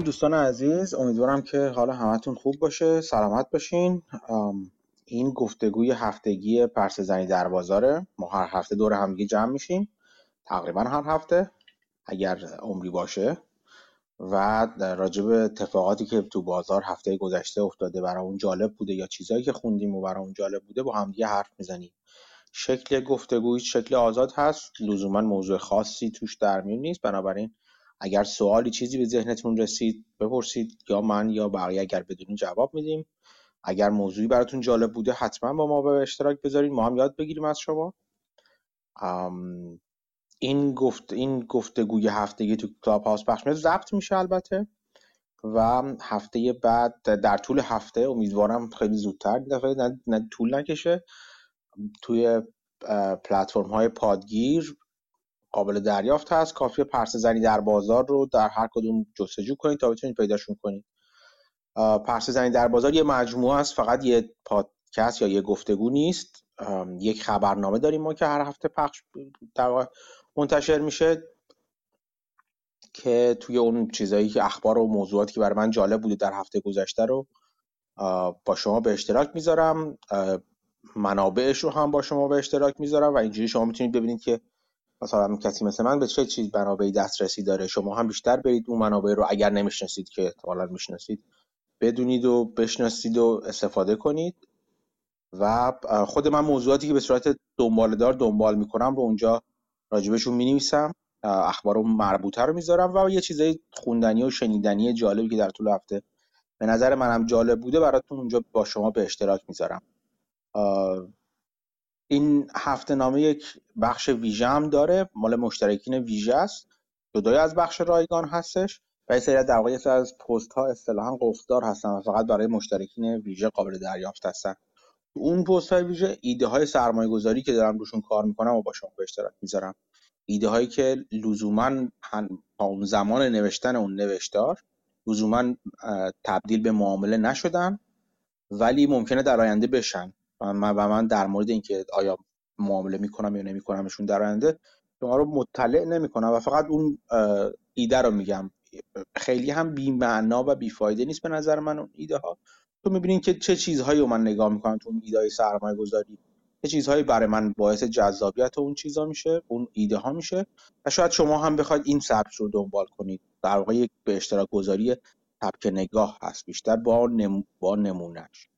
دوستان عزیز. امیدوارم که حالا همتون خوب باشه. سلامت باشین. این گفتگوی هفتگی پرس زنی در بازاره. ما هر هفته دور همگی جمع میشیم. تقریبا هر هفته اگر عمری باشه. و راجب اتفاقاتی که تو بازار هفته گذشته افتاده برای اون جالب بوده یا چیزهایی که خوندیم و برای جالب بوده با همدیگه حرف می‌زنیم. شکل گفتگوی شکل آزاد هست. لزوما موضوع خاصی توش در میون نیست. بنابراین اگر سوالی چیزی به ذهنتون رسید بپرسید یا من یا بقیه اگر بدونین جواب میدیم. اگر موضوعی براتون جالب بوده حتما با ما به اشتراک بذارید ما هم یاد بگیریم از شما. این گفت این گفتگوی هفتگی تو کلاب هاوس پخش میشه ضبط میشه البته. و هفته بعد در طول هفته امیدوارم خیلی زودتر دفعه نه طول نکشه توی پلتفرم های پادگیر قابل دریافت هست. کافی پرسه زنی در بازار رو در هر کدوم جستجو کنید تا بتونید پیداشون کنید. پرسه زنی در بازار یه مجموعه است فقط یه پادکست یا یه گفتگو نیست. یک خبرنامه داریم ما که هر هفته پخش منتشر میشه که توی اون چیزایی که اخبار و موضوعاتی که برای من جالب بوده در هفته گذشته رو با شما به اشتراک می‌ذارم. منابعش رو هم با شما به اشتراک می‌ذارم و اینجوری شما می‌تونید ببینید که مثلا کسی مثل من به چه چیز منابعی دسترسی داره؟ شما هم بیشتر برید اون منابع رو اگر نمی‌شناسید که احتمالا می‌شناسید بدونید و بشناسید و استفاده کنید. و خود من موضوعاتی که به صورت دنبالدار دنبال می‌کنم رو اونجا راجبشون می‌نویسم اخبار مربوطه رو می‌ذارم و یه چیزای خوندنی و شنیدنی جالبی که در طول هفته به نظر منم جالب بوده براتون اونجا با شما به اشتراک می‌ذارم. این هفته نامه یک بخش ویژه هم داره. مال مشترکین ویژه است. جدای از بخش رایگان هستش و یه سری در واقع از پست ها اصطلاحا قفدار هستن فقط برای مشترکین ویژه قابل دریافت هستن. اون پست های ویژه ایده های سرمایه گذاری که دارم روشون کار می‌کنم و با شما به اشتراک می‌ذارم. ایده هایی که لزوما اون زمان نوشتن اون نوشتار لزوما تبدیل به معامله نشدن ولی ممکنه در آینده بشن. من, و من در مورد اینکه آیا معامله می‌کنم یا نمیکنمشون در آینده شما رو مطلع نمی‌کنم و فقط اون ایده رو میگم. خیلی هم بی معنا و بی فایده نیست به نظر من اون ایده ها تو می‌بینین که چه چیزهایی رو من نگاه می‌کنم تو اون ایده های سرمایه گذاری چه چیزهایی برای من باعث جذابیت اون چیزها میشه اون ایده ها میشه؟ و شاید شما هم بخواید این سبک رو دنبال کنید. در واقع یک به اشتراک گذاری سبک نگاه هست بیشتر با, نم... با نمونهش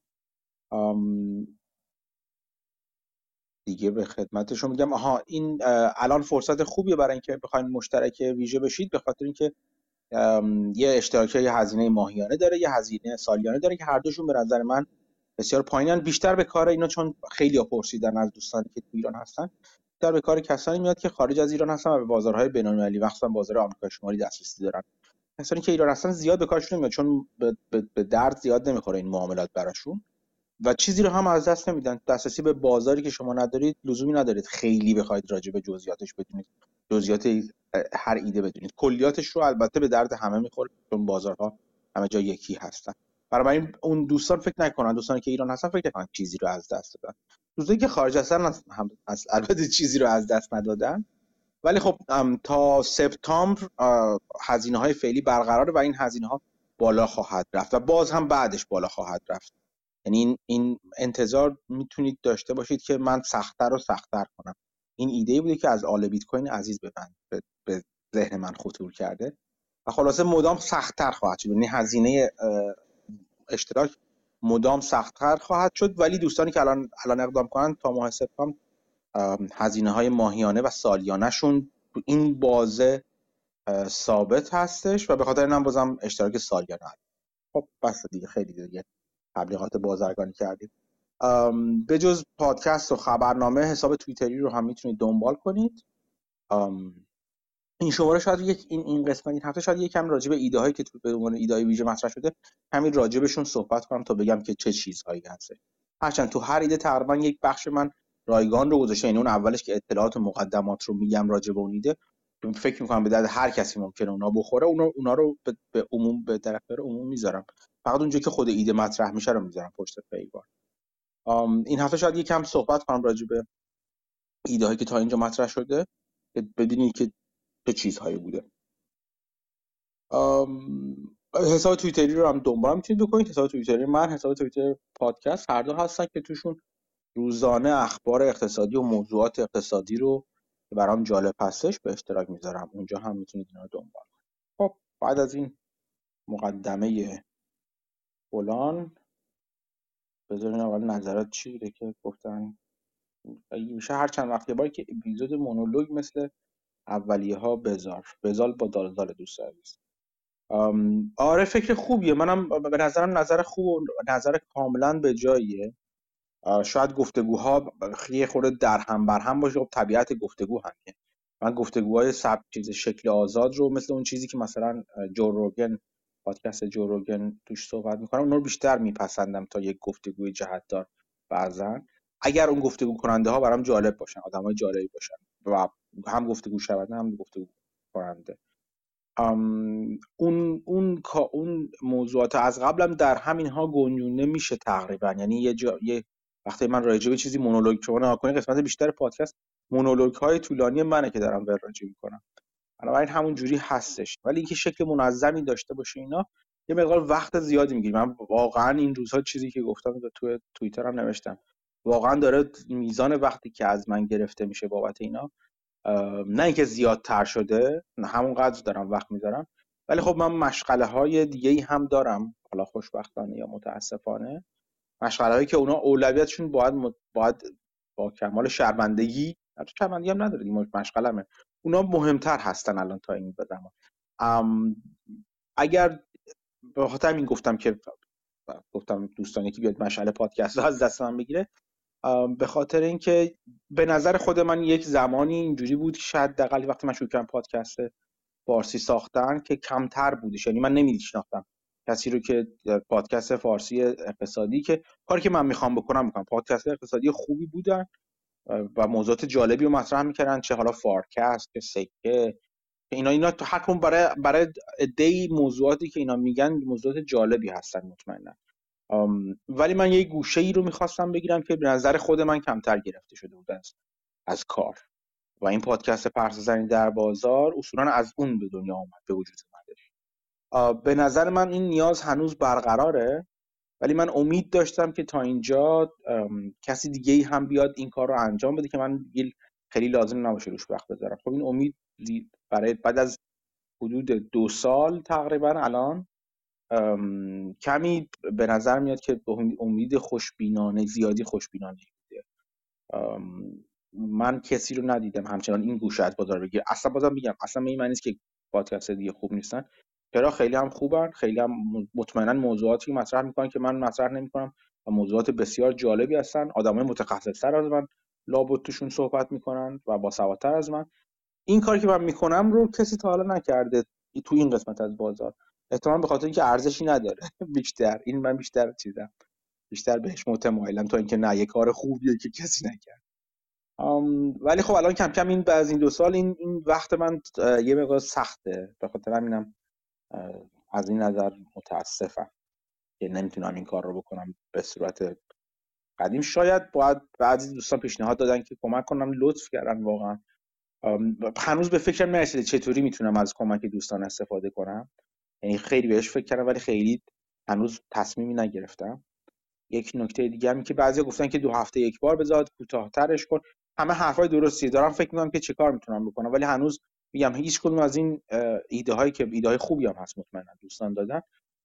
دیگه به خدمتشون میگم. آها این الان فرصت خوبیه برای اینکه بخواید مشترک ویژه بشید به خاطر اینکه یه اشتراک یه هزینه ماهیانه داره یه هزینه سالیانه داره که هر دوشون به نظر من بسیار پایینن. بیشتر به کار اینا چون خیلی پرسیدن از دوستانی که تو ایران هستن بیشتر به کار کسانی میاد که خارج از ایران هستن و به بازارهای بین‌المللی مخصوصا بازار آمریکا شمالی دسترسی دارن. کسانی که ایران هستن زیاد به کارشون نمیاد چون به درد زیاد نمی‌خوره این معاملات براشون. و چیزی رو هم از دست نمیدن. دسترسی به بازاری که شما ندارید لزومی ندارید. خیلی بخواید راجع به جزئیاتش بدونید. جزئیات هر ایده بدونید. کلیاتش رو البته به درد همه می‌خوره چون بازارها همه جا یکی هستن. برای اون دوستان فکر نکنن. دوستانی که ایران هستن فکر نکنن چیزی رو از دست دادن. دوستانی که خارج هستن هم از البته چیزی رو از دست ندادن. ولی خب تا سپتامبر هزینه های فعلی برقراره و این هزینه ها بالا خواهد رفت و باز هم بعدش بالا خواهد رفت. یعنی این, این انتظار می‌تونید داشته باشید که من سختتر و سختتر کنم. این ایده بوده که از آل بیت کوین عزیز به به ذهن من خطور کرده و خلاصه مدام سختتر خواهد شد. یعنی هزینه اشتراک مدام سختتر خواهد شد. ولی دوستانی که الان الان اقدام کنن تا ماه سپتامبر هزینه های ماهیانه و سالیانهشون این بازه ثابت هستش و به خاطر اینم بازم اشتراک سالیانه خب بس دیگه خیلی دیگه. تبلیغات بازرگانی کردیم. به جز پادکست و خبرنامه حساب توییتری رو هم می‌تونید دنبال کنید. این شماره شاید یک این این قسمت این هفته شاید یکم راجع به ایده هایی که تو به عنوان ایده های ویژه مطرح شده همین راجبشون صحبت کنم تا بگم که چه چیزهایی هست هرچند تو هر ایده تقریبا یک بخش من رایگان رو گذاشته این یعنی اون اولش که اطلاعات و مقدمات رو میگم راجع به اون ایده فکر می‌کنم به درد هر کسی ممکنه اونا بخوره اونا, اونا رو به, عموم به طرف عموم می‌ذارم. فقط اونجا که خود ایده مطرح میشه رو می‌ذارم پشت پیگار این هفته شاید یکم صحبت کنم راجع به ایده هایی که تا اینجا مطرح شده ببینید که چه چیزهایی بوده. حساب توییتری رو هم دنبال می‌تونید بکنید. حساب توییتری من حساب توییتر پادکست هر دو هستن که توشون روزانه اخبار اقتصادی و موضوعات اقتصادی رو که برام جالب هستش به اشتراک می‌ذارم. اونجا هم می‌تونید اینا رو دنبال کنید. خب بعد از این مقدمه فلان. بذارین اول نظرات چی بوده که گفتن. میشه هر چند وقت باری که اپیزود مونولوگ مثل اولیه ها بذار. بذار با دال دال دوست عزیز. آره فکر خوبیه. منم به نظرم نظر خوب و نظر کاملا به جاییه. شاید گفتگوها یه خورده در هم بر هم باشه. خب طبیعت گفتگو همینه. من گفتگوهای سب چیز شکل آزاد رو مثل اون چیزی که مثلا جو روگن پادکست جو روگن توش صحبت می‌کنم اون رو بیشتر میپسندم تا یک گفتگوی جهتدار بعضا اگر اون گفتگو کننده ها برام جالب باشن آدم های جالبی باشن و هم گفتگو شونده هم گفتگو کننده. اون اون اون موضوعات از قبلم در همین ها گنجونده میشه تقریبا. یعنی یه جا یه وقتی من راجع به چیزی مونولوگ شما نگاه قسمت بیشتر پادکست مونولوگ های طولانی منه که دارم وراجی می‌کنم. بنابراین همون جوری هستش. ولی اینکه شکل منظمی داشته باشه اینا یه مقدار وقت زیادی می‌گیره. من واقعا این روزها چیزی که گفتم تو توییتر هم نوشتم. واقعا داره میزان وقتی که از من گرفته میشه بابت اینا نه اینکه زیادتر شده همونقدر دارم وقت می‌ذارم. ولی خب من مشغله های دیگه ای هم دارم. حالا خوشبختانه یا متاسفانه. مشغله هایی که اونا اولویتشون باید باید با کمال شرمندگی شرمندگی هم نداره مشغلمه. اونا مهمتر هستن الان تا این بدم اگر به خاطر این گفتم که گفتم دوستانی که بیاد مشعل پادکست از دست من بگیره به خاطر اینکه به نظر خود من یک زمانی اینجوری بود که شاید دقیقی وقتی من شروع کردم پادکست فارسی ساختن که کمتر بودش. یعنی من نمیشناختم کسی رو که پادکست فارسی اقتصادی که کاری که من می‌خوام بکنم می‌کنم پادکست اقتصادی خوبی بودن. و موضوعات جالبی رو مطرح می‌کردن چه حالا فارکست که سکه اینا اینا تو هر برای برای دی موضوعاتی که اینا میگن موضوعات جالبی هستن مطمئنا. ولی من یه گوشه ای رو می‌خواستم بگیرم که به نظر خود من کمتر گرفته شده بود از, از کار. و این پادکست پرس زنی در بازار اصولا از اون به دنیا اومد به وجود اومده. به نظر من این نیاز هنوز برقراره. ولی من امید داشتم که تا اینجا کسی دیگه هم بیاد این کار رو انجام بده که من خیلی لازم نباشه روش وقت بذارم. خب این امید برای بعد از حدود دو سال تقریبا الان کمی به نظر میاد که امید خوشبینانه زیادی خوشبینانه بوده. من کسی رو ندیدم همچنان این گوشه از بازار بگیر. اصلا بازم میگم اصلا این معنی که پادکست دیگه خوب نیستن. چرا خیلی هم خوبن خیلی هم مطمئنا موضوعاتی مطرح می‌کنن که من مطرح نمی‌کنم و موضوعات بسیار جالبی هستن. آدمای متخصصتر از من لابد توشون صحبت می‌کنن و با سوادتر از من. این کاری که من می‌کنم رو کسی تا حالا نکرده تو این قسمت از بازار. احتمال به خاطر اینکه ارزشی نداره. بیشتر. این من بیشتر چیزم. بیشتر بهش متمایلم تا اینکه نه یه کار خوبیه که کسی نکرد. ولی خب الان کم کم این بعد این دو سال این, این وقت من یه مقدار سخته. به خاطر همینم از این نظر متاسفم که نمی‌تونم این کار رو بکنم به صورت قدیم. شاید باید بعضی دوستان پیشنهاد دادن که کمک کنم لطف کردن واقعا. هنوز به فکرم نرسیده چطوری می‌تونم از کمک دوستان استفاده کنم. یعنی خیلی بهش فکر کردم ولی خیلی هنوز تصمیمی نگرفتم. یک نکته دیگه هم که بعضیا گفتن که دو هفته یک بار بذار کوتاهترش کن. همه حرفای درستی دارم. فکر می‌کنم که چه کار می‌تونم بکنم. ولی هنوز میگم هیچ کدوم از این ایده هایی که ایده های خوبی هم هست مطمئنا دوستان دادن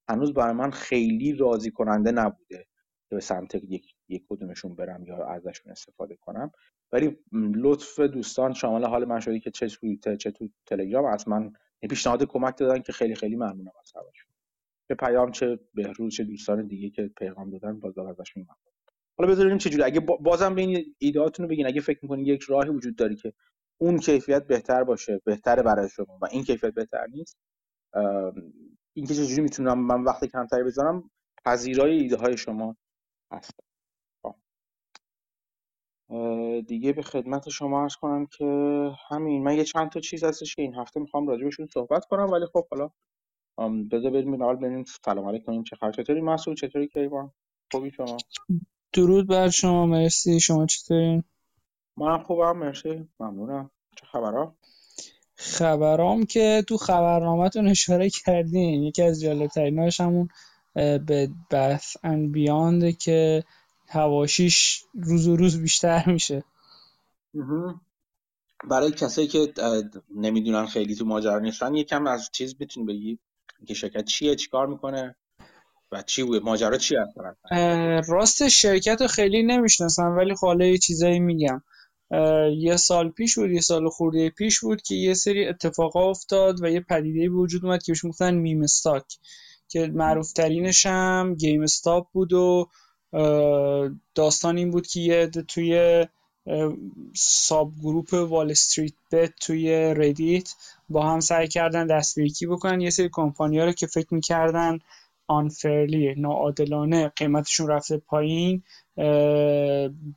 هنوز برای من خیلی راضی کننده نبوده که به سمت یک, یک کدومشون برم یا ازشون استفاده کنم. ولی لطف دوستان شامل حال من شده که چه توییتر چه تو تلگرام از من پیشنهاد کمک دادن که خیلی خیلی ممنونم از همشون چه پیام چه بهروز چه دوستان دیگه که پیغام دادن بازار ازشون ممنون. حالا بذاریم چه جوری اگه بازم بین ایدهاتون رو بگین. اگه فکر می‌کنین یک راهی وجود داری که اون کیفیت بهتر باشه بهتره برای شما و این کیفیت بهتر نیست. این که چجوری می‌تونم من وقت کمتری بذارم پذیرای ایده های شما هست. خب. دیگه به خدمت شما ارز کنم که همین من یه چند تا چیز هستش که این هفته می‌خوام راجبشون صحبت کنم ولی خب حالا بذار بریم اول بریم سلام علیکم چه خبر؟ چطوری؟ مسعود چطوری؟ کیوان؟ خوبی شما؟ درود بر شما مرسی. شما چطورین؟ منم خوبم مرسی. ممنونم. چه خبرها؟ خبرام که تو خبرنامهتون اشاره کردین. یکی از جالبتریناش همون به بث ان بیاند که هواشیش روز و روز بیشتر میشه. برای کسایی که نمی‌دونن خیلی تو ماجرا نیستن یکم از چیز می‌تونی بگی. که شرکت چیه چیکار می‌کنه و چی بود ماجرا چی هست؟ راست شرکت رو خیلی نمی‌شناسم ولی خب یه چیزایی میگم. یه سال پیش بود یه سال خورده پیش بود که یه سری اتفاقا افتاد و یه پدیده وجود اومد که بهش می‌گفتن meme stock که معروف ترینش هم GameStop بود و داستان این بود که یه توی subgroup WallStreetBets توی Reddit با هم سعی کردن دستگیری بکنن یه سری کمپانی ها رو که فکر می‌کردن unfairly ناعادلانه قیمتشون رفته پایین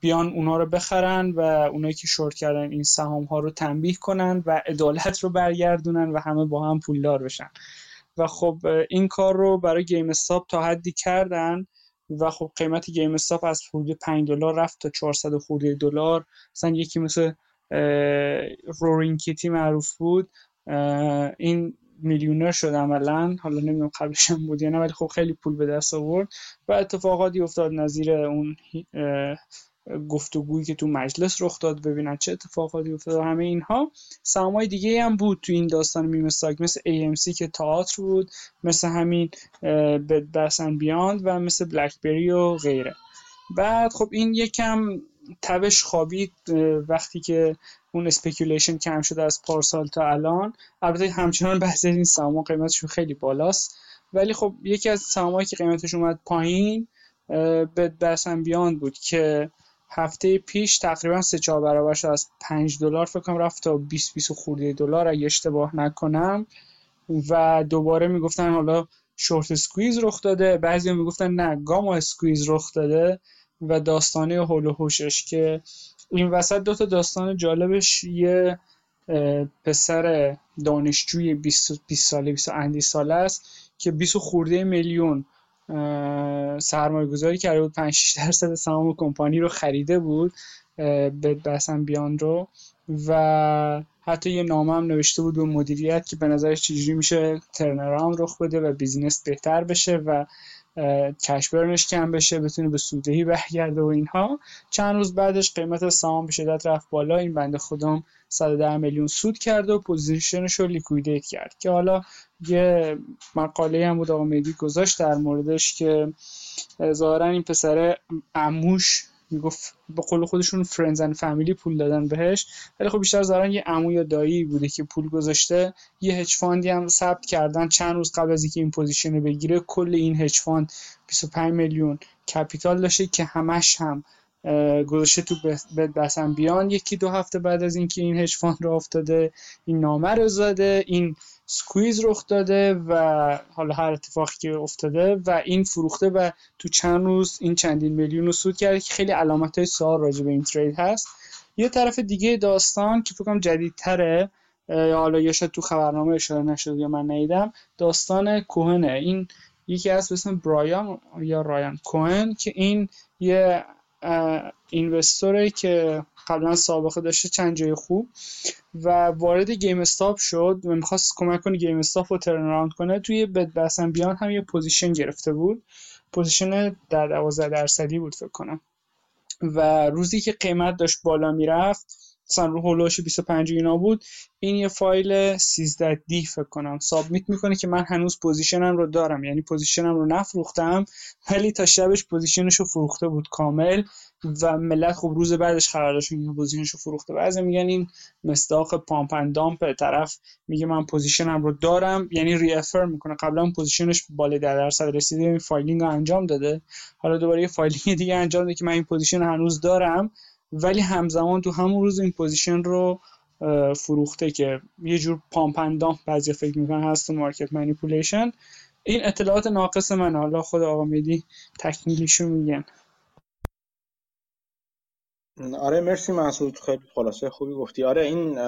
بیان اونا رو بخرن و اونایی که شورت کردن این سهام ها رو تنبیه کنن و عدالت رو برگردونن و همه با هم پولدار بشن. و خب این کار رو برای گیم استاپ تا حدی کردن و خب قیمت گیم استاپ از حدود 5 دلار رفت تا 400 خورده دلار. مثلا یکی مثل رورین کیتی معروف بود. این میلیونر شد عملا حالا نمی‌دونم قبلش هم بود یا نه ولی خب خیلی پول به دست آورد و اتفاقاتی افتاد نظیر اون گفتگویی که تو مجلس رخ داد ببینن چه اتفاقاتی افتاد همه اینها. سهامای دیگه هم بود تو این داستان میم مثل AMC که تئاتر بود مثل همین Bath and Beyond و مثل BlackBerry و غیره. بعد خب این یکم تبش خوابید وقتی که اون speculation کم شده از پارسال تا الان. البته همچنان بحث این سهام قیمتشون خیلی بالاست. ولی خب یکی از سهامایی که قیمتش اومد پایین Bed Bath and Beyond بود که هفته پیش تقریبا سه چهار برابرش از 5 دلار. فکر کنم رفت تا 20 20 خورده دلار اگه اشتباه نکنم. و دوباره می‌گفتن حالا short squeeze رخ داده. بعضی می‌گفتن نه gamma squeeze رخ داده. و داستانه حول و حوشش که این وسط دو تا داستان جالبش یه پسر دانشجوی 20 20 ساله 20 اندی ساله است که 20 خورده میلیون سرمایه گذاری کرده بود 5 6 درصد سهام کمپانی رو خریده بود Bed Bath and Beyond رو و حتی یه نامه هم نوشته بود به مدیریت که به نظرش چجوری میشه turnaround رخ بده و business بهتر بشه و cash burn ش کم بشه بتونه به سودهی برگرده و اینها. چند روز بعدش قیمت سهام به شدت رفت بالا. این بنده خدام 110 میلیون سود کرد و position ش رو liquidate کرد. که حالا یه مقاله هم بود آقا مهدی گذاشت در موردش که ظاهرا این پسر عموش می‌گفت به قول خودشون friends and family پول دادن بهش. ولی خب بیشتر ظاهرا یه عمو یا دایی بوده که پول گذاشته. یه hedge fund ی هم ثبت کردن. چند روز قبل از اینکه این position رو بگیره کل این hedge fund 25 میلیون capital داشته که همش هم گذاشته تو Bath and Beyond. یکی دو هفته بعد از اینکه این hedge fund رو افتاده این نامه رو زده این squeeze رخ داده و حالا هر اتفاقی که افتاده و این فروخته و تو چند روز این چندین میلیون رو سود کرده که خیلی علامت های سوال راجع به این trade هست. یه طرف دیگه داستان که فکرم جدیدتره حالا یا شاید تو خبرنامه اشاره نشد یا من ندیدم داستان کوهنه. این یکی از اسم برایان یا رایان کوهن که این یه investor ه که قبلا سابقه داشته چند جای خوب و وارد GameStop شد و می‌خواست کمک کنه GameStop رو turn کنه توی Bed Beyond هم یه position گرفته بود. position در 12 درصدی بود فکر کنم. و روزی که قیمت داشت بالا می‌رفت مثلا رو حول و حوش 25 اینا بود این یه فایل 13D فکر کنم submit می‌کنه که من هنوز position م رو دارم. یعنی position م رو نفروختم ولی تا شبش position ش رو فروخته بود کامل و ملت خب روز بعدش داشت این position ش رو فروخته. بعضی میگن این مصداق pump and dump طرف میگه من position م رو دارم یعنی reaffirm می‌کنه. قبلا position ش بالا در درصد رسیده این filing رو انجام داده. حالا دوباره یه filing دیگه انجام داده که من این position هنوز دارم. ولی همزمان تو همون روز این position رو فروخته که یه جور pump and dump بعضی فکر می‌کنن هست تو market manipulation این اطلاعات ناقص من حالا خود آقا مهدی تکمیلیشو میگن. آره مرسی مسعود خیلی خلاصه خوبی گفتی. آره این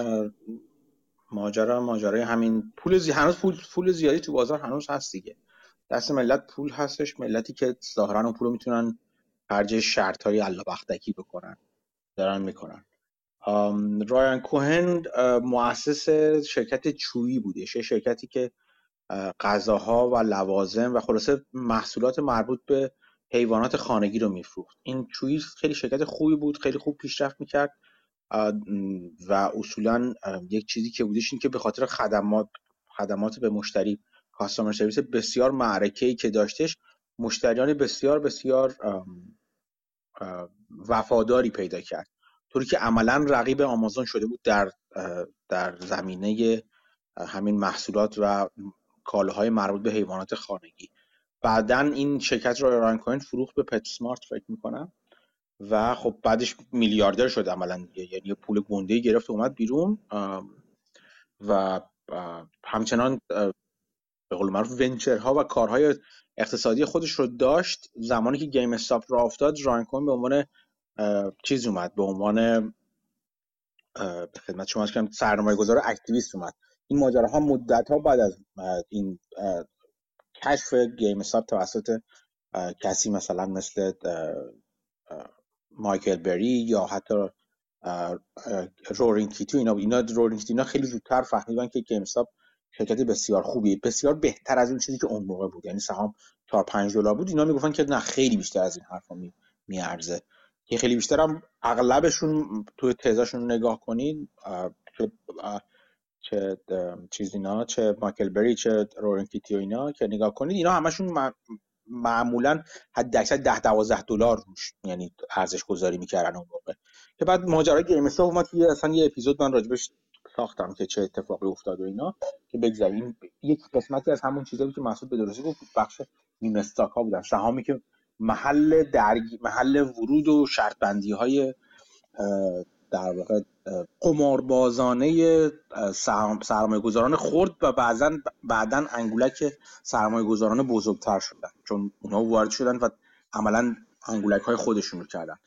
ماجرا ماجرای همین پول زی... هنوز پول پول زیادی تو بازار هنوز هست دیگه. دست ملت پول هستش. ملتی که ظاهرا اون پول می‌تونن خرج شرط های بختکی بکنن. دارن می‌کنن. رایان کوهن مؤسس شرکت چویی بودش. شرکتی که غذاها و لوازم و خلاصه محصولات مربوط به حیوانات خانگی رو میفروخت. این چویی خیلی شرکت خوبی بود خیلی خوب پیشرفت می‌کرد. و اصولا یک چیزی که بودش این که به خاطر خدمات خدمات به مشتری کاستمر سرویس بسیار معرکه ای که داشتش مشتریان بسیار بسیار وفاداری پیدا کرد. طوری که عملا رقیب آمازون شده بود در در زمینه همین محصولات و کالاهای مربوط به حیوانات خانگی. بعدا این شرکت رو ران کوین فروخت به پت سمارت فکر می‌کنم. و خب بعدش میلیاردر شد عملا یعنی پول گنده گرفت و اومد بیرون. و همچنان به قول معروف venture ها و کارهای اقتصادی خودش رو داشت زمانی که GameStop را افتاد رایان کوهن به عنوان چیز اومد به عنوان به خدمت شما که سرمایه گذار activist اومد. این ماجراها مدت ها بعد از این کشف GameStop توسط کسی مثلا مثل مایکل بری یا حتی Roaring Kitty و اینا اینا Roaring Kitty و اینا خیلی زودتر فهمیدن که GameStop شرکت بسیار خوبی. بسیار بهتر از اون چیزی که اون موقع بود. یعنی سهام 4 5 دلار بود. اینا می‌گفتن که نه خیلی بیشتر از این حرفا می می‌ارزه. که خیلی بیشتر هم اغلبشون توی تزاشون نگاه کنید چه چیز اینا چه مایکل بری چه Roaring Kitty و اینا که نگاه کنید اینا همشون معمولا حد اکثر 10 12 دلار روش یعنی ارزش گذاری می‌کردن اون موقع. که بعد ماجرای گیم استاپ اومد یه اصلا یه اپیزود من راجبش ساختم که چه اتفاقی افتاد و اینا که بگذاریم یک قسمتی از همون چیزایی که محسوب به درستی گفت بخش نیم استاک ها بودن. سهامی که محل درگی محل ورود و شرط بندی های در واقع قماربازانه سرمایه گذاران خورد و بعضا بعدا انگولک سرمایه گذاران بزرگتر شدن. چون اونا وارد شدن و عملا انگولک های خودشون رو کردن.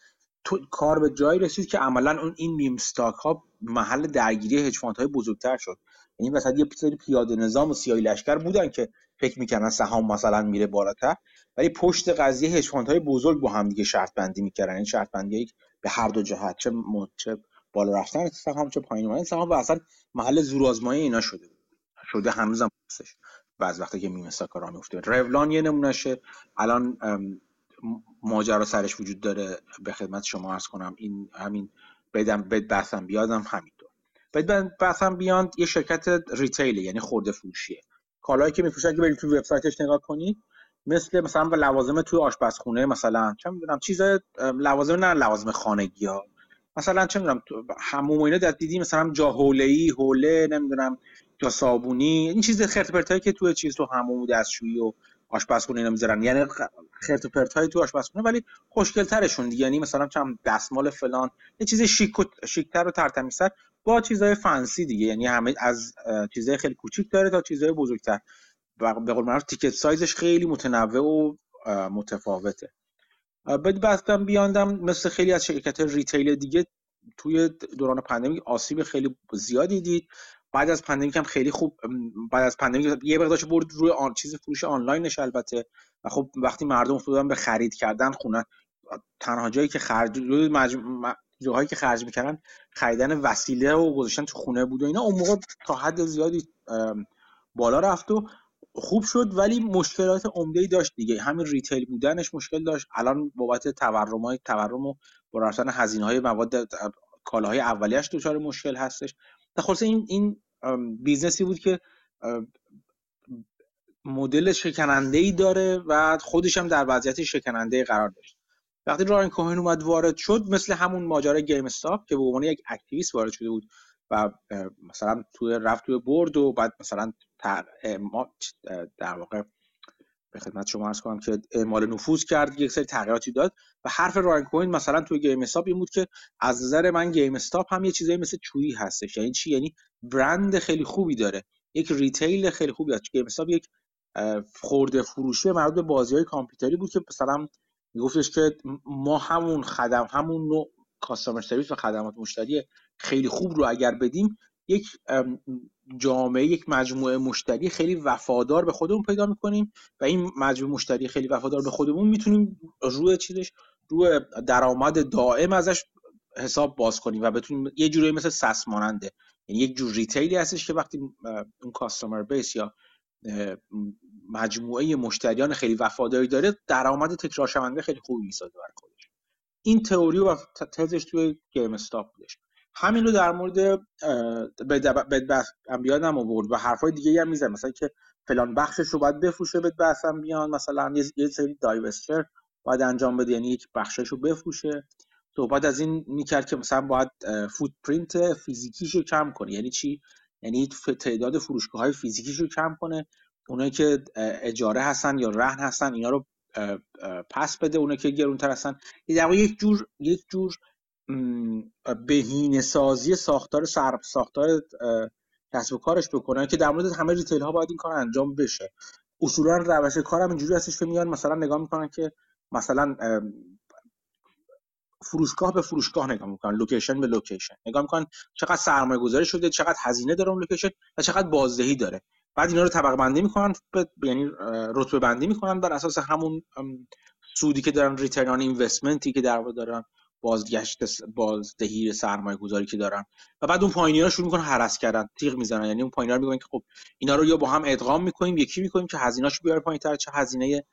تو کار به جایی رسید که عملا اون این میم ستاک ها محل درگیری هج های بزرگتر شد. یعنی مثلا یه سری پیاده نظام و سیاهی لشکر بودن که فکر می‌کنن سهام مثلا میره بالاتر ولی پشت قضیه هج های بزرگ با هم دیگه شرط بندی می‌کردن. این شرط بندی به هر دو جهت چه چه بالا رفتن سهام چه پایین اومدن سهام و اصلا محل زورآزمایی اینا شده شده هنوزم هستش. بعضی وقتی که meme stock راه میفته روالان یه نمونهشه. الان ماجرا سرش وجود داره به خدمت شما عرض کنم. این همین بدم Bed Bath & Beyond م همینطور. Bed Bath & Beyond یه شرکت retail یعنی خورده فروشیه. کالایی که میفروشن که برید تو وبسایتش نگاه کنید مثل مثلا به لوازم توی آشپزخونه مثلا چه می‌دونم چیزای لوازم نه لوازم خانگی ها. مثلا چه می‌دونم حموم اینا در دیدی مثلا جا حوله ای حوله نمی‌دونم جا صابونی این چیز خرت که توی چیز تو حموم دستشویی و آشپزخونه اینا می‌ذارن. یعنی خرت پرتای تو آشپزخونه ولی خوشگل ترشون دیگه. یعنی مثلا چم دستمال فلان یه چیز شیک و شیکتر و ترتمیزتر با چیزای فنسی دیگه. یعنی همه از چیزای خیلی کوچیک داره تا چیزای بزرگتر. به قول معروف تیکت سایزش خیلی متنوع و متفاوته. بعد بعدم بیاندم مثل خیلی از شرکت ریتیل دیگه توی دوران pandemic آسیب خیلی زیادی دید. بعد از pandemic هم خیلی خوب بعد از pandemic یه مقدارش برد روی آن چیز فروش آنلاینش البته و خب وقتی مردم افتادن به خرید کردن خونه تنها جایی که خرج جاهایی که خرج می‌کردن خریدن وسیله و گذاشتن تو خونه بود و اینا اون موقع تا حد زیادی بالا رفت و خوب شد ولی مشکلات عمده ای داشت دیگه. همین retail بودنش مشکل داشت. الان بابت تورم های تورم و با هزینه های مواد کالاهای اولیش دچار مشکل هستش. خلاصه این این business ی بود که مدل شکننده ای داره و خودش هم در وضعیت شکننده قرار داشت. وقتی رایان کوهن اومد وارد شد مثل همون ماجرای GameStop که به عنوان یک activist وارد شده بود و مثلا توی رفت توی board و بعد مثلا در واقع به خدمت شما عرض کنم که اعمال نفوذ کرد یک سری تغییراتی داد و حرف رایان کوهن مثلا توی GameStop این بود که از نظر من GameStop هم یه چیزایی مثل Chewy هستش. یعنی چی؟ یعنی برند خیلی خوبی داره. یک retail خیلی خوبی هست GameStop یک خورده فروشی مربوط به بازی های کامپیوتری بود که مثلا میگفتش که ما همون خدم همون نوع customer service و خدمات مشتری خیلی خوب رو اگر بدیم یک جامعه یک مجموعه مشتری خیلی وفادار به خودمون پیدا می‌کنیم و این مجموعه مشتری خیلی وفادار به خودمون می‌تونیم روی چیزش روی درآمد دائم ازش حساب باز کنیم و بتونیم یه جوری مثل SaaS ماننده. یعنی یک جور retail ی هستش که وقتی اون customer base یا مجموعه مشتریان خیلی وفاداری داره درآمد تکرار شونده خیلی خوبی می‌سازه برای خودش. این تئوری و تزش توی GameStop بودش. همین رو در مورد انبیا هم آورد و حرفای دیگه هم میزن مثلا که فلان بخشش رو باید بفروشه بدبخت بیان مثلا یه سری دایوستر باید انجام بده یعنی یک بخشش رو بفروشه. صحبت از این می‌کرد که مثلا باید فوتپرینت فیزیکیش رو کم کنه. یعنی چی؟ یعنی تعداد فروشگاه های فیزیکیش رو کم کنه. اونایی که اجاره هستن یا رهن هستن اینا رو پس بده. اونایی که گرونتر هستن. در یک جور یک جور بهینه سازی ساختار سر ساختار کسب و کارش بکنن که در مورد همه retail ها باید این کار انجام بشه. اصولا روش کارم اینجوری هستش که میان مثلا نگاه می‌کنن که مثلا فروشگاه به فروشگاه نگاه می‌کنن location به location. نگاه می‌کنن چقدر سرمایه گذاری شده چقدر هزینه داره اون location و چقدر بازدهی داره. بعد اینا رو طبقه بندی می‌کنن یعنی رتبه بندی می‌کنن بر اساس همون سودی که دارن ریترن اینوستمنتی که در دارن بازگشت بازدهی سرمایه گذاری که دارن. و بعد اون پایینی ها شروع می‌کنن هرس کردن تیغ می‌زنن. یعنی اون پایینی ها میگن که خب اینا رو یا با هم ادغام می‌کنیم یکی می‌کنیم که هزینه‌اش بیاره پایینتر چه هزینه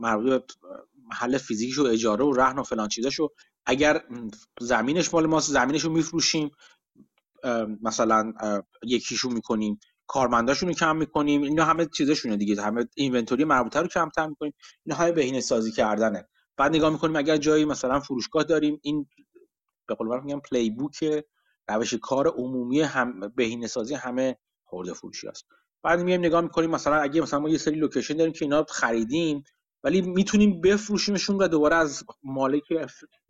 مربوط محل فیزیکیشو اجاره و رهن و فلان چیزاشو. اگر زمینش مال ماست زمینش رو میفروشیم مثلا یکیشو می‌کنیم کارمنداشون رو کم می‌کنیم. اینا همه چیزشونه دیگه. همه inventory مربوطه رو کمتر می‌کنیم. اینا های بهینه کردنه. بعد نگاه می‌کنیم اگر جایی مثلا فروشگاه داریم این به قول میگم playbook روش کار عمومی هم بهینه سازی همه خورده فروشی است بعد میایم نگاه می‌کنیم مثلا اگه مثلا ما یه سری location داریم که اینا خریدیم ولی می‌تونیم بفروشیمشون و دوباره از مالک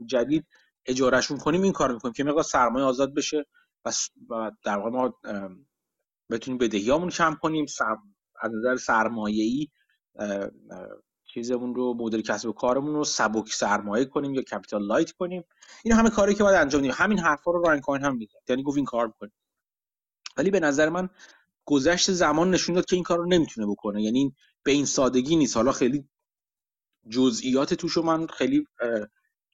جدید اجارهشون کنیم این کار می‌کنیم که مقدار سرمایه آزاد بشه و در واقع ما بتونیم بدهیامون کم کنیم از نظر سرمایه ای چیزمون رو مدل کسب و کارمون رو سبک سرمایه کنیم یا capital light کنیم. این همه کاری که باید انجام بدیم. همین حرفا رو رایان کوهن هم میگه یعنی گفت این کار بکنیم ولی به نظر من گذشت زمان نشون داد که این کار رو نمی‌تونه بکنه. یعنی به این سادگی نیست. حالا خیلی جزئیات توشو من خیلی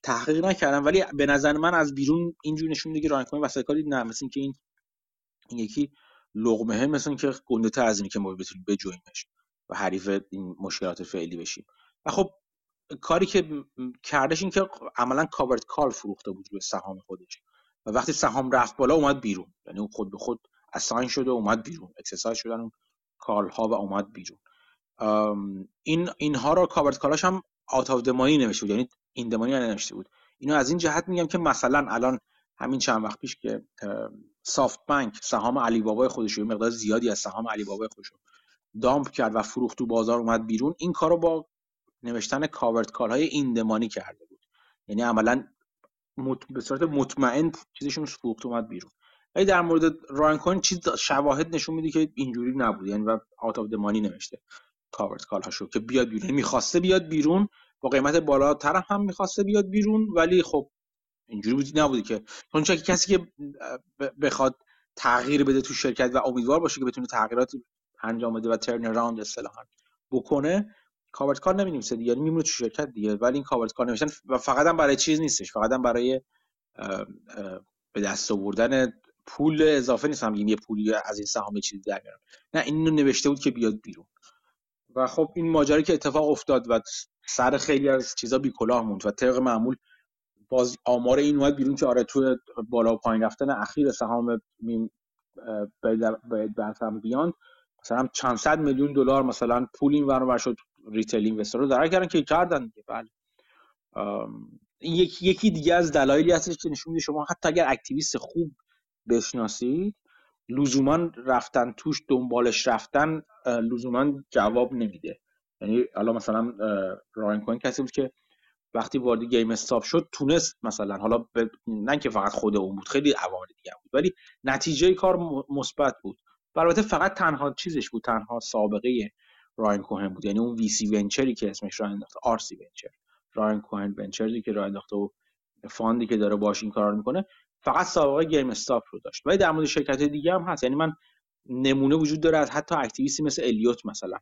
تحقیق نکردم. ولی به نظر من از بیرون اینجور نشون میده که رایان کوهن واسه کاری نه. مثل که این این یکی لقمه مثل که گنده تر از اینی که ما بتونیم بجویمش و حریف این مشکلات فعلی بشیم. و خب کاری که کردش این که عملا covered call فروخته بود روی سهام خودش. و وقتی سهام رفت بالا اومد بیرون. یعنی اون خود به خود assign شده اومد بیرون. اکسسایز شدن اون call ها و اومد بیرون. این اینها رو covered call اش هم out of the money نوشته بود. یعنی in the money نوشته بود. اینو از این جهت میگم که مثلا الان همین چند وقت پیش که سافت بانک سهام علی بابای خودش مقدار زیادی از سهام علی بابای خودش dump کرد و فروخت تو بازار اومد بیرون این کارو با نوشتن covered call های in the money کرده بود. یعنی عملا مط... به صورت مطمئن چیزشون فروخت اومد بیرون. ولی در مورد رایان کوهن چیز شواهد نشون میده که اینجوری نبود یعنی و out of the money نوشته covered call هاشو که بیاد بیرون. یعنی می‌خواسته بیاد بیرون با قیمت بالاتر هم می‌خواسته بیاد بیرون ولی خب اینجوری بودی نبودی که. چون کسی که بخواد تغییر بده تو شرکت و امیدوار باشه که بتونه تغییرات انجام بده و turn around اصطلاحا بکنه covered call نمی‌نویسه دیگه. یعنی میمونه تو شرکت دیگه. ولی این covered call نوشتن و فقط هم برای چیز نیستش. فقط هم برای به دست آوردن پول اضافه نیست. هم یه پولی از این سهام چیزی در نه اینو نوشته بود که بیاد بیرون. و خب این ماجرا که اتفاق افتاد و سر خیلی از چیزا بی کلاه موند و طبق معمول باز آمار این اومد بیرون که آره تو بالا و پایین رفتن اخیر سهام به بیاند مثلا چند صد میلیون دلار مثلا پول این ور شد ریتیل رو ضرر کردن که کردن دیگه. بله. یکی یکی دیگه از دلایلی هستش که نشون میده شما حتی اگر activist خوب بشناسید لزوما رفتن توش دنبالش رفتن لزوما جواب نمیده. یعنی حالا مثلا راین کوهن کسی بود که وقتی وارد گیم استاپ شد تونست مثلا حالا ب... نه که فقط خود اون بود خیلی عوامل دیگه بود ولی نتیجه کار مثبت بود. البته فقط تنها چیزش بود تنها سابقه راین کوهن بود. یعنی اون وی سی ونچری که اسمش را انداخته آر سی ونچر راین کوهن venture ی که را انداخته و fund ی که داره باش این کار می‌کنه فقط سابقه گیم استاپ رو داشت. ولی در مورد شرکت دیگه هم هست. یعنی من نمونه وجود داره از حتی activist ی مثل الیوت مثلا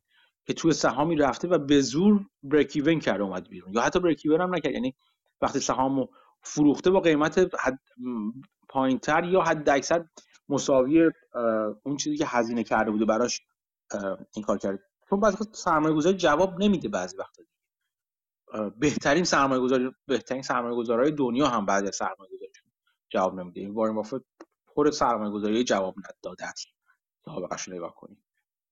که توی سهامی رفته و به زور break even کرده اومد بیرون. یا حتی break even هم نکرد. یعنی وقتی سهامو فروخته با قیمت حد پایینتر یا حد اکثر مساوی اون چیزی که هزینه کرده بوده براش این کار کرد. چون بعضی سرمایه گذاری جواب نمیده بعضی وقتا بهترین سرمایه گذاری بهترین سرمایه گذارهای دنیا هم بعد از سرمایه گذاریشون جواب نمیده. این وارن بافت پر سرمایه گذاری جواب نداده است سابقش نگاه کنید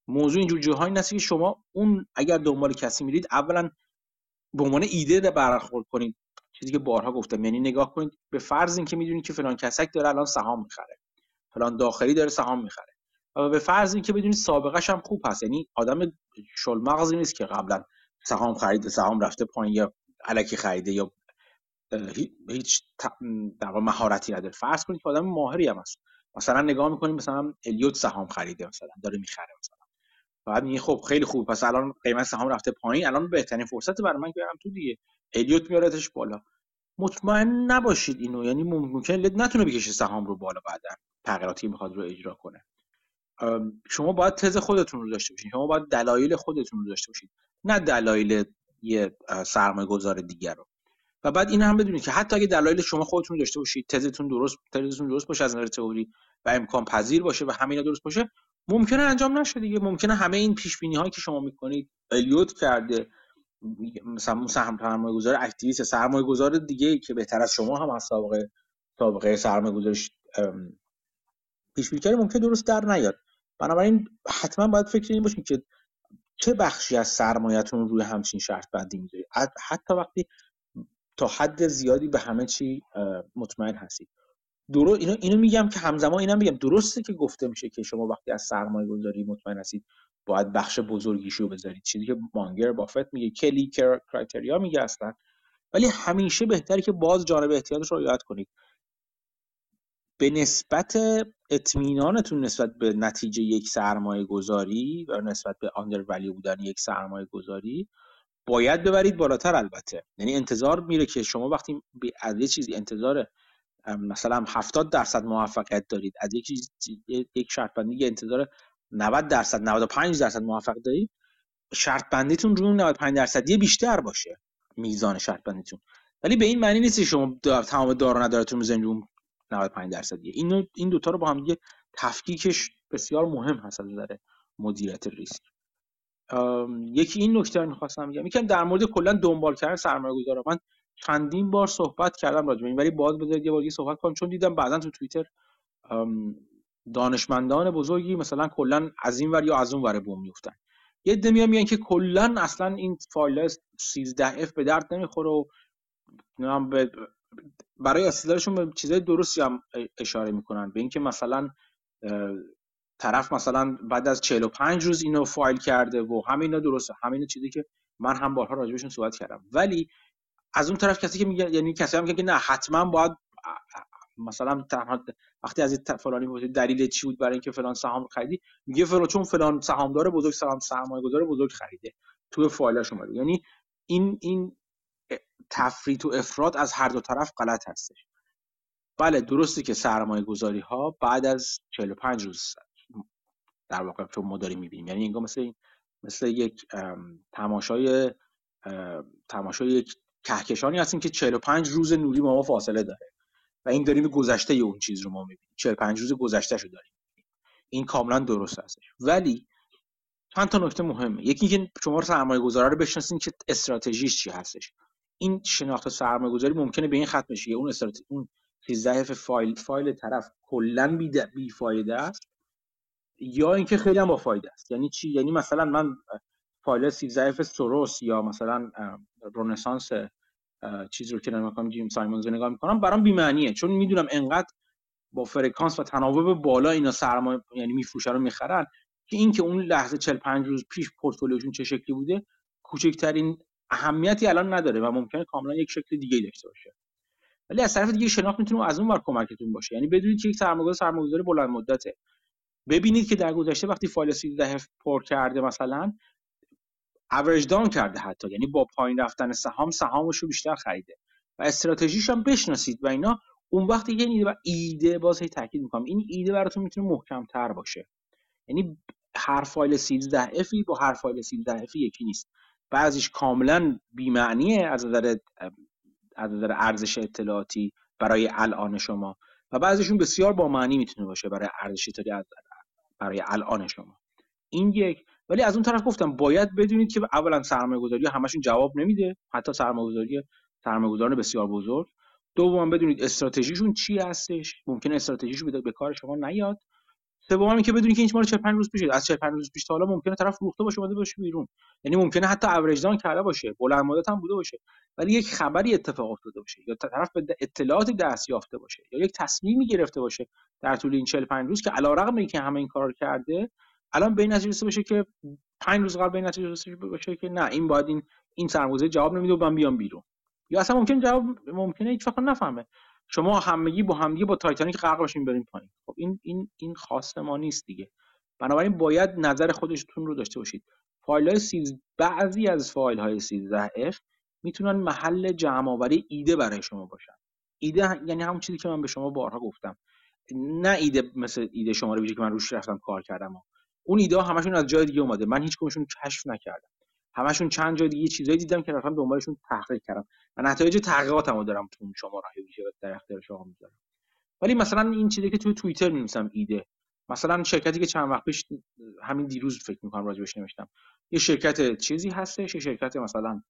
موضوع اینجور جاهایی هست که شما اون اگر دنبال کسی میرید اولا به عنوان ایده برخورد کنید. چیزی که بارها گفتم یعنی نگاه کنید به فرض اینکه می‌دونید که فلان کسک داره الان سهام می‌خره. فلان داخلی داره سهام می‌خره. به فرض اینکه بدونید سابقش هم خوب هست یعنی آدم شل مغزی نیست که قبلا سهام خریده سهام رفته پایین یا علکی خریده یا هیچ در مهارتی نداره. فرض کنید که آدم ماهری هم هست. مثلا نگاه می‌کنیم مثلا الیوت سهام خریده مثلا داره می‌خره مثلا. بعد میگه خب خیلی خوب پس الان قیمت سهام رفته پایین الان بهترین فرصت برای من برم تو دیگه. الیوت میارتش بالا. مطمئن نباشید اینو یعنی ممکن نتونه بکشه سهام رو بالا بعدا. تغییراتی می‌خواد رو اجرا کنه. شما باید تز خودتون رو داشته باشید شما باید دلایل خودتون رو داشته باشید نه دلایل یه سرمایه گذار دیگر رو. و بعد این هم بدونید که حتی اگه دلایل شما خودتون داشته باشید تزتون درست تزتون درست باشه از نظر تئوری و امکان پذیر باشه و همینا درست باشه ممکنه انجام نشه دیگه. ممکنه همه این پیش بینی هایی که شما می‌کنید الیوت کرده مثلا سهم سرمایه گذار اکتیویست سرمایه گذار دیگه که بهتر از شما هم از سابقه سابقه سرمایه گذارش پیش بینی ممکن درست در نیاد. بنابراین حتما باید فکر این باشین که چه بخشی از سرمایهتون روی همچین شرط بندی می‌ذارید حتی وقتی تا حد زیادی به همه چی مطمئن هستید. درست اینو اینو میگم که همزمان اینم میگم درسته که گفته میشه که شما وقتی از سرمایه گذاری مطمئن هستید باید بخش بزرگیشو بذارید. چیزی که مانگر بافت میگه کلی کرایتریا میگه اصلا. ولی همیشه بهتره که باز جانب احتیاطش رو یاد کنید. به نسبت اطمینانتون نسبت به نتیجه یک سرمایه گذاری و نسبت به آندر ولی بودن یک سرمایه گذاری باید ببرید بالاتر البته. یعنی انتظار میره که شما وقتی از یه چیزی انتظار مثلا 70 درصد موفقیت دارید از یک یک شرط بندی انتظار 90 درصد 95 درصد موفق دارید شرط بندیتون رو 95 درصدی بیشتر باشه میزان شرط بندیتون ولی به این معنی نیست شما تمام دار و ندارتون می‌زنید 95 درصدیه. این این دوتا رو با هم دیگه تفکیکش بسیار مهم هست از نظر مدیریت ریسک. یکی این نکته رو می‌خواستم بگم یکم در مورد کلا دنبال کردن سرمایه گذار من چندین بار صحبت کردم راجع این ولی باز بذارید یه بار صحبت کنم چون دیدم بعدا تو توییتر دانشمندان بزرگی مثلا کلا از این ور یا از اون ور بوم میفتن یه عده میان میگن که کلا اصلا این فایل 13 اف به درد نمی‌خوره و برای استدلالشون به چیزای درستی هم اشاره می‌کنن. به اینکه مثلا طرف مثلا بعد از 45 روز اینو فایل کرده و همینا درسته. همین چیزی که من هم بارها راجبشون صحبت کردم. ولی از اون طرف کسی که میگه یعنی کسی هم که نه حتما باید مثلا وقتی از فلانی بود دلیل چی بود برای اینکه فلان سهام خریدی میگه فلان چون فلان سهامدار بزرگ سهام سرمایه گذار بزرگ خریده. توی فایلش اومده. یعنی این این تفریط و افراد از هر دو طرف غلط هستش. بله درسته که سرمایه گذاری ها بعد از 45 روز در واقع ما داریم می‌بینیم. یعنی انگار مثل مثل یک تماشای تماشای یک کهکشانی هستیم که 45 روز نوری ما فاصله داره و این داریم گذشته اون چیز رو ما می‌بینیم. 45 روز گذشته شو داریم این کاملا درست هستش. ولی چند تا نکته مهمه. یکی اینکه شما سرمایه گذاره رو بشناسین که استراتژیش چی هستش. این شناخت سرمایه گذاری ممکنه به این ختم بشه. اون استراتژی اون 13 فایل فایل طرف کلا بی, بی فایده است یا اینکه خیلی هم با فایده است. یعنی چی؟ یعنی مثلا من فایل 13 سوروس یا مثلا رنسانس چیزی رو که نگاه می‌کنم جیم سایمونز رو نگاه می‌کنم برام بی معنیه چون می‌دونم انقدر با فرکانس و تناوب بالا اینا سرمایه یعنی میفروشن رو می‌خرن که این که اون لحظه 45 روز پیش پورتفولیوشون چه شکلی بوده کوچکترین اهمیتی الان نداره و ممکنه کاملا یک شکل دیگه داشته باشه. ولی از طرف دیگه شناخت می‌تونه از اون ور کمکتون باشه. یعنی بدونید که یک سرمایه‌گذار سرمایه‌گذاری بلند مدته. ببینید که در گذشته وقتی فایل 13 پر کرده مثلا اوریج داون کرده حتی. یعنی با پایین رفتن سهام سهامش رو بیشتر خریده. و استراتژیش هم بشناسید و اینا. اون وقتی یه ایده ایده باز هی تاکید می‌کنم. این ایده براتون می‌تونه محکم تر باشه. یعنی هر فایل 13 افی با هر فایل 13 افی یکی نیست. بعضیش کاملا بی‌معنیه از نظر از نظر ارزش اطلاعاتی برای الان شما. و بعضیشون بسیار با معنی می‌تونه باشه برای ارزش اطلاعاتی برای الان شما. این یک. ولی از اون طرف گفتم باید بدونید که اولا سرمایه گذاری همشون جواب نمیده. حتی سرمایه گذاری سرمایه بسیار بزرگ. دوم بدونید استراتژیشون چی هستش. ممکنه استراتژیشون به کار شما نیاد. سوم که بدونید که این مال 45 روز پیش از 45 روز پیش تا حالا ممکنه طرف فروخته باشه اومده باشه بیرون. یعنی ممکنه حتی اوریج دان کرده باشه بلند مدت هم بوده باشه. ولی یک خبری اتفاق افتاده باشه. یا طرف به اطلاعات دست یافته باشه یا یک تصمیمی گرفته باشه در طول این 45 روز که علیرغم اینکه همه این کار کرده الان به این نتیجه باشه که 5 روز قبل به این نتیجه باشه که نه این باید این این سرمایه جواب نمیده و من بیام بیرون. یا اصلا ممکن جواب ممکنه هیچ وقت نفهمه. شما همگی با همگی با تایتانیک غرق باشین بریم پایین. خب این این این خاص ما نیست دیگه. بنابراین باید نظر خودتون رو داشته باشید. فایل های سیز... بعضی از فایل های 13 f می‌تونن محل جمع آوری ایده برای شما باشن. ایده یعنی همون چیزی که من به شما بارها گفتم. نه ایده مثل ایده شما رو که من روش رفتم کار کردم. اون ایده همشون از جای دیگه اومده. من هیچ کمشون کشف نکردم. همشون چند جای دیگه چیزایی دیدم که رفتم دنبالشون تحقیق کردم. و نتایج تحقیقاتمو دارم تو شما راه ویژه در اختیار شما می‌ذارم. ولی مثلا این چیزی که توی توییتر می‌نویسم ایده. مثلا شرکتی که چند وقت پیش همین دیروز فکر می‌کنم راجبش نوشتم. یه شرکت چیزی هستش یه شرکت مثلا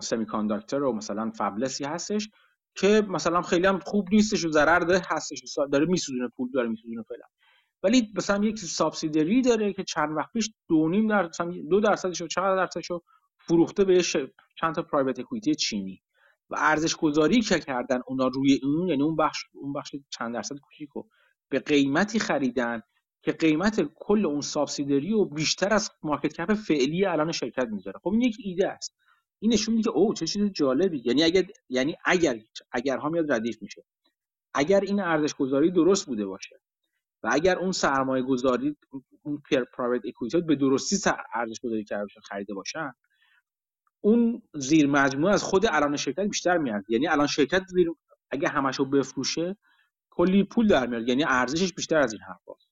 سمی کانداکتور و مثلا فبلسی هستش که مثلا خیلی هم خوب نیستش و ضرر داره هستش. داره میسوزونه پول داره میسوزونه فعلا. ولی مثلا یک سابسیدری داره که چند وقت پیش دو نیم در دو درصدش و چقدر درصدش رو فروخته به چند تا پرایوت اکویتی چینی. و ارزش گذاری که کردن اونا روی اون یعنی اون بخش اون بخش چند درصد کوچیکو به قیمتی خریدن که قیمت کل اون سابسیدری و بیشتر از مارکت کپ فعلی الان شرکت می‌ذاره. خب این یک ایده است. این نشون میده او چه چیز جالبی. یعنی اگر یعنی اگر اگر ها میاد ردیف میشه. اگر این ارزش گذاری درست بوده باشه و اگر اون سرمایه گذاری اون پرایوت اکویتی به درستی ارزش گذاری کرده باشن خریده باشن اون زیر مجموعه از خود الان شرکت بیشتر میاد. یعنی الان شرکت زیر اگه همشو بفروشه کلی پول در میاد یعنی ارزشش بیشتر از این حرفاست.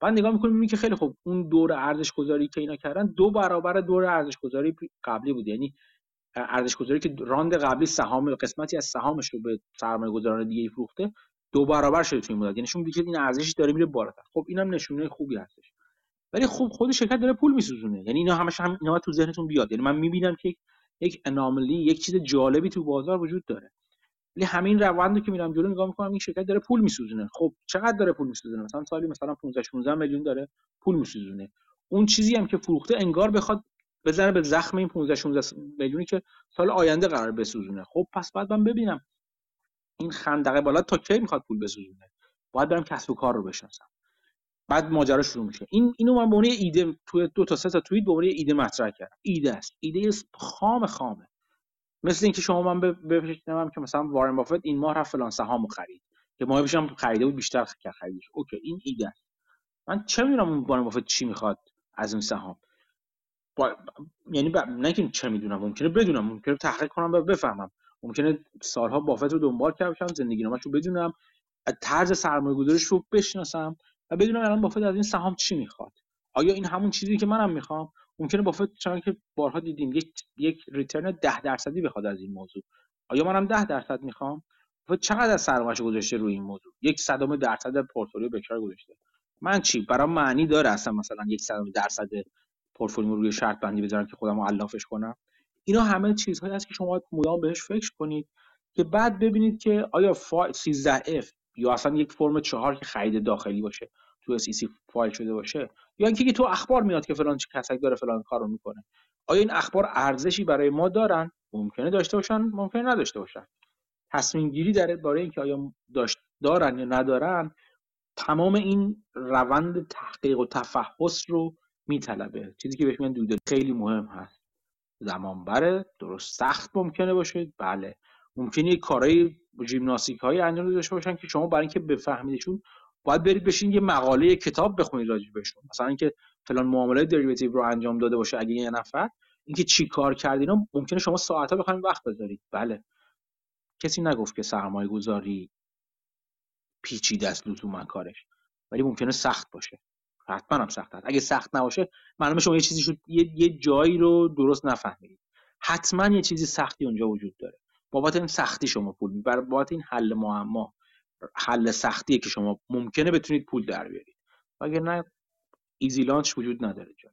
بعد نگاه می‌کنیم می‌بینیم که خیلی خوب اون دور ارزش گذاری که اینا کردن دو برابر دور ارزش گذاری قبلی بود. یعنی ارزش گذاری که راند قبلی سهام قسمتی از سهامش رو به سرمایه گذاران دیگه فروخته دو برابر شده توی مدت. یعنی نشون میده این ارزشش داره میره بالاتر. خب اینم نشونه خوبی هستش. ولی خب خود شرکت داره پول میسوزونه. یعنی اینا همش هم اینا تو ذهنتون بیاد. یعنی من می‌بینم که یک اناملی یک چیز جالبی تو بازار وجود داره. ولی همین روند که میرم جلو نگاه می‌کنم این شرکت داره پول میسوزونه. خب چقدر داره پول میسوزونه؟ مثلا سالی مثلا 15 16 میلیون داره پول میسوزونه. اون چیزی هم که فروخته انگار بخواد بزنه به زخم این 15 16 میلیونی که سال آینده قرار بسوزونه. خب پس بعد من ببینم این خندقه بالا تا کی می‌خواد پول بسوزونه؟ باید برم کسب و کار رو بشناسم. بعد ماجرا شروع میشه. این اینو من به عنوان ایده توی دو تا سه تا توییت به عنوان ایده مطرح کردم. ایده است. ایده خام خامه. مثل اینکه شما من بپیشنم که مثلا وارن بافت این ماه رفت فلان سهامو خرید. که ماه پیشم خریده بود بیشتر خریدش. اوکی این ایده است. من چه می‌دونم وارن بافت چی می‌خواد از اون سهام؟ با... یعنی ب... نه که چه می‌دونم ممکنه بدونم. ممکنه تحقیق کنم و بفهمم. ممکنه سالها بافت رو دنبال کردم زندگی نامش رو بدونم طرز سرمایه گذاریش رو بشناسم و بدونم الان بافت از این سهام چی می‌خواد. آیا این همون چیزی که منم می‌خوام؟ ممکنه بافت چون که بارها دیدیم یک یک ریترن 10 درصدی بخواد از این موضوع. آیا منم 10 درصد می‌خوام؟ و چقدر از سرمایه‌اش گذاشته روی این موضوع؟ یک صدم درصد پورتفولیو بکار گذاشته. من چی؟ برام معنی داره اصلا مثلا یک صدم درصد پورتفولیو روی شرط بندی بذارم که خودم علافش کنم؟ اینا همه چیزهایی هست که شما مدام بهش فکر کنید که بعد ببینید که آیا 13F یا اصلا یک فرم چهار که خرید داخلی باشه تو SEC فایل شده باشه یا اینکه تو اخبار میاد که فلان کسایی داره فلان کارو می‌کنه. آیا این اخبار ارزشی برای ما دارن؟ ممکنه داشته باشن ممکنه نداشته باشن. تصمیم گیری در باره اینکه آیا داشت دارن یا ندارن تمام این روند تحقیق و تفحص رو میطلبه. چیزی که بهش میگن خیلی مهم هست. زمان بره درست سخت ممکنه باشه. بله. ممکنه کارهای ژیمناستیک های انجام داشته باشن که شما برای اینکه بفهمیدشون باید برید بشین یه مقاله یه کتاب بخونید راجع بهشون. مثلا اینکه فلان معامله دریوتیو رو انجام داده باشه اگه یه نفر. اینکه چی کار کردین ممکنه شما ساعتها بخواید وقت بذارید. بله. کسی نگفت که سرمایه گذاری پیچیده است لزوما کارش. ولی ممکنه سخت باشه. حتما هم سخت هست اگه سخت نباشه معلومه شما یه چیزی شد یه, یه جایی رو درست نفهمید حتما یه چیزی سختی اونجا وجود داره. بابت این سختی شما پول بر بابت این حل معما حل سختیه که شما ممکنه بتونید پول در بیارید. اگر نه easy lunch وجود نداره جا.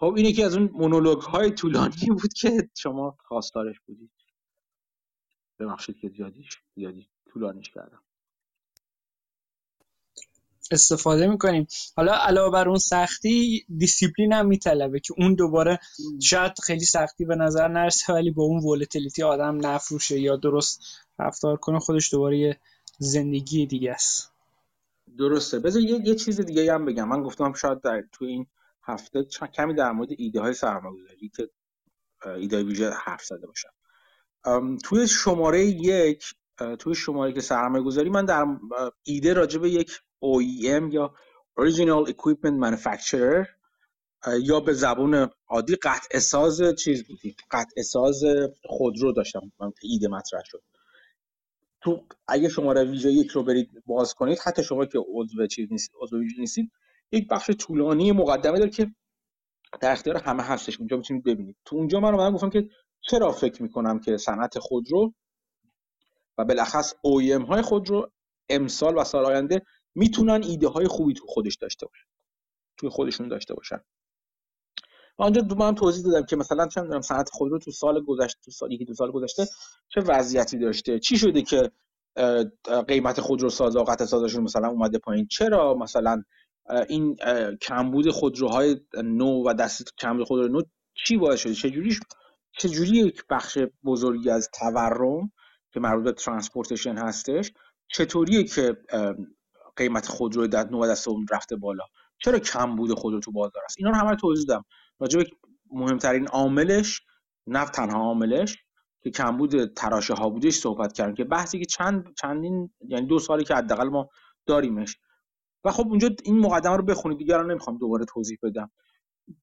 خب این یکی از اون monologue های طولانی بود که شما خواستارش بودید. ببخشید که زیادیش زیادی طولانیش کردم. استفاده می‌کنیم. حالا علاوه بر اون سختی دیسیپلین هم میطلبه که اون دوباره شاید خیلی سختی به نظر نرسه ولی با اون ولتیلیتی آدم نفروشه یا درست رفتار کنه خودش دوباره یه زندگی دیگه است. درسته. بذار یه, یه چیز دیگه هم بگم. من گفتم شاید در تو این هفته کمی در مورد ایده های سرمایه‌گذاری که ایده ویژه حرف زده باشم. توی شماره یک توی شماره که سرمایه گذاری من در ایده راجع به یک OEM یا Original Equipment Manufacturer یا به زبون عادی قطع ساز چیز بودیم قطع ساز خودرو داشتم ایده مطرح شد. تو اگه شماره ویژه یک رو برید باز کنید حتی شما که عضو چیز نیست عضو ویژه نیستید یک بخش طولانی مقدمه داره که در اختیار همه هستش. اونجا می‌تونید ببینید. تو اونجا من من گفتم که چرا فکر می‌کنم که صنعت خودرو و بالاخص OEM های خودرو امسال و سال آینده می‌تونن ایده های خوبی تو خودش داشته باشن. توی خودشون داشته باشن. و آنجا دو من توضیح دادم که مثلا چه می‌دونم صنعت خودرو تو سال گذشته تو سال یکی دو سال گذشته چه وضعیتی داشته؟ چی شده که قیمت خودرو سازا قطع سازاشون مثلا اومده پایین؟ چرا مثلا این کمبود خودروهای نو و دست کمبود خودرو نو چی باعث شده؟ چجوریش چجوری یک بخش بزرگی از تورم که مربوط به transportation هستش چطوریه که قیمت خودرو در نو دست رفته بالا. چرا کم بوده خودرو تو بازار؟ است اینا رو همه توضیح دادم. راجع به مهمترین عاملش نه تنها عاملش که کمبود تراشه ها بودش صحبت کردم که بحثی که چند چندین یعنی دو سالی که حداقل ما داریمش. و خب اونجا این مقدمه رو بخونید دیگه نمی‌خوام دوباره توضیح بدم.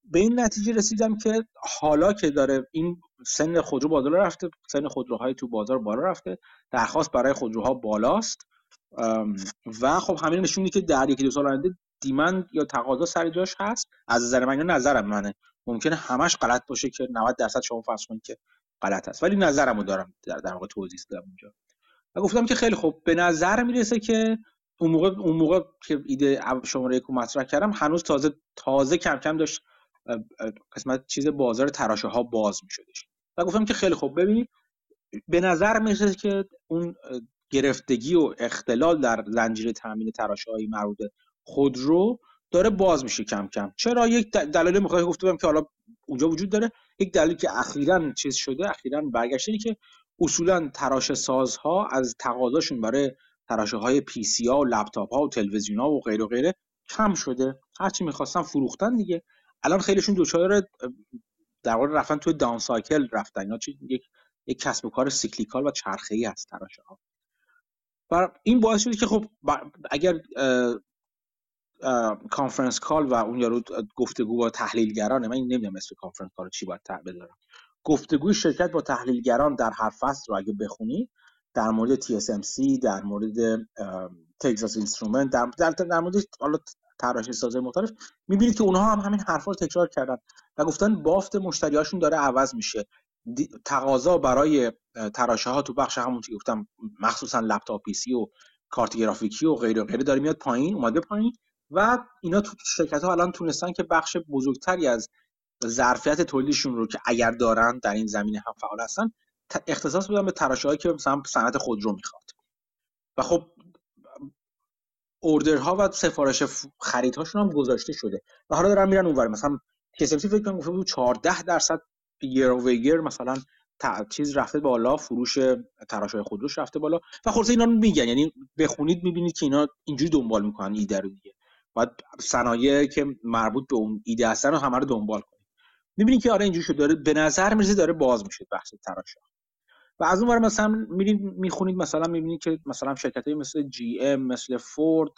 به این نتیجه رسیدم که حالا که داره این سن خودرو بالا رفته سن خودروهای تو بازار بالا رفته درخواست برای خودروها بالاست. و خب همین نشون میده که در یکی دو سال آینده دیمند یا تقاضا سر جاش هست. از نظر من نظرم منه ممکنه همش غلط باشه که 90 درصد شما فرض کنید که غلط هست. ولی نظرمو دارم در, در واقع توضیح دادم اونجا. و گفتم که خیلی خوب به نظر می‌رسه که اون موقع اون موقع که ایده شماره یک مطرح کردم هنوز تازه تازه کم کم داشت قسمت چیز بازار تراشه ها باز میشدش. و گفتم که خیلی خوب ببینید به نظر می‌رسه که اون گرفتگی و اختلال در زنجیره تامین تراشه های مربوط خودرو داره باز میشه کم کم. چرا؟ یک دلیل مخاطب گفته که حالا اونجا وجود داره. یک دلیل که اخیرا چیز شده اخیرا برگشته که اصولا تراشه سازها از تقاضاشون برای تراشه های PC ها و لپتاپ ها و تلویزیون ها و غیر و غیره کم شده. هرچی می‌خواستن فروختن دیگه. الان خیلیشون دچار در واقع رفتن توی down cycle رفتن. اینا یک یک کسب و کار cyclical و چرخه ای هست تراشه ها و این باعث شده که خب اگر conference call و اون یارو گفتگو با تحلیلگرانه من نمی‌دونم اسم conference call چی باید بذارم گفتگوی شرکت با تحلیلگران در هر فصل رو اگه بخونی در مورد TSMC در مورد تگزاس اینسترومنت در, در, در مورد حالا تراشه سازای مختلف می‌بینید که اونها هم همین حرفا رو تکرار کردن و گفتن بافت مشتریاشون داره عوض میشه. تقاضا برای تراشه ها تو بخش همون که گفتم مخصوصا لپتاپ PC و کارت گرافیکی و غیره غیره داره میاد پایین اومده پایین و اینا تو شرکت ها الان تونستن که بخش بزرگتری از ظرفیت تولیدشون رو که اگر دارن در این زمینه هم فعال هستن اختصاص بدن به تراشه‌هایی که مثلا صنعت خودرو می‌خواد. و خب اوردرها و سفارش خریدهاشون هم گذاشته شده. و حالا دارن میرن اونور. مثلا TSMC فکر کنم گفته بود 14 درصد یر اوور مثلا چیز رفته بالا فروش تراشهای خودروش رفته بالا. و خلاص اینا رو میگن یعنی بخونید می‌بینید که اینا اینجوری دنبال می‌کنن ایده رو دیگه. باید صنایع که مربوط به اون ایده هستن رو همه رو دنبال کنید. می‌بینید که آره اینجوری شده داره به نظر می‌رسه داره باز میشه بحث تراشه و از اون مثلا میرید می‌خونید مثلا می‌بینید که مثلا شرکت مثل جی ام مثل فورد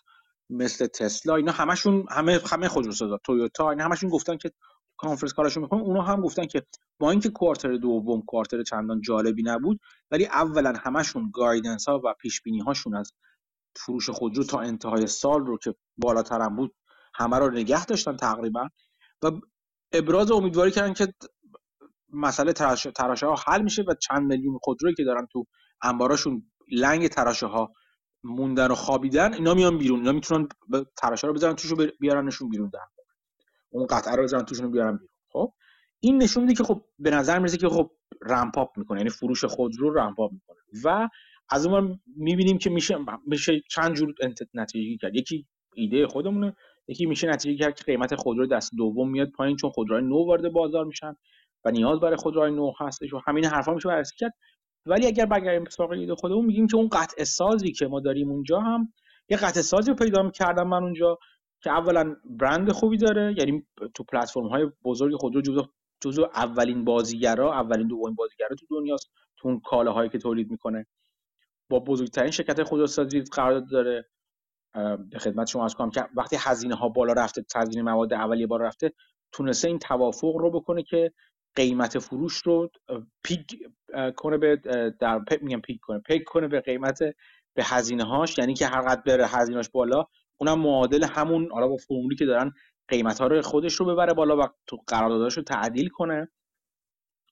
مثل تسلا اینا همشون همه همه خودروسازا تویوتا اینا همشون گفتن که conference call شون می‌کنن اونا هم گفتن که با اینکه quarter دوم quarter چندان جالبی نبود ولی اولا همشون guidance ها و پیش بینی هاشون از فروش خودرو تا انتهای سال رو که بالاتر هم بود همه رو نگه داشتن تقریبا. و ابراز امیدواری کردن که مسئله تراشه ها حل میشه و چند میلیون خودرویی که دارن تو انباراشون لنگ تراشه ها موندن و خوابیدن اینا میان بیرون اینا می‌تونن تراشه رو بزنن توشو بیارنشون بیرون در اون قطعه رو بزنن توشون بیارن بیرون. خب؟ این نشون میده که خب به نظر می‌رسه که خب رمپاپ می‌کنه یعنی فروش خودرو رمپاپ می‌کنه. و از اون می‌بینیم که میشه میشه چند جور نتیجه کرد. یکی ایده خودمونه یکی میشه نتیجه کرد که قیمت خودرو دست دوم میاد پایین چون خودروهای نو وارد بازار میشن و نیاز برای خودروهای نو هستش و همین حرفا میشه بررسی کرد. ولی اگر بگردیم به سراغ ایده خودمون میگیم که اون قطع سازی که ما داریم اونجا هم یه قطع سازی رو پیدا می‌کردم من اونجا. که اولا برند خوبی داره یعنی تو پلتفرم های بزرگ خودرو جزو جزو اولین بازیگرا اولین دومین بازیگرا تو دنیاست تو اون کالاهایی که تولید می‌کنه. با بزرگترین شرکت خودروسازی قرارداد داره. به خدمت شما از کنم که وقتی هزینه ها بالا رفته هزینه مواد اولیه بالا رفته تونسته این توافق رو بکنه که قیمت فروش رو پیک کنه به در میگم پیک کنه پیک کنه به قیمت به هزینه هاش یعنی که هر قد بره هزینهاش بالا اونم معادل همون حالا با فرمولی که دارن قیمت ها رو خودش رو ببره بالا و تو قرارداداش رو تعدیل کنه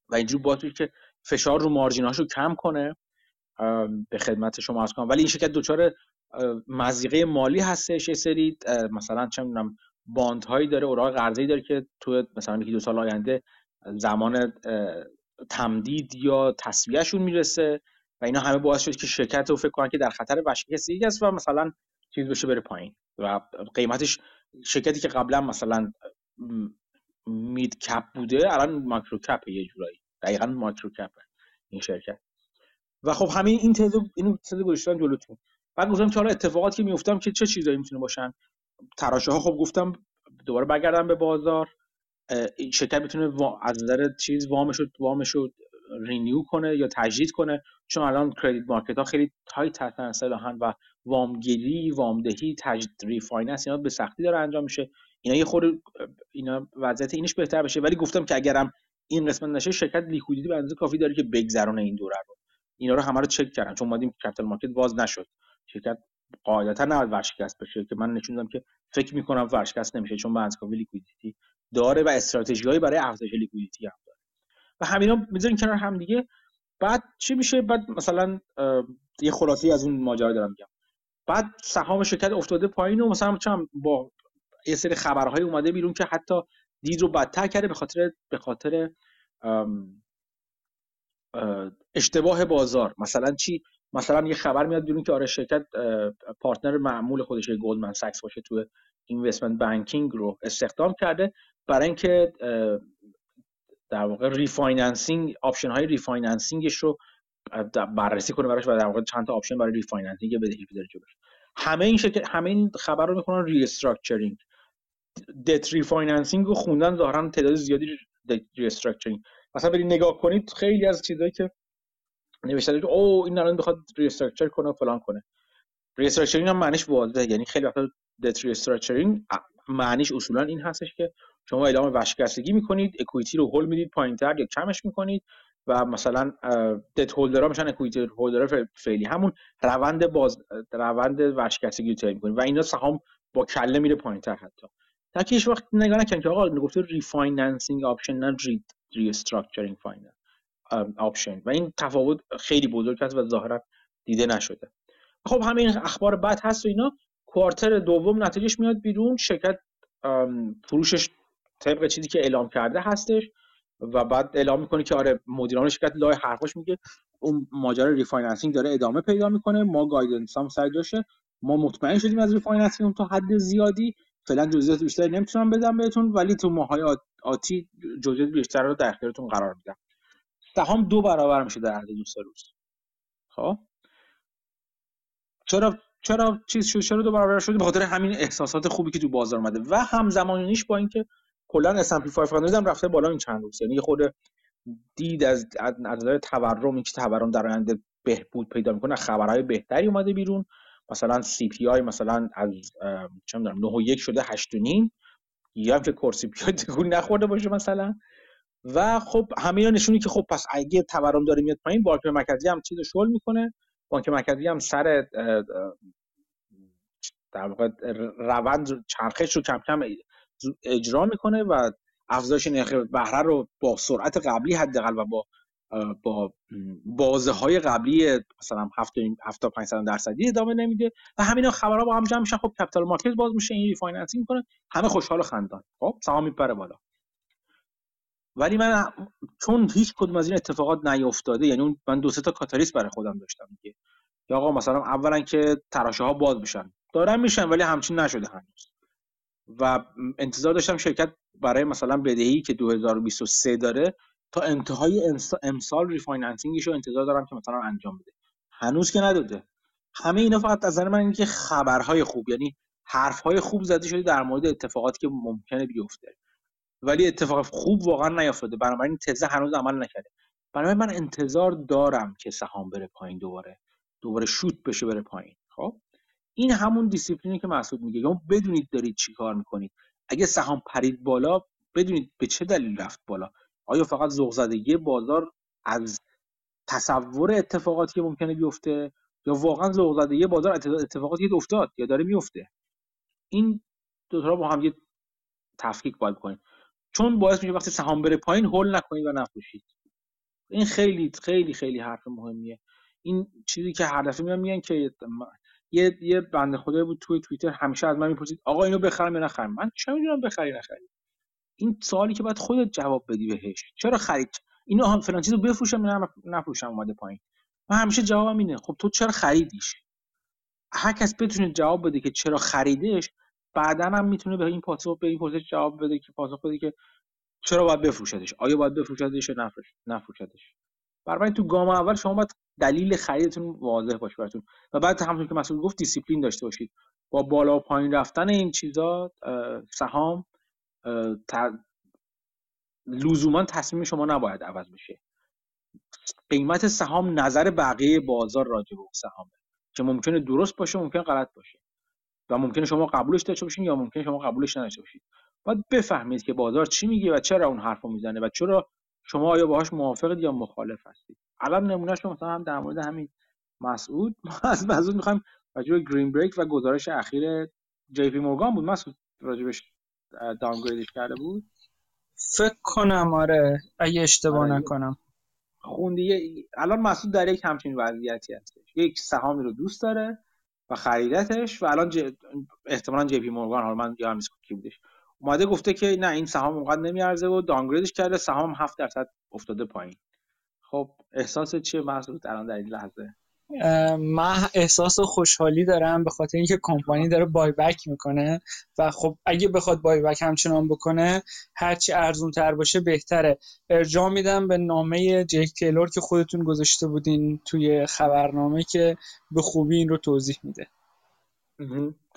و اینجور باید که فشار رو مارجیناش رو کم کنه به خدمت شما از کنم. ولی این شرکت دچار مزیقه مالی هستش یه سری مثلا چه می‌دونم باند هایی داره اوراق قرضه داره که تو مثلا یکی دو سال آینده زمان تمدید یا تصویهشون می‌رسه و اینا همه باعث شد که شرکت رو فکر کنن که در خطر ورشکستگی است و مثلا چیز بشه بره پایین و قیمتش شرکتی که قبلا مثلا mid cap بوده الان micro cap یه جورایی. دقیقا micro cap این شرکت. و خب همین این تز این تز گذاشتن جلوتون بعد گفتم که حالا اتفاقاتی که میفتم که چه چیزایی می‌تونه باشن تراشه ها خب گفتم دوباره برگردم به بازار. شرکت می‌تونه از نظر چیز وامش رو renew کنه یا تجدید کنه. چون الان credit market ها خیلی tight هستن اصطلاحا و وامگیری وامدهی تجدید refinance اینا به سختی داره انجام میشه. اینا یه خورده اینا وضعیت اینش بهتر بشه. ولی گفتم که اگرم این قسمت نشه شرکت liquidity به اندازه کافی داره که بگذرونه این دوره رو. اینا رو همه رو چک کردم چون اومدیم capital market باز نشد. شرکت قاعدتا نباید ورشکست بشه که من نشون دادم که فکر می‌کنم ورشکست نمیشه چون اندازه کافی liquidity داره و استراتژیایی برای افزایش liquidity هم داره. و همینا می‌ذارین کنار هم دیگه. بعد چی میشه؟ بعد مثلا یه خلاصی از اون ماجرا دارم میگم. بعد سهام شرکت افتاده پایین و مثلا چم با یه سری خبرهای اومده بیرون که حتی دید رو بدتر کرده به خاطر به خاطر اشتباه بازار. مثلا چی؟ مثلا یه خبر میاد بیرون که آره شرکت partner معمول خودش گلدمن ساکس باشه تو investment banking رو استخدام کرده برای اینکه در واقع refinancing option های refinancing ش رو بررسی کنه براش و در واقع چند تا option برای refinancing بدهی بده جلوش. همه این شرکت همه این خبر رو می‌کنن restructuring debt refinancing رو خوندن ظاهرا تعداد زیادی restructuring مثلا برید نگاه کنید خیلی از چیزایی که نوشته که او این الان بخواد restructure کنه و فلان کنه. restructuring هم معنیش واضحه. یعنی خیلی وقتا debt restructuring معنیش اصولا این هستش که شما اعلام ورشکستگی می‌کنید equity رو هول می‌دید پایینتر یا کمش می‌کنید. و مثلا debt holder ها میشن equity holder فعلی. همون روند باز روند ورشکستگی رو طی و اینا سهام با کله میره پایینتر حتی. تا وقت نگاه نکنید که آقا گفته refinancing option نه re restructuring finance option و این تفاوت خیلی بزرگ است و ظاهرا دیده نشده. خب همین اخبار بد هست و اینا. quarter دوم نتیجهش میاد بیرون. شرکت فروشش طبق چیزی که اعلام کرده هستش. و بعد اعلام می‌کنه که آره مدیران شرکت لای حرفاش میگه. اون ماجرا refinancing داره ادامه پیدا می‌کنه. ما guidance هم سعی داشته ما مطمئن شدیم از refinancing تا حد زیادی. فعلا جزئیات بیشتری نمی‌تونم بدم بهتون ولی تو ماهای آتی جزئیات بیشتر رو در اختیارتون قرار میدم. سهام دو برابر میشه در عرض دو سه روز. خب؟ چرا چرا چیز شد؟ چرا دو برابر شد؟ به خاطر همین احساسات خوبی که تو بازار اومده. و همزمانیش با اینکه کلا S&P 500 هم رفته بالا این چند روز. یعنی خود دید از نظر تورم اینکه تورم در آینده بهبود پیدا می‌کنه خبرهای بهتری اومده بیرون. مثلا CPI مثلا از چه می‌دونم 9 و 1 شده 8 و نیم. یا هم که core CPI تکون نخورده باشه مثلا. و خب همه نشونی که خب پس اگه تورم داره میاد پایین بانک مرکزی هم چیزو شل می‌کنه. بانک مرکزی هم سر در واقع روند چرخش رو کم کم اجرا می‌کنه و افزایش نرخ بهره رو با سرعت قبلی حداقل و با با بازه های قبلی مثلا 75 درصدی ادامه نمیده و همینا خبرها با هم جمع میشن. خب capital market باز میشه این refinancing می‌کنه. همه خوشحال و خندان. خب سهام میپره بالا. ولی من چون هیچ کدوم از این اتفاقات نیافتاده یعنی من دو سه تا کاتالیست برای خودم داشتم دیگه. یا آقا مثلا اولا که تراشه ها باز بشن دارن میشن ولی همچین نشده هنوز. و انتظار داشتم شرکت برای مثلا بدهی که 2023 داره تا انتهای امسال refinancing ش رو انتظار دارم که مثلا انجام بده. هنوز که نداده. همه اینا فقط از نظر من اینکه خبرهای خوب یعنی حرفهای خوب زده شده در مورد اتفاقاتی که ممکنه بیفته. ولی اتفاق خوب واقعا نیافتاده. بنابراین تزه هنوز عمل نکرده. بنابراین من انتظار دارم که سهام بره پایین دوباره. دوباره شوت بشه بره پایین. خب؟ این همون دیسیپلینی که مسعود میگه. یا بدونید دارید چی کار می‌کنید. اگه سهام پرید بالا بدونید به چه دلیل رفت بالا. آیا فقط ذوق بازار از تصور اتفاقاتی که ممکنه بیفته یا واقعا ذوق بازار اتفاقاتی که افتاد یا داره میفته این دو تا با هم یه تفکیک باید بکنید چون باعث میشه وقتی سهام بره پایین هول نکنید و نفروشید این خیلی خیلی خیلی حرف مهمیه. این چیزی که هر دفعه میان میگن که یه یه بنده خدایی بود توی توییتر همیشه از من می‌پرسید آقا اینو بخرم یا نخرم؟ من چه می‌دونم بخری نخری؟ این سوالی که باید خودت جواب بدی بهش. چرا خرید؟ اینو هم فلان چیزو بفروشم یا نفروشم اومده پایین. من همیشه جوابم اینه خب تو چرا خریدیش؟ هر کس بتونه جواب بده که چرا خریدش بعدا هم می‌تونه به این پاسخ به این پرسش جواب بده که پاسخ بده که چرا باید بفروشدش؟ آیا باید بفروشدش یا نفروشدش؟ برای تو گام اول شما باید دلیل خریدتون واضح باشه براتون. و بعد همونطور که مسعود گفت دیسیپلین داشته باشید. با بالا و پایین رفتن این چیزا سهام لزوما تصمیم شما نباید عوض بشه. قیمت سهام نظر بقیه بازار راجع به سهامه. که ممکنه درست باشه ممکن غلط باشه. و ممکنه شما قبولش داشته باشین یا ممکنه شما قبولش نداشته باشید. باید بفهمید که بازار چی میگه و چرا اون حرفو می‌زنه و چرا شما آیا باهاش موافقید یا مخالف هستید الان نمونهش مثلا هم در مورد همین مسعود ما از مسعود می‌خوایم راجع گرین بریک و گزارش اخیر جی پی مورگان بود. مسعود راجبش داونگریدش کرده بود؟ فکر کنم آره. اگه اشتباه آره. نکنم. خوندی الان مسعود در یک همچین وضعیتی هست یک سهامی رو دوست داره و خریدتش و الان ج... احتمالا جی پی مورگان حالا من نیست کی بودش. اومده گفته که نه این سهام اونقدر نمیارزه و دانگریدش کرده. سهام 7 درصد افتاده پایین. خب احساس چیه مسعود الان در این لحظه؟ من احساس خوشحالی دارم به خاطر اینکه کمپانی داره بای بک می‌کنه و خب اگه بخواد بای بک همچنان بکنه هرچی ارزون تر باشه بهتره. ارجاع میدم به نامه جیک تیلور که خودتون گذاشته بودین توی خبرنامه که به خوبی این رو توضیح میده.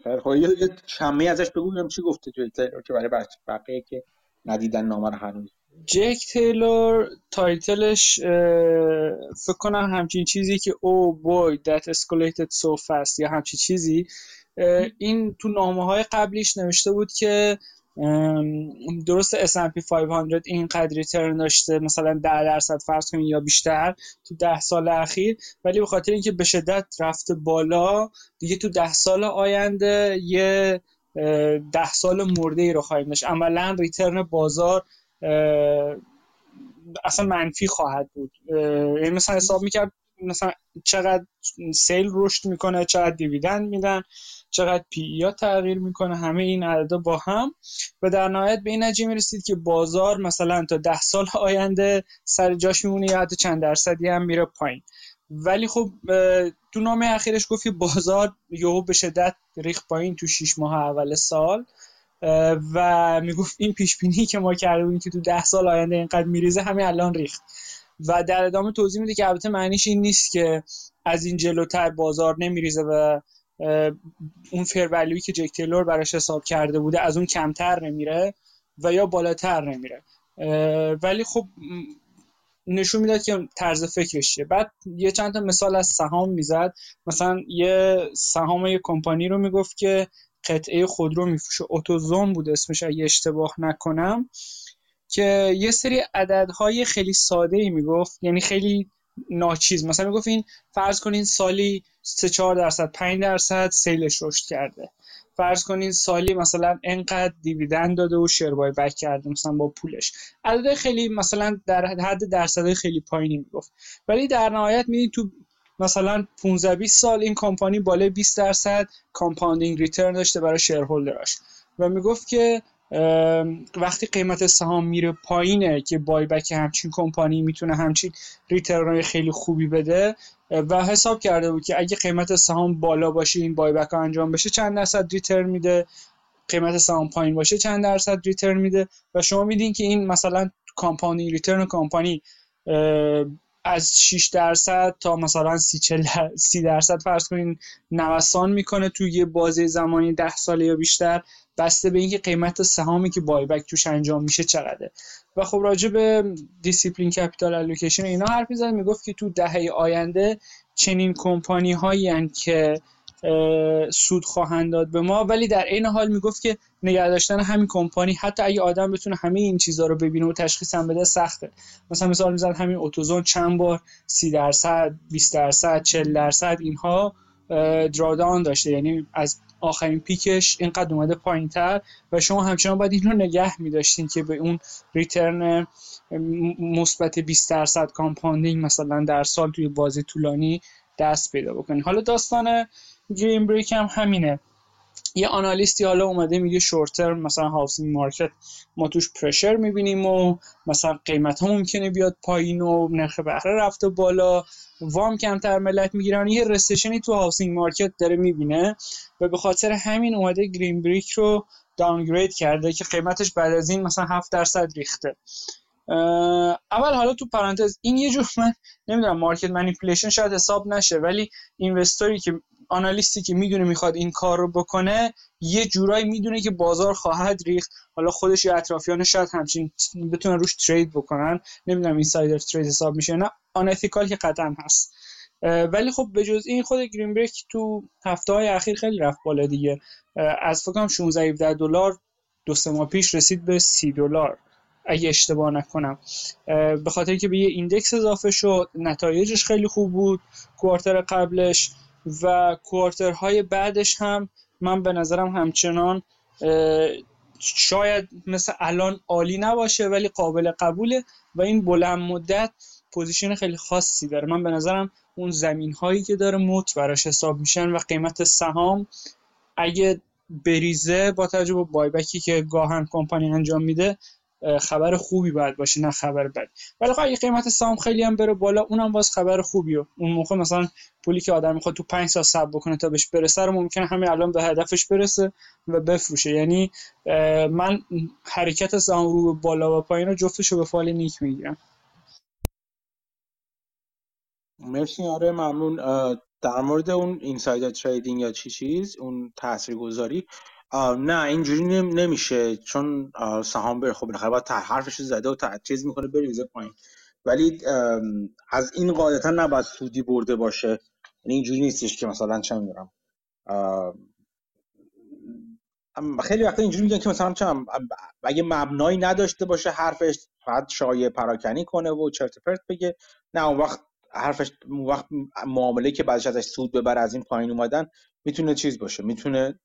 خیر خب یه کمی ازش بگو چی گفته جیک تیلور که برای بقیه که ندیدن نامه رو هنوز. جک تیلور تایتلش فکر کنم همچین چیزی که او بوی that escalated so fast یا همچین چیزی این تو نامه های قبلیش نوشته بود که درست S&P 500 اینقدر ریترن داشته مثلا 10 درصد فرض کنید یا بیشتر تو ده سال اخیر ولی به خاطر اینکه به شدت رفته بالا دیگه تو ده سال آینده یه ده سال مرده ای رو خواهیم داشت. عملا ریترن بازار اصلا منفی خواهد بود. یعنی مثلا حساب می‌کرد مثلا چقدر سیل رشد می‌کنه چقدر دیویدند میدن. چقدر پی یا تغییر می‌کنه همه این عددا با هم. و در نهایت به این نتیجه می‌رسید که بازار مثلا تا ده سال آینده سر جاش میمونه یا حتی چند درصدی هم میره پایین. ولی خب تو نامه اخیرش گفت که بازار یهو به شدت ریخ پایین تو 6 ماه اول سال. و می‌گفت این پیش بینی که ما کرده بودیم که تو ده سال آینده اینقدر میریزه همین الان ریخت. و در ادامه توضیح میده که البته معنیش این نیست که از این جلوتر بازار نمیریزه و اون فر که جک تیلور براش حساب کرده بوده از اون کمتر نمیره و یا بالاتر نمیره. ولی خب نشون می‌داد که طرز فکرش چیه بعد یه چند تا مثال از سهام می‌زد. مثلا یه سهام یه کمپانی رو می‌گفت که قطعه خودرو میفروشه. اوتوزون بود اسمش اگه اشتباه نکنم که یه سری عددهای خیلی ساده ای می‌گفت. یعنی خیلی ناچیز. مثلا می‌گفت این فرض کنین سالی 3 4 درصد 5 درصد sales ش رشد کرده. فرض کنین سالی مثلا انقدر dividend داده و share buyback کرده مثلا با پولش. عدد خیلی مثلا در حد درصد خیلی پایینی می‌گفت. ولی در نهایت می‌دید تو مثلا 15 20 سال این کمپانی بالای 20 درصد compounding return داشته برای shareholder اش و می‌گفت که وقتی قیمت سهام میره پایینه که buyback همچین کمپانی می‌تونه همچین return خیلی خوبی بده و حساب کرده بود که اگه قیمت سهام بالا باشه این buyback انجام بشه چند درصد return میده. قیمت سهام پایین باشه چند درصد return میده. و شما می‌دیدین که این مثلا compounding return کمپانی از 6 درصد تا مثلا 30 درصد فرض کنین نوسان می‌کنه توی یه بازه زمانی 10 ساله یا بیشتر. بسته به اینکه قیمت سهامی که buyback توش انجام میشه چقدره. و خب راجع به دیسیپلین capital allocation اینا حرف می‌زد می‌گفت که تو دهه آینده چنین کمپانی هایی که سود خواهند داد به ما ولی در این حال می‌گفت که نگه داشتن همین کمپانی حتی اگه آدم بتونه همه این چیزها رو ببینه و تشخیص هم بده سخته. مثلا مثال می‌زد همین AutoZone چند بار 30 درصد 20 درصد 40 درصد اینها drawdown داشته. یعنی از آخرین peak ش اینقدر اومده پایین تر و شما همچنان باید این رو نگه میداشتین که به اون return مثبت 20 درصد compounding مثلا در سال توی بازه طولانی دست پیدا بکنید حالا داستان Green Brick هم همینه. یه analyst ی حالا اومده میگه short term مثلا housing market ما توش pressure می‌بینیم و مثلا قیمت ها ممکنه بیاد پایین و نرخ بهره رفته بالا. وام کمتر ملت می‌گیرن. یه recession ی تو housing market داره می‌بینه و به خاطر همین اومده Green Brick رو downgrade کرده که قیمتش بعد از این مثلا 7 درصد ریخته. اول حالا تو پرانتز این یه جور من نمی‌دونم market manipulation شاید حساب نشه ولی investor ی که analyst ی که می‌دونه می‌خواد این کار رو بکنه یه جورایی می‌دونه که بازار خواهد ریخت. حالا خودش یا اطرافیانش شاید همچین بتونن روش trade بکنن. نمی‌دونم insider trade حساب میشه نه. unethical که قطعا هست. ولی خب به جز این خود Green Brick تو هفته های اخیر خیلی رفت بالا دیگه. از فکرم 16 17 دلار دو سه ماه پیش رسید به 30 دلار اگه اشتباه نکنم. به خاطر که به یه index اضافه شد. نتایجش خیلی خوب بود. quarter قبلش و quarter های بعدش هم من به نظرم همچنان شاید مثل الان عالی نباشه ولی قابل قبوله و این بلند مدت پوزیشن خیلی خاصی داره. من به نظرم اون زمین هایی که داره موت براش حساب میشن و قیمت سهام اگه بریزه با توجه به بایبکی که گاهن کمپانی انجام میده خبر خوبی باید باشه نه خبر بد. ولی خب اگه قیمت سهام خیلی هم بره بالا اونم باز خبر خوبیه. اون موقع مثلا پولی که آدم می‌خواد تو 5 سال صبر بکنه تا بهش برسه رو ممکنه همین الان به هدفش برسه و بفروشه. یعنی من حرکت سهام رو به بالا و پایین رو جفتش رو به فال نیک می‌گیرم. مرسی. آره ممنون. در مورد اون اینسایدر تریدینگ یا چی چیز اون تاثیرگذاری. نه اینجوری نمیشه چون سهام بره. خب بالاخره باید حرفش زده و چیز می‌کنه بریزه پایین. ولی از این قاعدتا نباید سودی برده باشه. یعنی اینجوری نیستش که مثلا چه می‌دونم خیلی وقتا اینجوری میگن که مثلا چه اگه مبنایی نداشته باشه حرفش فقط شایع پراکنی کنه و چرت پرت بگه. نه اون وقت حرفش اون وقت معامله که بعدش ازش سود ببره از این پایین اومدن می‌تونه چیز باشه. می‌تونه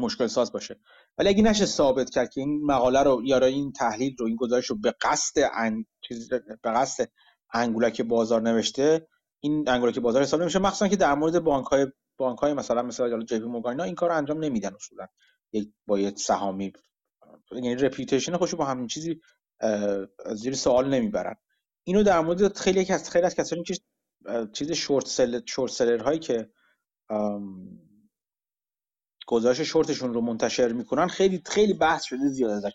مشکل ساز باشه. ولی اگه نشه ثابت کرد که این مقاله رو یا این تحلیل رو این گزارش رو به قصد ان... به قصد انگولک بازار نوشته این انگولک بازار حساب نمیشه. مخصوصا که در مورد بانک های بانک های مثلا مثلا جی مورگان این کار انجام نمیدن اصولا. یک با سهامی یعنی رپیوتیشن خوشو با همین چیزی زیر سوال نمی‌برن. اینو در مورد خیلی از خیلی از کسانی که چیز شورت سل شورت سلر هایی که گزارش شورتشون رو منتشر می‌کنن. خیلی خیلی بحث شده زیاد ازش.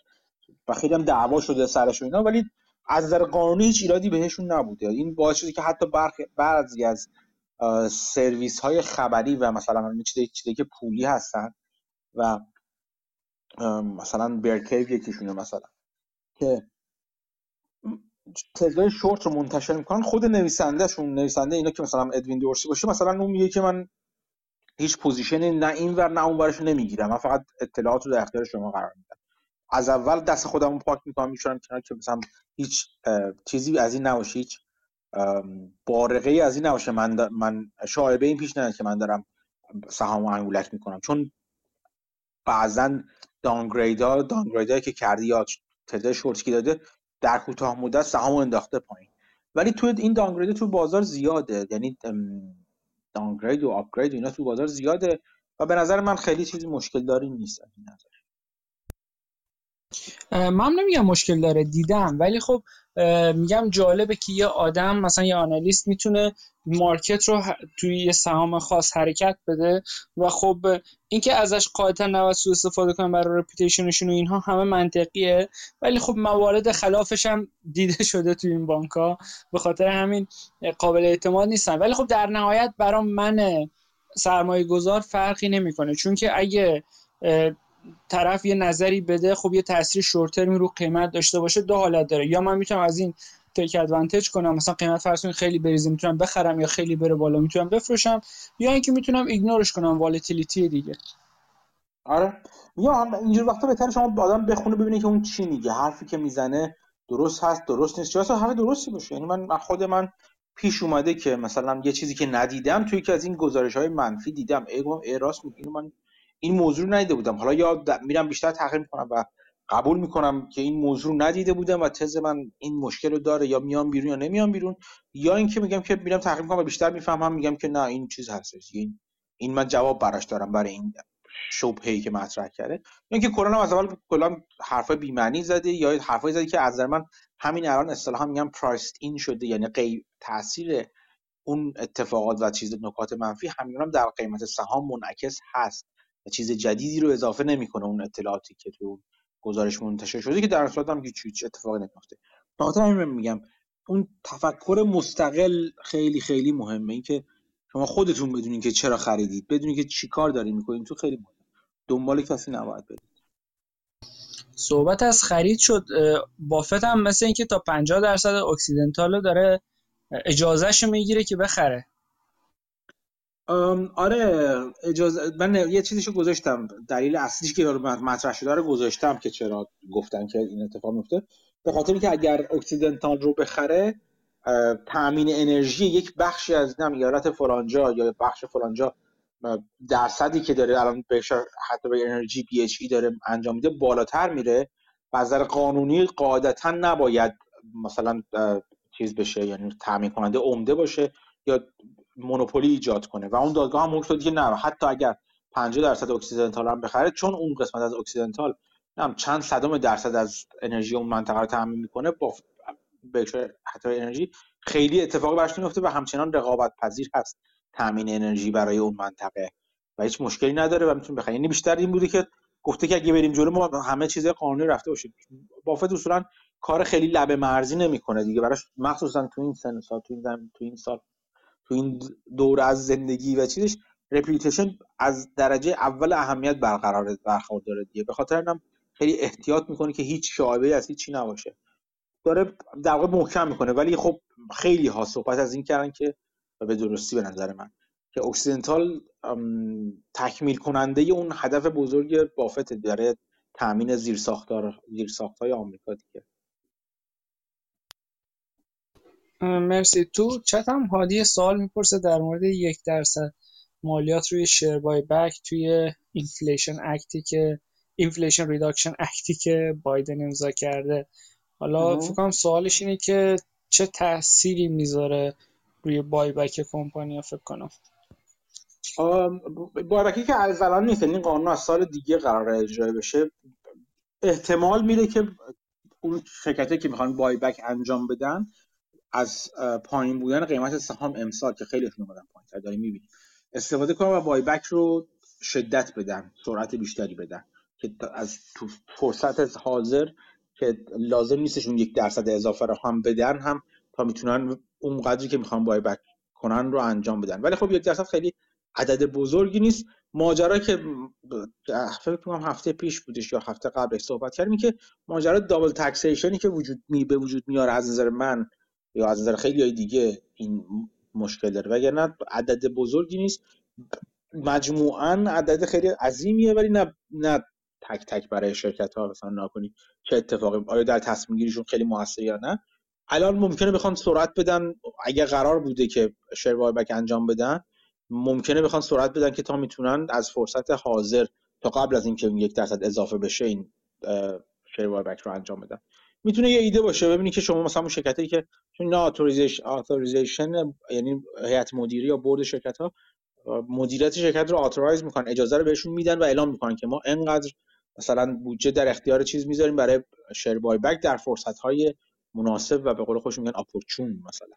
و خیلی هم دعوا شده سرش اینا. ولی از نظر قانونی هیچ ایرادی بهشون نبوده. این باعث شده که حتی بعضی از سرویس های خبری و مثلا چیزی چیزی که پولی هستن و مثلا Bear Cave یکیشونه مثلا که تعداد شورت رو منتشر می‌کنن. خود نویسندهشون نویسنده اینا که مثلا ادوین دورسی باشه مثلا اون میگه که من هیچ position ی نه این ور نه اون ورش نمی‌گیرم. من فقط اطلاعات رو در اختیار شما قرار میدم. از اول دست خودمو پاک می‌کنم میشورم کنار که مثلا هیچ چیزی از این نباشه هیچ بارقه ای از این نباشه. من من شایبه این پیش نیاد که من دارم سهام انگولک می‌کنم. چون بعضا دانگرید ها دانگرید که کردی یا تده شورتکی داده در کوتاه مدت سهام انداخته پایین. ولی تو این دانگرید تو بازار زیاده. یعنی دانگرید و آپگرید اینا تو بازار زیاده و به نظر من خیلی چیزی مشکل داری نیست این نظر. من نمیگم مشکل داره دیدم. ولی خب میگم جالبه که یه آدم مثلا یه آنالیست می‌تونه مارکت رو توی یه سهام خاص حرکت بده و خب اینکه ازش قاعدتا نباید سوء استفاده کنن برای رپیتیشنشون و اینها همه منطقیه. ولی خب موارد خلافش هم دیده شده توی این بانک ها به خاطر همین قابل اعتماد نیستن. ولی خب در نهایت برام من سرمایه گذار فرقی نمی‌کنه. چون که اگه طرف یه نظری بده خب یه تاثیر شورت رو قیمت داشته باشه دو حالت داره. یا من می‌تونم از این تک ادوانتج کنم مثلا قیمت فرض خیلی بریزه می‌تونم بخرم یا خیلی بره بالا می‌تونم بفروشم یا اینکه می‌تونم ایگنورش کنم والتیلیتی دیگه. آره. یا اینجور وقتا بهتره شما آدم بخونه ببینید که اون چی میگه. حرفی که می‌زنه درست هست درست نیست. چرا همه درستی باشه؟ یعنی من خود من پیش اومده که مثلا یه چیزی که ندیدم توی که از این گزارش های منفی دیدم. ای راست اینو من این موضوع ندیده بودم. حالا یا میرم بیشتر تحقیق می‌کنم و قبول می‌کنم که این موضوع ندیده بودم و تز من این مشکل رو داره یا میام بیرون یا نمیام بیرون. یا اینکه میگم که میرم تحقیق می‌کنم و بیشتر می‌فهمم میگم که نه این چیز هستش. این این من جواب براش دارم برای این شبهه‌ای که مطرح کرده. یا اینکه کلا از اول کلا حرفای بی معنی زده یا حرفای زده که از نظر من همین الان اصطلاحا میگم پرایست این شده یعنی غیر تاثیر اون اتفاقات و چیز نکات منفی همین در قیمت سهام منعکس هست. و چیز جدیدی رو اضافه نمی‌کنه اون اطلاعاتی که تو گزارش منتشر شده که در صورت هم هیچ اتفاقی نمیفته خاطر همین میگم اون تفکر مستقل خیلی خیلی مهمه. این که شما خودتون بدونین که چرا خریدید بدونین که چیکار دارین می‌کنین تو خیلی مهمه. دنبال کسی نباید برید. صحبت از خرید شد. بافت هم مثل اینکه تا 50 درصد Occidental داره اجازهش می‌گیره که بخره. آره اجازه من یه چیزیشو گذاشتم دلیل اصلیش که مطرح شده رو گذاشتم که چرا گفتن که این اتفاق میفته. به خاطر اینکه اگر Occidental رو بخره تامین انرژی یک بخشی از نم ایالت فرانجا یا بخش فرانجا درصدی که داره الان بهش Hathaway Energy BHE داره انجام میده بالاتر میره. و از قانونی قاعدتا نباید مثلا چیز بشه یعنی تامین کننده عمده باشه یا monopoly ایجاد کنه. و اون دادگاه هم حکم دیگه نه. حتی اگر 50 درصد Occidental هم بخره چون اون قسمت از Occidental هم چند صدم درصد از انرژی اون منطقه رو تامین می‌کنه با Hathaway Energy خیلی اتفاقی براش نمیفته و همچنان رقابت پذیر هست تامین انرژی برای اون منطقه. و هیچ مشکلی نداره و می‌تونه بخره یعنی بیشتر این بوده که گفته که اگه بریم جلو ما همه چیز قانونی رفته باشیم بافت اصولا کار خیلی لبه مرزی نمی‌کنه دیگه. براش مخصوصا تو این سن سال تو تو این سال تو این دوره از زندگی و چیزش رپیوتیشن از درجه اول اهمیت برقرار برخورداره دیگه. به خاطر اینم خیلی احتیاط می‌کنه که هیچ شایبه از هیچی نباشه. داره در واقع محکم می‌کنه. ولی خب خیلی ها صحبت از این کردن که به درستی به نظر من که Occidental تکمیل کننده اون هدف بزرگ بافت داره تامین زیرساختار زیرساختهای آمریکا دیگه. مرسی. تو چتم هادی سوال می‌پرسه در مورد یک درصد مالیات روی share buyback توی Inflation Act ی که Inflation Reduction Act ی که بایدن امضا کرده. حالا فکر کنم سوالش اینه که چه تأثیری می‌ذاره روی buyback کمپانی فکر کنم. buyback ی که از الان نیست این یعنی قانون از سال دیگه قرار اجرا بشه. احتمال میره که اون شرکتی که می‌خوان buyback انجام بدن از پایین بودن قیمت سهام امسال که خیلی اومدن پایین داریم می‌بینیم. استفاده کنن و بایبک رو شدت بدن سرعت بیشتری بدن که از تو فرصت حاضر که لازم نیستشون یک درصد اضافه رو هم بدن هم تا می‌تونن اون قدری که می‌خوان بایبک کنن رو انجام بدن. ولی خب یک درصد خیلی عدد بزرگی نیست. ماجرا که فکر کنم هفته پیش بودش یا هفته قبلش صحبت کردیم که ماجرا دابل تکسیشنی که وجود می به وجود میاره از نظر من یا از نظر خیلی های دیگه این مشکل داره. وگرنه عدد بزرگی نیست. مجموعا عدد خیلی عظیمیه ولی نه نه تک تک برای شرکت ها مثلا نکنید چه اتفاقی. آیا در تصمیم گیریشون خیلی موثر یا نه؟ الان ممکنه بخوان سرعت بدن. اگه قرار بوده که شیر بک انجام بدن ممکنه بخوان سرعت بدن که تا می‌تونن از فرصت حاضر تا قبل از اینکه یک درصد اضافه بشه این share back رو انجام بدن. می‌تونه یه ایده باشه. ببینید که شما مثلا اون شرکتی که چون authorization یعنی هیئت مدیره یا board شرکت ها مدیریت شرکت رو authorize می‌کنن اجازه رو بهشون میدن و اعلام می‌کنن که ما انقدر مثلا بودجه در اختیار چیز می‌ذاریم برای share buyback در فرصت های مناسب و به قول خودشون میگن opportune مثلا.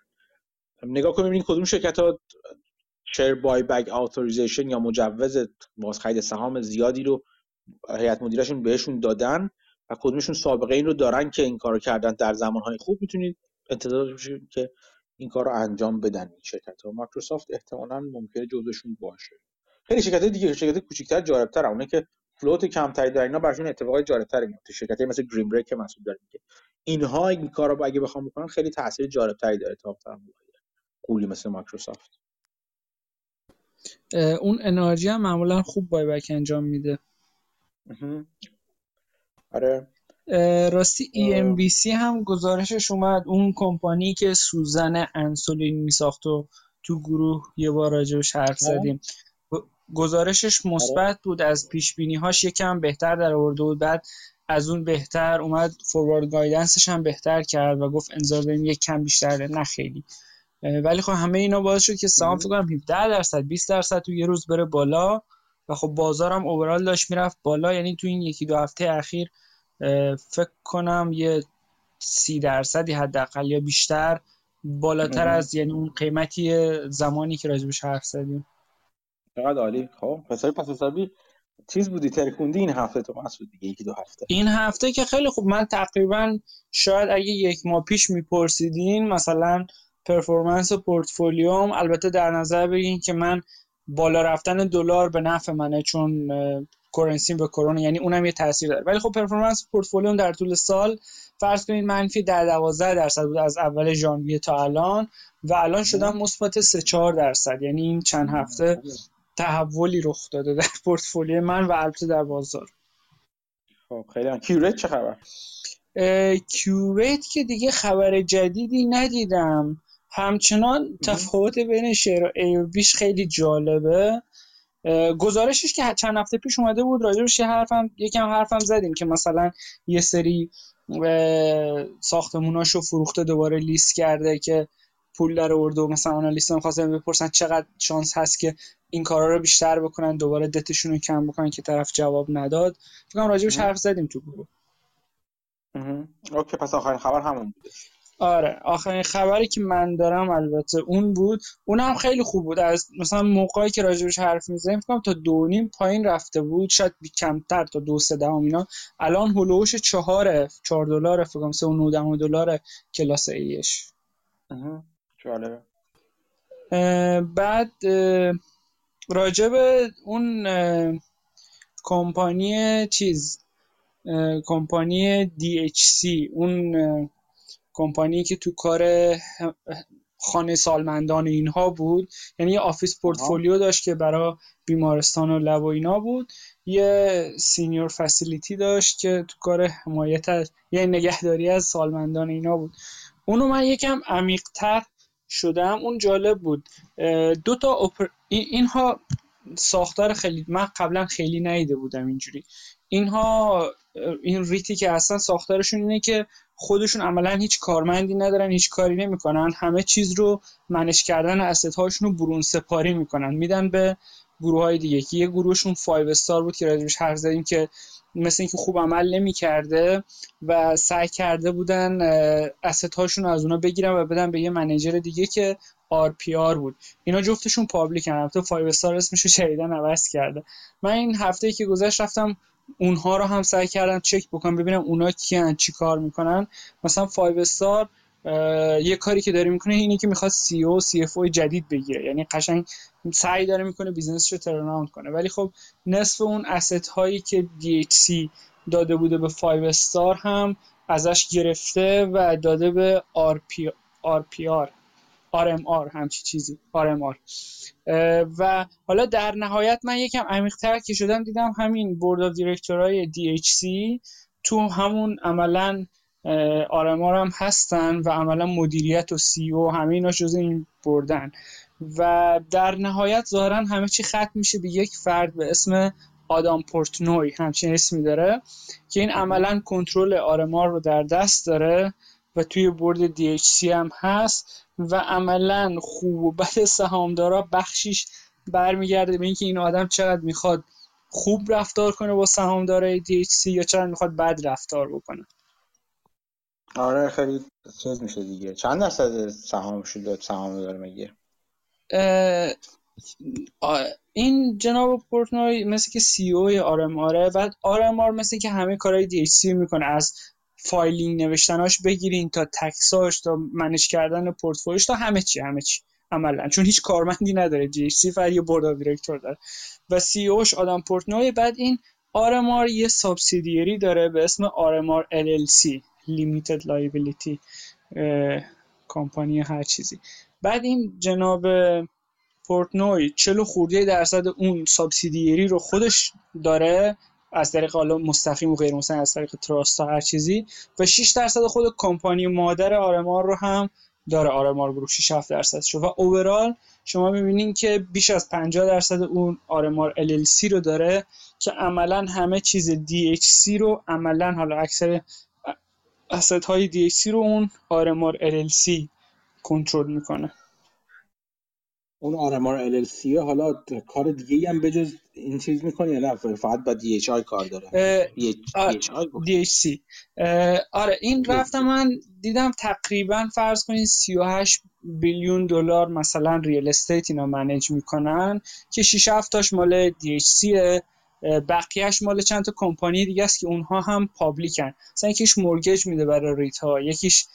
نگاه کنیم ببینید کدوم شرکت ها share buyback authorization یا مجوز بازخرید سهام زیادی رو هیئت مدیرشون بهشون دادن. و کدومشون سابقه این رو دارن که این کارو کردن در زمانهای خوب می‌تونید انتظار بشید که این کار رو انجام بدن این شرکت ها. مایکروسافت احتمالا ممکنه جزشون باشه. خیلی شرکت دیگه شرکت کوچیک‌تر جالب‌تر. اونه که فلوت کمتری دارن اینا براشون اتفاقای جالب‌تری میفته شرکتی مثل گرین بریک که مسئول داریم که اینها این کارا رو اگه بخوام بکنن خیلی تاثیر جالب‌تری داره تا قولی مثل مایکروسافت. اون انرژی هم معمولا خوب بای بک انجام میده. آره. راستی EMBC هم گزارشش اومد. اون کمپانی که سوزن انسولین میساخت و تو گروه یه بار راجبش حرف زدیم. گزارشش مثبت بود. از پیش بینی هاش یکم بهتر در آورده بود. بعد از اون بهتر اومد. فوروارد گایدنسش هم بهتر کرد و گفت انذار داریم یک کم بیشتره نه خیلی. ولی خب همه اینا باعث شد که سهام فکر کنم 17 درصد 20 درصد تو یه روز بره بالا. و خب بازارم اوورال داشت می‌رفت بالا. یعنی تو این یکی دو هفته اخیر فکر کنم یه سی درصدی حداقل یا بیشتر بالاتر از یعنی اون قیمتی زمانی که راجبش حرف زدیم. چقدر عالی. خب پس پس حسابی چیز بودی؟ ترکوندی این هفته تو مسعود دیگه یکی دو هفته. این هفته که خیلی خوب من تقریبا شاید اگه یک ماه پیش میپرسیدین مثلا performance portfolio م البته در نظر بگیرین که من بالا رفتن دلار به نفع منه چون currency به کرونا یعنی اونم یه تاثیر داره. ولی خب performance portfolio م در طول سال فرض کنید منفی در 12 درصد بود از اول ژانویه تا الان و الان شدن مثبت 3 4 درصد. یعنی این چند هفته تحولی رخ داده در پورتفولیو من و البته در بازار. خب خیلی Qurate چه خبر؟ Qurate که دیگه خبر جدیدی ندیدم. همچنان تفاوت بین شیر و بیش خیلی جالبه. گزارشش که چند هفته پیش اومده بود راجبش یه حرفم یکم حرفم زدیم که مثلا یه سری ساختموناشو فروخته دوباره لیست کرده که پول در آورده و مثلا analyst هم خواستن بپرسن چقدر شانس هست که این کارا رو بیشتر بکنن دوباره دتشون رو کم بکنن که طرف جواب نداد. فکر کنم راجبش حرف زدیم تو گروه. اوکی پس آخرین خبر همون بوده. آره آخرین خبری که من دارم البته اون بود اونم خیلی خوب بود. از مثلا موقعی که راجبش حرف می‌زنیم فکر تا دو نیم پایین رفته بود شاید بی کمتر تا دو سه دهم اینا. الان هلوش چهاره چهار دلار فکر کنم سه و دهم دلار کلاس ایش جالبه. بعد راجب اون کمپانی چیز کمپانی DHC اون کمپانی که تو کار خانه سالمندان اینها بود یعنی یه office portfolio داشت که برای بیمارستان و lab و اینا بود. یه senior facility داشت که تو کار حمایت از یه نگهداری از سالمندان اینا بود. اونو من یکم عمیقتر شدم. اون جالب بود. دو تا اپر... اینها ساختار خیلی من قبلا خیلی نیده بودم اینجوری. اینها این ریتی که اصلا ساختارشون اینه که خودشون عملا هیچ کارمندی ندارن هیچ کاری نمی‌کنن. همه چیز رو منش کردن اسست هاشون رو برون سپاری می‌کنن. میدن به گروه های دیگه. که یه گروهشون 5 استار بود که راجبش حرف زدیم که مثل اینکه خوب عمل نمی‌کرده و سعی کرده بودن asset هاشون از اونا بگیرن و بدن به یه manager دیگه که RPR بود. اینا جفتشون public ن البته 5 Star اسمش رو جدیدا عوض کرده. من این هفته که گذشت رفتم اونها رو هم سعی کردم چک بکنم ببینم اونا کیان چی کار می‌کنن. مثلا 5 Star یه کاری که داره می‌کنه اینه که می‌خواد CEO CFO جدید بگیره. یعنی قشنگ سعی داره می‌کنه business رو turn کنه. ولی خب نصف اون asset هایی که DHC داده بوده به 5 Star هم ازش گرفته و داده به RP, RPR RMR همچی چیزی RMR و حالا در نهایت من یکم عمیق‌تر که شدم دیدم همین board of director ای DHC تو همون عملا RMR هم هستن و عملا مدیریت و CEO همه اینا جز این board ن. و در نهایت ظاهرا همه چی ختم میشه به یک فرد به اسم آدام پورتنوی همچین اسمی داره که این عملا کنترل آرمار رو در دست داره و توی برد DHC هم هست و عملا خوب و بد سهامدارا بخشیش برمیگرده به اینکه این آدم چقدر می‌خواد خوب رفتار کنه با سهامدارای DHC یا چقدر می‌خواد بد رفتار بکنه. آره خیلی چیز میشه دیگه. چند درصد سهام شده سهام داره میگه این جناب Portnoy مثل که CEO RMR ه بعد RMR مثل که همه کارهای DHC می‌کنه از filing نوشتناش بگیرین تا tax اش تا manage کردن پورتفولیوش تا همه چی همه چی. عملا. چون هیچ کارمندی نداره. DHC فقط یه board director داره. و CEO ش Adam Portnoy. بعد این RMR یه subsidiary داره به اسم RMR LLC Limited Liability کمپانی هر چیزی. بعد این جناب پورتنوی 40 خورده درصد اون سابسیدیری رو خودش داره از طریق حالا مستقیم و غیر مستقیم از طریق تراست هر چیزی. و 6 درصد خود کمپانی مادر آرمار رو هم داره آرمار گروه 6 7 درصد شو. و اوورال شما می‌بینین که بیش از 50 درصد اون آرمار LLC رو داره که عملا همه چیز DHC رو عملا حالا اکثر اسید های DHC رو اون آرمار LLC کنترل می‌کنه. اون آرمار LLC حالا کار دیگه هم بجز این چیز می‌کنه یا نه؟ فقط با DHI کار داره. DHC آره این رفتم من دیدم تقریبا فرض کنین 38 بیلیون دلار مثلا ریال استیت اینا منیج می‌کنن که 6 7 تاش مال DHC بقیهش مال چند تا کمپانی دیگه است که اونها هم public ن مثلا یکیش mortgage میده برای REIT ها یکیش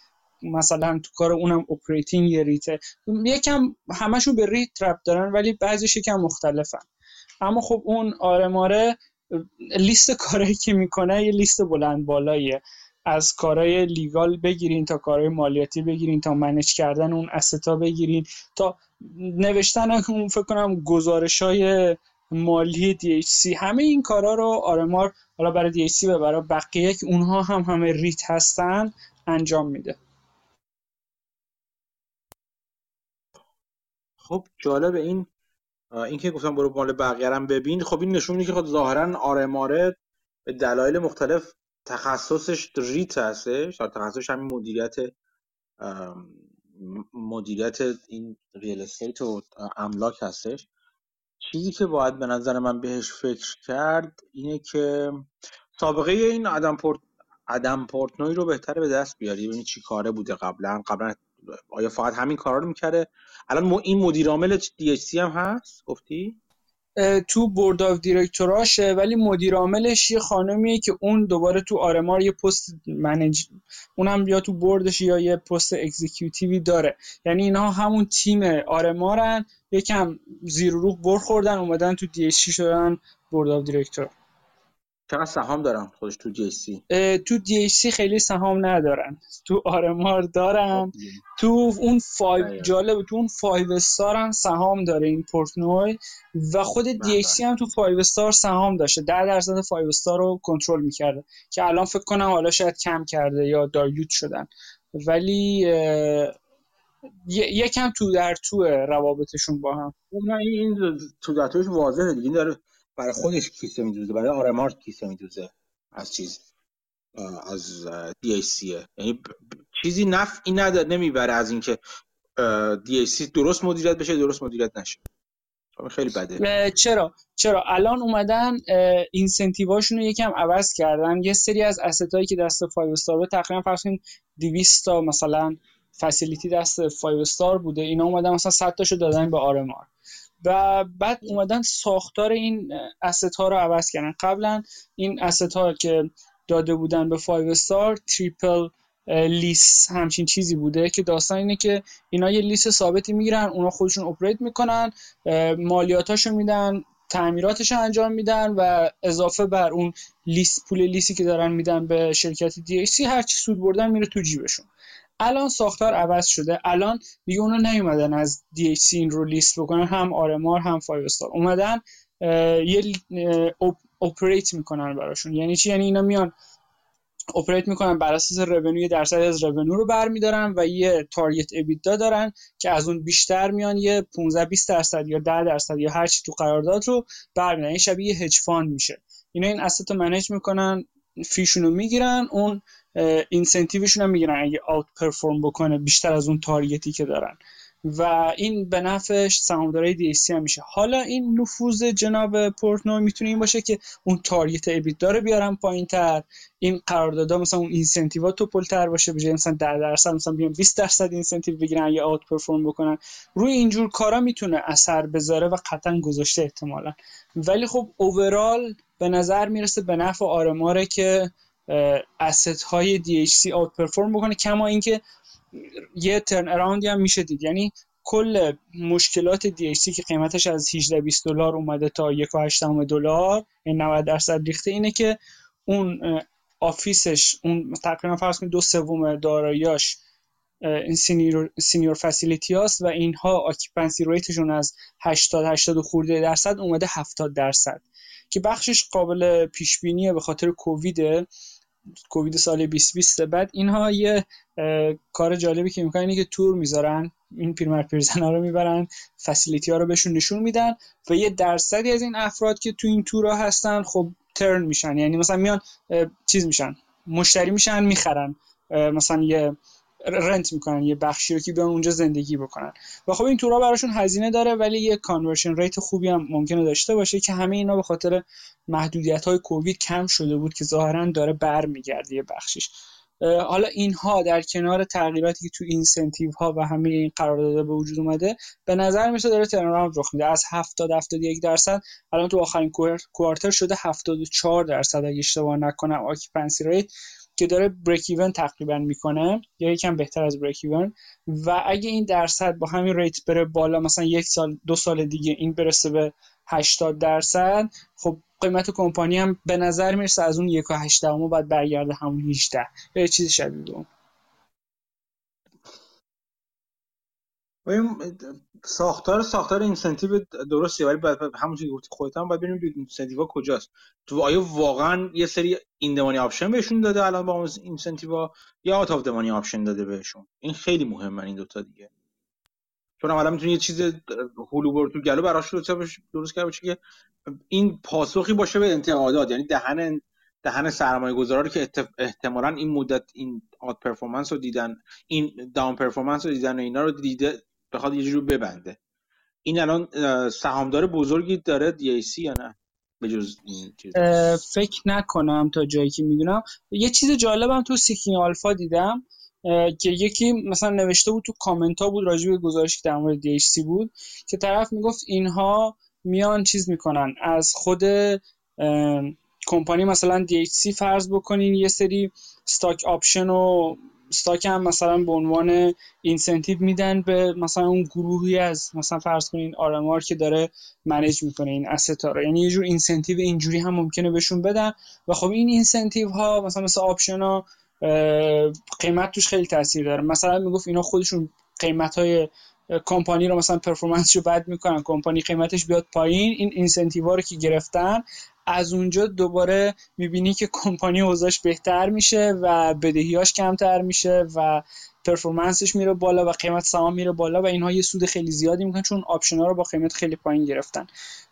مثلا تو کار اونم operating یه REIT ه. یکم همشون به REIT ربط دارن ولی بعضیش یکم مختلفن. اما خب اون RMR ه لیست کارهایی که می‌کنه یه لیست بلند بالاییه. از کارهای legal بگیرین تا کارهای مالیاتی بگیرین تا manage کردن اون asset ا بگیرین. تا نوشتن اون فکر کنم گزارش های مالی DHC همه این کارا رو آرمار حالا برای DHC و برای بقیه که اونها هم همه ریت هستن انجام میده. خب جالب این این که گفتم برو مال بقیه هم ببین. خب این نشون میده که خب ظاهرا آرماره به دلایل مختلف تخصصش ریت هستش. تخصصش همین مدیریت مدیریت این real estate و املاک هستش. چیزی که باید به نظر من بهش فکر کرد اینه که سابقه این آدم پورت آدام پورتنوی رو بهتره به دست بیاری. ببینید چی کاره بوده قبلا. قبلا آیا فقط همین کارا رو می‌کرده الان این مدیر عامل دی هم هست؟ گفتی؟ تو board of director اشه ولی مدیر عاملش یه خانمیه که اون دوباره تو RMR یه پست manage اونم یا تو board ش یا یه پست executive ی داره. یعنی اینها همون تیم RMR ن یکم زیر و رو بر خوردن اومدن تو دی شدن board of director چقدر سهام دارن خودش تو دی سی. تو دی سی خیلی سهام ندارن. تو RMR دارن. خب تو اون Five جالب تو اون Five Star هم سهام داره این پورتنوی و خود DHC هم تو Five Star سهام داشته. 10 درصد Five Star رو کنترل می‌کرده که الان فکر کنم حالا شاید کم کرده یا دایوت شدن. ولی یکم تو در تو روابطشون با هم. این تو در توش واضحه دیگه. داره برای خودش کیسه میدوزه برای آرمارت کیسه میدوزه از چیز از دی سیه یعنی چیزی نفعی نداره نمی‌بره از اینکه دی سی درست مدیریت بشه درست مدیریت نشه. خب، خیلی بده. چرا؟ چرا؟ الان اومدن اینسنتیواشون رو یکم عوض کردن. یه سری از اسستایی که دست 5 استار تقریبا فرض کنید 200 تا مثلا فسیلیتی دست 5 استار بوده. اینا اومدن مثلا 100 تاشو دادن به آرمار. و بعد اومدن ساختار این ها رو عوض کردن. قبلا این ها که داده بودن به 5 استار تریپل لیس همچین چیزی بوده که داستان اینه که اینا یه lease ثابتی می‌گیرن اونا خودشون operate می‌کنن مالیاتاشو میدن تعمیراتش انجام میدن و اضافه بر اون lease پول lease ی که دارن میدن به شرکت دی هر چی سود بردن میره تو جیبشون. الان ساختار عوض شده. الان دیگه اونا نیومدن از DHC این رو lease بکنن. هم RMR هم Five Star اومدن یه operate می‌کنن براشون. یعنی چی؟ یعنی اینا میان operate می‌کنن بر اساس revenue درصد از revenue رو برمیدارن و یه target EBITDA دارن که از اون بیشتر میان یه 15 20 درصد یا 10 درصد یا هر چی تو قرارداد رو برمیدارن. این شبیه hedge fund میشه. اینا این asset رو manage می‌کنن fee شون رو می‌گیرن اون incentive شون هم می‌گیرن اگه outperform بکنه بیشتر از اون target ی که دارن. و این به نفع سهامدارای دی هم میشه. حالا این نفوذ جناب پورتنوی می‌تونه این باشه که اون target EBITDA رو بیارن تر این قراردادها مثلا اون incentive ا توپلتر باشه به مثلا 10 درصد مثلا بیان 20 درصد incentive بگیرن یا outperform بکنن. روی اینجور کارا می‌تونه اثر بذاره و قطعا گذاشته احتمالا. ولی خب overall به نظر می‌رسه به نفع RMR ه که asset های DHC outperform بکنه کما اینکه یه turnaround ی هم میشه دید. یعنی کل مشکلات DHC که قیمتش از 18 20 دلار اومده تا 1.8 دلار یعنی 90 درصد ریخته اینه که اون office ش اون تقریبا فرض کنید دو سوم داراییاش این senior, senior facility هاست و اینها occupancy rate شون از 80 80 خورده درصد اومده 70 درصد. که بخشش قابل پیش بینیه به خاطر کووید کووید سال 2020 بعد اینها یه کار جالبی که می‌کنن اینه که تور می‌ذارن این پیرمرد پیرزنا رو می‌برن facility ها رو بهشون نشون میدن و یه درصدی از این افراد که تو این تورا هستن خب turn میشن. یعنی مثلا میان چیز میشن مشتری میشن می‌خرن. مثلا یه rent می‌کنن یه بخشی رو که بیان اونجا زندگی بکنن. و خب این تورا براشون هزینه داره ولی یه conversion rate خوبی هم ممکنه داشته باشه که همه اینا به خاطر محدودیت های کووید کم شده بود که ظاهرا داره برمیگرده یه بخشیش. حالا اینها در کنار تغییراتی که تو incentive ها و همه این قراردادها به وجود اومده به نظر می‌رسه داره turnaround رخ میده. از 70 71 درصد الان تو آخرین quarter شده 74 درصد. اگه اشتباه نکنم occupancy rate که داره break even تقریبا می‌کنه یا یکم بهتر از break even و اگه این درصد با همین rate بره بالا مثلا یک سال دو سال دیگه این برسه به 80 درصد خب قیمت کمپانی هم به نظر می‌رسه از اون یک و هشت باید برگرده همون 18 یا چیزی شبیه ساختار ساختار incentive درسته ولی همونجوری گفتی خودت هم باید ببینیم incentive کجاست. تو آیا واقعا یه سری in the money option بهشون داده الان با incentive یا out of the money option داده بهشون؟ این خیلی مهمه این دوتا دیگه. چون الان می‌تونی یه چیز هولو تو گلو براش درست کرده باشه که این پاسخی باشه به انتقادات. یعنی دهن دهن سرمایه گذارا که احتمالا این مدت این outperformance رو دیدن این down performance رو دیدن و اینا رو دیده بخواد یه جور ببنده. این الان سهامدار بزرگی داره DHC یا نه؟ چیز. فکر نکنم تا جایی که می‌دونم. یه چیز جالبم تو Seeking Alpha دیدم که یکی مثلا نوشته بود تو کامنت ها بود راجع به که در مورد DHC بود که طرف می‌گفت اینها میان چیز می‌کنن. از خود کمپانی مثلا سی فرض بکنین یه سری stock option و stock هم مثلا به عنوان incentive میدن به مثلا اون گروهی از مثلا فرض کنین RMR که داره manage می‌کنه این asset ا رو. یعنی یه جور incentive اینجوری هم ممکنه بهشون بدن. و خب این incentive ها مثلا مثل option ها قیمت توش خیلی تاثیر داره. مثلا می‌گفت اینا خودشون قیمت های کمپانی رو مثلا performance شو بد می‌کنن کمپانی قیمتش بیاد پایین این incentive رو که گرفتن از اونجا دوباره می‌بینی که کمپانی اوضاعش بهتر میشه و بدهیاش کمتر میشه و performance ش میره بالا و قیمت سهام میره بالا و اینها یه سود خیلی زیادی می‌کنن چون option ها رو با قیمت خیلی پایین گرفتن.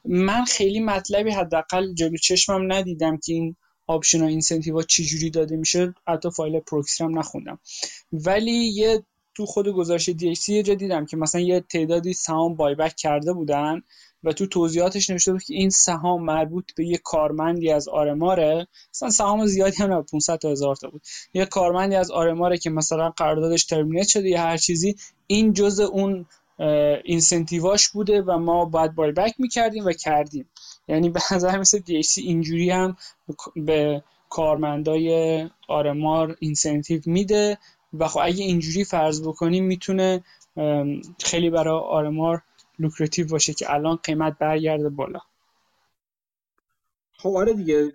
من خیلی مطلبی حداقل جلو چشمم ندیدم که این option ها incentive ها چجوری داده میشه حتی فایل پروکسی هم نخوندم. ولی یه تو خود گزارش دی یه جا دیدم که مثلا یه تعدادی سهام buyback کرده بودن و تو توضیحاتش نوشته بود که این سهام مربوط به یه کارمندی از آرماره. مثلا سهام زیادی هم 500 تا هزار تا بود. یه کارمندی از آرماره که مثلا قراردادش ترمینیت شده یا هر چیزی این جزء اون اینسنتیواش بوده و ما باید بای بک می‌کردیم و کردیم. یعنی به نظر مثل دی اینجوری هم به کارمندای آرمار اینسنتیو میده و خب اگه اینجوری فرض بکنیم می‌تونه خیلی برای RMR lucrative باشه که الان قیمت برگرده بالا. خب آره دیگه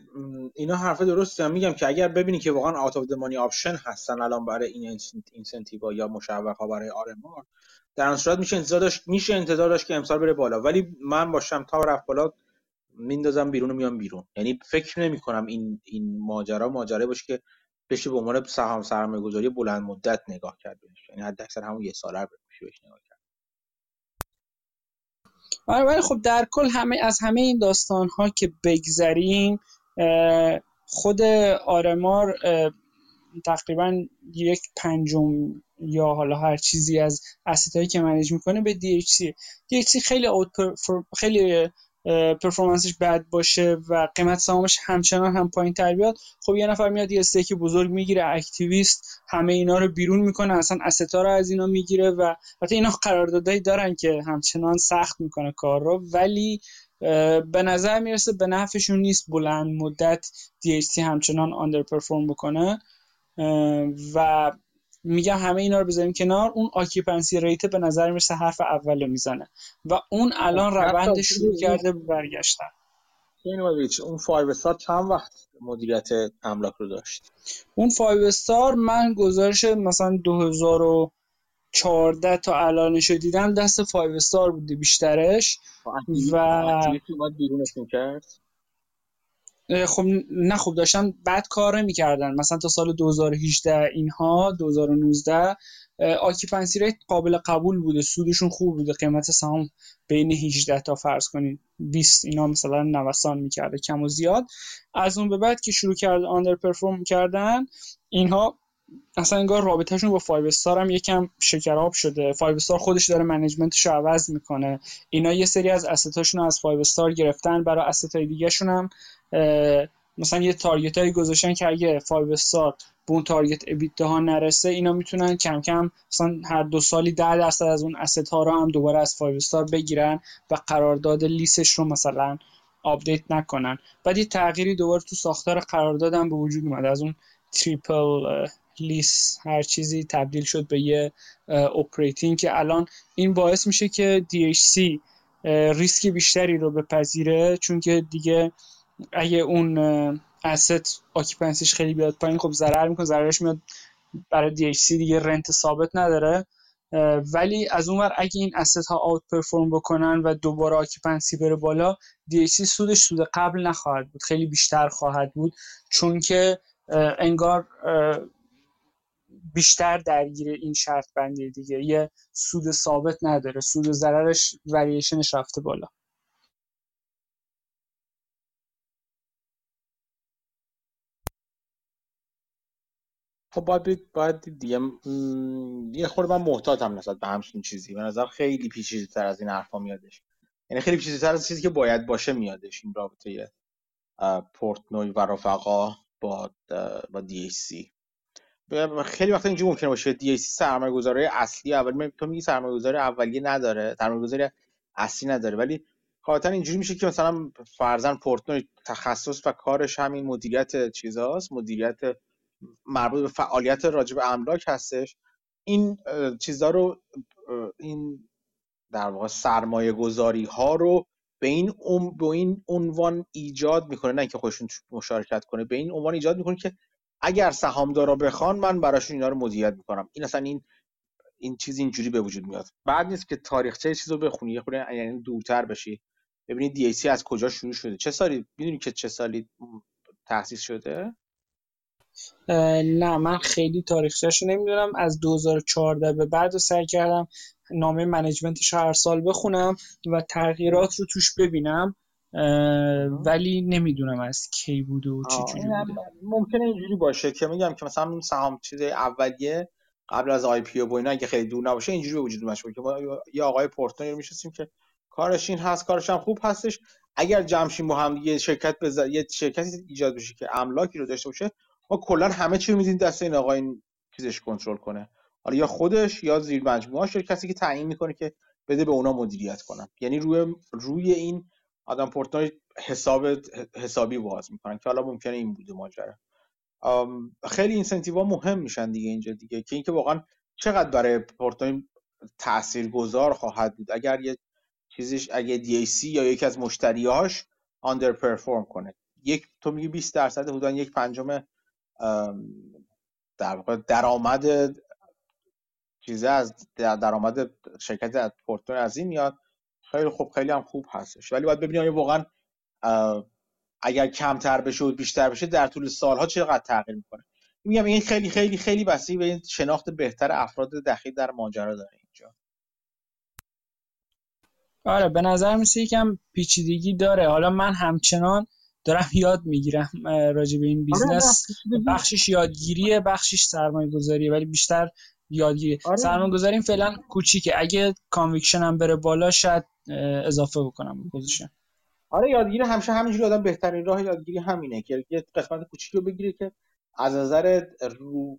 اینا حرف درسته. میگم که اگر ببینی که واقعا out of money option هستن الان برای این incentive یا مشوق ها برای RMR در اون صورت میشه انتظار داشت میشه انتظار داشت که امسال بره بالا. ولی من باشم تا رفت بالا میندازم بیرون و میام بیرون. یعنی فکر نمی کنم این این ماجرا ماجرا باشه که بشه به عنوان سهام سرمایه گذاری بلند مدت نگاه کرد بهش. یعنی حد اکثر همون یه ساله رو بهش نگاه کرد. آره ولی خب در کل همه از همه این داستان ها که بگذریم خود آرمار تقریبا یک پنجم یا حالا هر چیزی از اسست هایی که منیج می‌کنه به DHC DHC خیلی خیلی پرفورمنسش بد باشه و قیمت سهامش همچنان هم پایین تر بیاد خب یه نفر میاد یه stake بزرگ می‌گیره activist همه اینا رو بیرون می‌کنه اصلا asset ا رو از اینا می‌گیره و حتی اینا قراردادایی دارن که همچنان سخت می‌کنه کار رو ولی به نظر می‌رسه به نفعشون نیست بلند مدت DHC همچنان underperform بکنه و میگم همه اینا رو بذاریم کنار. اون occupancy rate به نظر می‌رسه حرف اول می‌زنه. و اون الان خب، روند شروع کرده برگشتن. اون Five Star چند وقت مدیریت املاک رو داشت؟ اون Five Star من گزارش مثلا 2014 تا الانش دیدم دست Five Star بوده بیشترش. خب، و بیرونش می‌کرد خب نه خب داشتن بد کار می‌کردن. مثلا تا سال 2018 اینها 2019 occupancy rate قابل قبول بوده. سودشون خوب بوده. قیمت سهام بین 18 تا فرض کنید 20 اینا مثلا نوسان می‌کرده کم و زیاد. از اون به بعد که شروع کرد underperform کردن اینها اصلا انگار رابطهشون با Five Star هم یکم شکراب شده. Five Star خودش داره management ش رو عوض می‌کنه. اینا یه سری از asset اشون رو از Five Star گرفتن برای asset ای دیگه هم مثلا یه target هایی گذاشتن که اگه Five Star به اون target EBITDA نرسه اینا می‌تونن کم کم مثلا هر دو سالی ده درصد از اون asset ها رو هم دوباره از Five Star بگیرن و قرارداد lease ش رو مثلا update نکنن. بعد یه تغییری دوباره تو ساختار قرارداد هم به وجود اومده از اون triple lease هر چیزی تبدیل شد به یه operating که الان این باعث میشه که DHC ریسک بیشتری رو بپذیره چون که دیگه اگه اون asset occupancy ش خیلی بیاد پایین خب ضرر می‌کنه ضررش میاد برای DHC دیگه rent ثابت نداره. ولی از اونور اگه این asset ها آوت پرفورم بکنن و دوباره آکیپنسی بره بالا DHC سودش سود قبل نخواهد بود خیلی بیشتر خواهد بود. چون که انگار بیشتر درگیر این شرط بندی دیگه. یه سود ثابت نداره. سود و ضررش وریشنش رفته بالا. خب باید باید دیگه. یه خورده من محتاطم نسبت به همچین چیزی. به نظر خیلی پیچیده تر از این حرفا میادش. یعنی خیلی پیچیده تر از چیزی که باید باشه میادش. این رابطه پورتنوی و رفقا با با دی سی خیلی وقتا اینجوری ممکنه باشه. دی سی سرمایه گذاری اصلی اول تو میگی سرمایه گذاری اولیه نداره سرمایه گذاری اصلی نداره. ولی قاطعا اینجوری میشه که مثلا فرزن پورتنوی تخصص و کارش همین مدیریت چیزاست مدیریت مربوط به فعالیت راجب املاک هستش. این چیزها رو این در واقع سرمایه گذاری ها رو به این به این عنوان ایجاد می‌کنه. نه اینکه خودشون مشارکت کنه به این عنوان ایجاد می‌کنه که اگر سهامدارا بخوان من براشون اینا رو مدیریت می‌کنم. این اصلا این این چیز اینجوری به وجود میاد. بعد نیست که تاریخچه چیز رو بخونی یه خورده یعنی دورتر بشی. ببینید دی سی از کجا شروع شده. چه سالی؟ می‌دونی که چه سالی تأسیس شده؟ نه من خیلی تاریخچه‌شو نمی‌دونم. از 2014 به بعد رو سعی کردم نامه management ش هر سال بخونم و تغییرات رو توش ببینم. ولی نمی‌دونم از کی بوده و چه جوری بوده. ممکنه اینجوری باشه که میگم که مثلا سهام چیز اولیه قبل از IPO و اینا اگه خیلی دور نباشه اینجوری به وجود اومد که ما یه آقای پورتنوی میشستیم که کارش این هست کارش هم خوب هستش. اگر جمشیم با هم یه شرکت بذار یه شرکتی ایجاد بشه که املاکی رو داشته باشه ما کلا همه چی رو میدیم دست این آقا این چیزش کنترل کنه. حالا یا خودش یا زیر مجموعه کسی که تعیین می‌کنه که بده به اونا مدیریت کنن. یعنی روی روی این آدم پورتنوی حساب حسابی باز می‌کنن که حالا ممکنه این بوده ماجرا. خیلی اینسنتیو مهم میشن دیگه اینجا دیگه که اینکه واقعا چقدر برای پورتنوی تاثیرگذار خواهد بود. اگر یه چیزیش اگه دی یا یکی از مشتریاش آندر پرفورم کنه. یک تو میگی 20 درصد حدودا یک پنجم در واقع درآمد چیزه از درآمد شرکت از پورتون از این میاد. خیلی خوب خیلی هم خوب هستش. ولی باید ببینیم واقعا اگر کمتر بشه و بیشتر بشه در طول سالها چقدر تغییر می‌کنه؟ میگم این خیلی خیلی خیلی بسیار به شناخت بهتر افراد دخیل در ماجرا داره اینجا. آره به نظر می‌رسه یکم پیچیدگی داره. حالا من همچنان دارم یاد می‌گیرم راجع به این آره، business بخشش یادگیریه بخشش سرمایه گذاریه ولی بیشتر یادگیری. آره. سرمایه گذاریم فعلا کوچیکه. اگه conviction هم بره بالا شاید اضافه بکنم position. آره یادگیری همیشه همینجوری آدم بهترین راه یادگیری همینه که یه قسمت کوچیکی رو بگیره که از نظر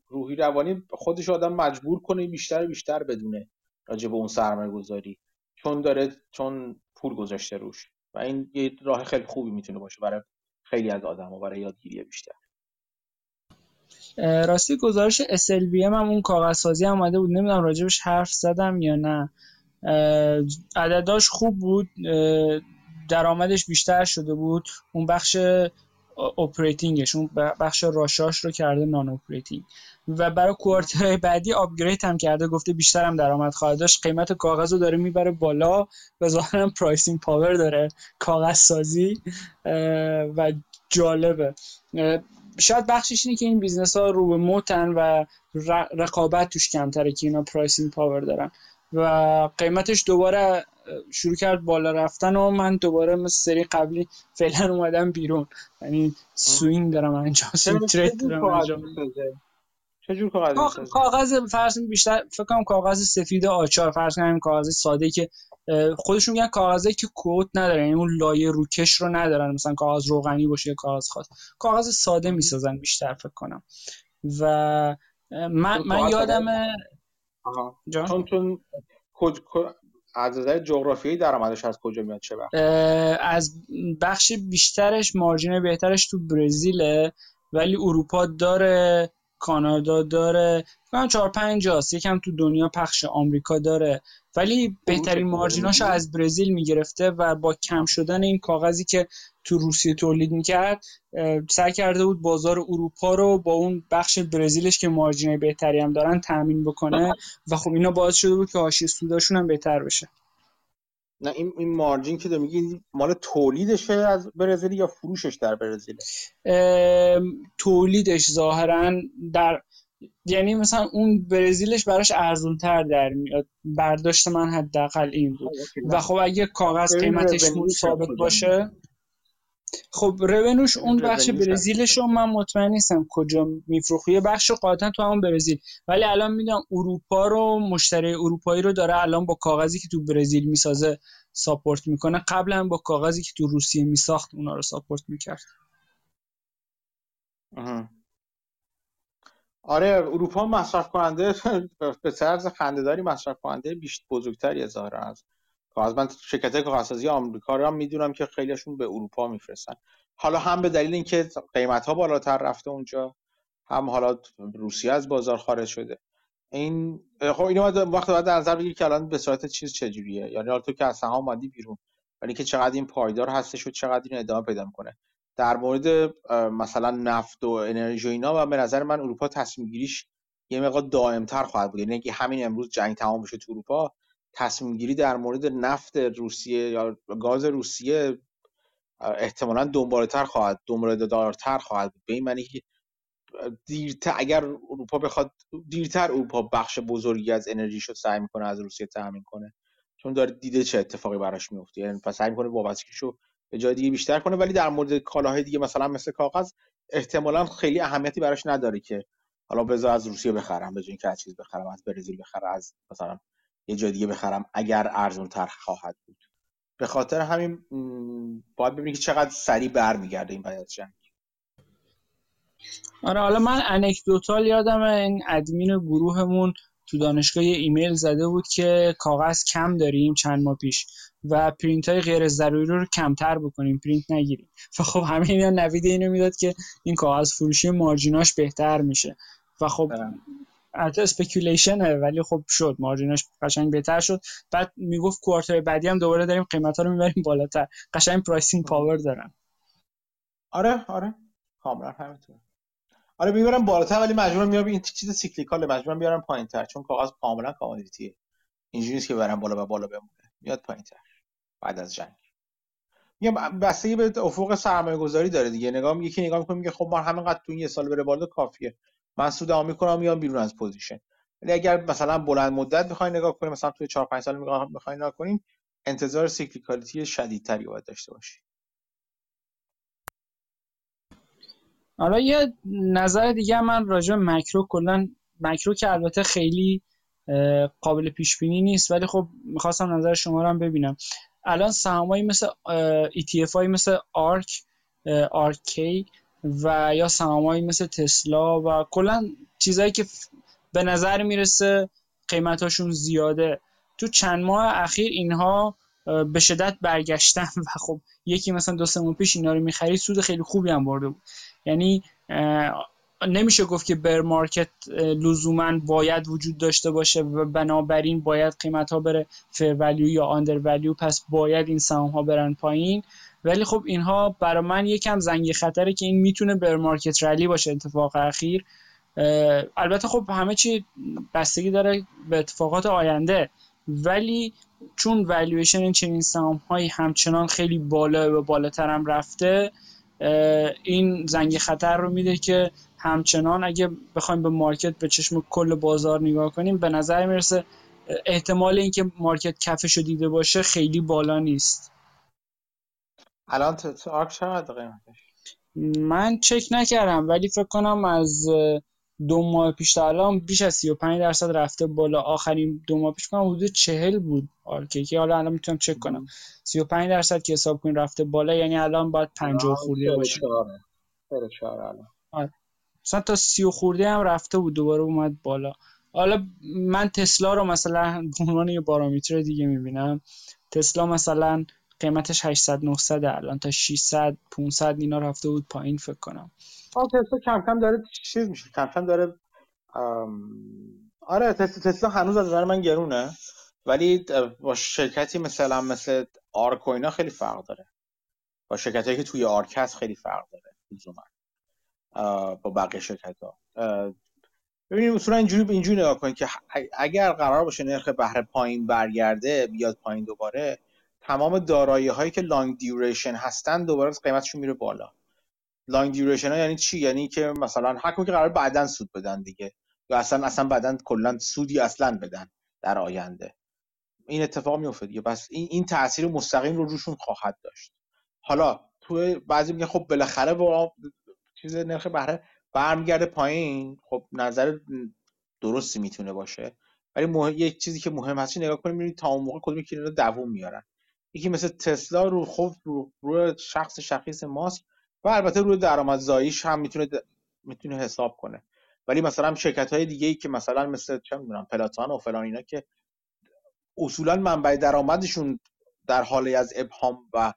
روحی روانی خودش آدم مجبور کنه بیشتر بیشتر بدونه راجع به اون سرمایه گذاری چون داره چون پول گذاشته روش. و این یه راه خیلی خوبی می‌تونه باشه برای خیلی از آدم و برای یادگیری بیشتر. راستی گزارش SLBM هم اون کاغذ سازی هم اومده بود. نمی‌دونم راجبش حرف زدم یا نه. عدداش خوب بود. درآمدش بیشتر شده بود. اون بخش operating ش اون بخش Russia ش رو کرده non-operating و برای quarter بعدی upgrade هم کرده. گفته بیشتر هم درآمد خواهد داشت. قیمت کاغذ رو داره می‌بره بالا و ظاهرا pricing power داره. کاغذ سازی و جالبه. شاید بخشش اینه که این business ها remote ن و رقابت توش کمتره که اینا pricing power دارن. و قیمتش دوباره شروع کرد بالا رفتن و من دوباره مثل سری قبلی فعلا اومدم بیرون. یعنی سوینگ دارم انجام ترید دارم انجام چجور کاغذ کاغذ فرض بیشتر فکر کنم کاغذ سفید آچار فرض کنیم کاغذ ساده که خودشون میگن کاغذی که کوت نداره یعنی اون لایه روکش رو ندارن مثلا کاغذ روغنی باشه کاغذ خاص. کاغذ ساده می‌سازن بیشتر فکر کنم. و من, من یادم چون چون از نظر جغرافیایی درآمدش از کجا میاد؟ چه بخش از بخش بیشترش مارجین بهترش تو برزیله ولی اروپا داره کانادا داره. من چهار پنج جاست. یکم تو دنیا پخش آمریکا داره. ولی بهترین مارجیناشو از برزیل می‌گرفته و با کم شدن این کاغذی که تو روسیه تولید می‌کرد سعی کرده بود بازار اروپا رو با اون بخش برزیلش که مارجینای بهتری هم دارن تامین بکنه. و خب اینا باعث شده بود که حاشیه سوداشون هم بهتر بشه. نه این, این مارجین که میگی مال تولیدشه از برزیل یا فروشش در برزیل؟ تولیدش ظاهرا در یعنی مثلا اون برزیلش براش ارزون تر در میاد. برداشت من حداقل این بود. و خب اگه کاغذ قیمتش ثابت باشه؟ خب رونوش اون بخش برزیلش رو من مطمئن نیستم کجا میفروخه یه بخش قاطعا تو همون برزیل. ولی الان می‌دونم اروپا رو مشتری اروپایی رو داره الان با کاغذی که تو برزیل می‌سازه ساپورت می‌کنه. قبلا با کاغذی که تو روسیه میساخت اونا رو ساپورت می‌کرد. آره اروپا مصرف کننده به طرز خندهداری مصرف کننده بیشتر بزرگتری ظاهرا از کاغذ من شرکت کاغذسازی آمریکا هم می‌دونم که خیلیشون به اروپا میفرستن. حالا هم به دلیل اینکه قیمت ها بالاتر رفته اونجا هم حالا روسیه از بازار خارج شده. این خب اینو وقت بعد در نظر بگیر که الان به صورت چیز چجوریه. یعنی حالا تو که از سهام بیرون ولی که چقدر این پایدار هستش و چقدر این ادامه پیدا می‌کنه. در مورد مثلا نفت و انرژی و اینا و به نظر من اروپا تصمیم گیریش یه مقدار دائمتر خواهد بود. یعنی همین امروز جنگ تمام بشه تو اروپا تصمیم گیری در مورد نفت روسیه یا گاز روسیه احتمالا دنباله تر خواهد دنباله دارتر خواهد به این معنی که دیرتر اگر اروپا بخواد دیرتر اروپا بخش بزرگی از انرژی شد سعی می‌کنه از روسیه تامین کنه. چون داره دیده چه اتفاقی براش میفته یعنی پس سعی می‌کنه وابستگیشو به جای دیگه بیشتر کنه. ولی در مورد کالاهای دیگه مثلا مثل کاغذ احتمالا خیلی اهمیتی براش نداره که حالا بذار از روسیه بخرم به که از چیز بخرم از برزیل بخرم از مثلا یه جای دیگه بخرم اگر ارزون تر خواهد بود. به خاطر همین باید ببینید که چقدر سریع برمیگرده این بعد جنگ. آره حالا من anecdotal یادم این ادمین گروهمون تو دانشگاه یه ایمیل زده بود که کاغذ کم داریم چند ماه پیش و پرینت های غیر ضروری رو کمتر بکنیم پرینت نگیریم. و خب همه اینا نوید اینو می‌داد که این کاغذ فروشی margin اش بهتر میشه. و خب البته speculation ه ولی خب شد margin اش قشنگ بهتر شد. بعد می‌گفت quarter بعدی هم دوباره داریم قیمت ها رو می‌بریم بالاتر. قشنگ pricing power دارن. آره آره. کاملا همینطور آره می‌برم بالاتر ولی مجبورم میام این چیز cyclical ه مجبورم بیارم پایینتر چون کاغذ کاملا commodity ه اینجوری نیست که برم بالا و بالا بمونه. میاد پایینتر. بعد از جنگ. میگم بستگی به افق سرمایه گذاری داره دیگه. نگاه یکی نگاه می‌کنه میگه خب ما همینقدر تو این یه سال بره بالا کافیه. من سود می‌کنم میام بیرون از position. ولی اگر مثلا بلند مدت بخواید نگاه کنیم مثلا توی 4 5 سال بخواید نگاه کنیم انتظار cyclicality شدیدتری باید داشته باشید حالا یه نظر دیگه من راجع به مکرو کلا مکرو که البته خیلی قابل پیش بینی نیست ولی خب می‌خواستم نظر شما رو هم ببینم. الان سهامایی مثل ETF های مثل ARK ARKK و یا سهامایی مثل تسلا و کلا چیزایی که به نظر می‌رسه قیمتاشون زیاده. تو چند ماه اخیر اینها به شدت برگشتن و خب یکی مثلا دو سه ماه پیش اینا رو می‌خرید سود خیلی خوبی هم برده بود. یعنی نمیشه گفت که بر مارکت لزوما باید وجود داشته باشه و بنابراین باید قیمت ها بره فر ولیو یا آندر ولیو پس باید این سهام ها برن پایین. ولی خب اینها برای من یکم زنگ خطره که این می‌تونه bear market rally باشه اتفاق اخیر. البته خب همه چی بستگی داره به اتفاقات آینده ولی چون والویشن این چنین سهام هایی همچنان خیلی بالا و بالاتر هم رفته این زنگ خطر رو میده که همچنان اگه بخوایم به market به چشم کل بازار نگاه کنیم به نظر می‌رسه احتمال اینکه market کفش رو دیده باشه خیلی بالا نیست. الان تو ARK چقدر قیمتش؟ من چک نکردم ولی فکر کنم از دو ماه پیش تا الان بیش از 35 درصد رفته بالا. آخرین دو ماه پیش کنم حدود 40 بود ARK ای که حالا الان می‌تونم چک کنم. 35 درصد که حساب کنیم رفته بالا یعنی الان باید 50 خورده باشه. آره. مثلا تا 30 خورده هم رفته بود دوباره اومد بالا. حالا من تسلا رو مثلا به عنوان یه پارامتر دیگه می‌بینم. تسلا مثلا قیمتش 800 900 الان تا 600 500 اینا رفته بود پایین فکر کنم. تسلا کم کم داره چیز میشه کم کم داره آره تسلا هنوز از نظر من گرونه ولی با شرکتی مثلا مثل آرک و اینا خیلی فرق داره. با شرکت هایی که توی آرک هست خیلی فرق داره لزوما. با بقیه شرکت ها ببینید اصولا اینجوری اینجوری نگاه کنید که اگر قرار باشه نرخ بهره پایین برگرده بیاد پایین دوباره تمام دارایی هایی که لانگ دیوریشن هستن دوباره قیمتشون میره بالا. لانگ دیوریشن ها یعنی چی؟ یعنی که مثلا هر که قرار بعدا سود بدن دیگه. یا اصلا اصلا بعدا کلا سودی اصلا بدن در آینده. این اتفاق میفته دیگه. بس این این تاثیر مستقیم رو روشون خواهد داشت. حالا تو بعضی میگه خب بالاخره با چیز نرخ بهره برمیگرده پایین. خب نظر درستی می‌تونه باشه. ولی مهم... یک چیزی که مهم هست نگاه کنیم ببینید تا اون موقع کدوم که دووم میارن یکی مثل تسلا رو خب رو, رو شخص شخیص ماسک و البته روی درآمدزاییش هم می‌تونه. می‌تونه حساب کنه ولی مثلا شرکت های دیگه ای که مثلا مثل چه می‌دونم پلاتان و فلان اینا که اصولا منبع درآمدشون در حالی از ابهام و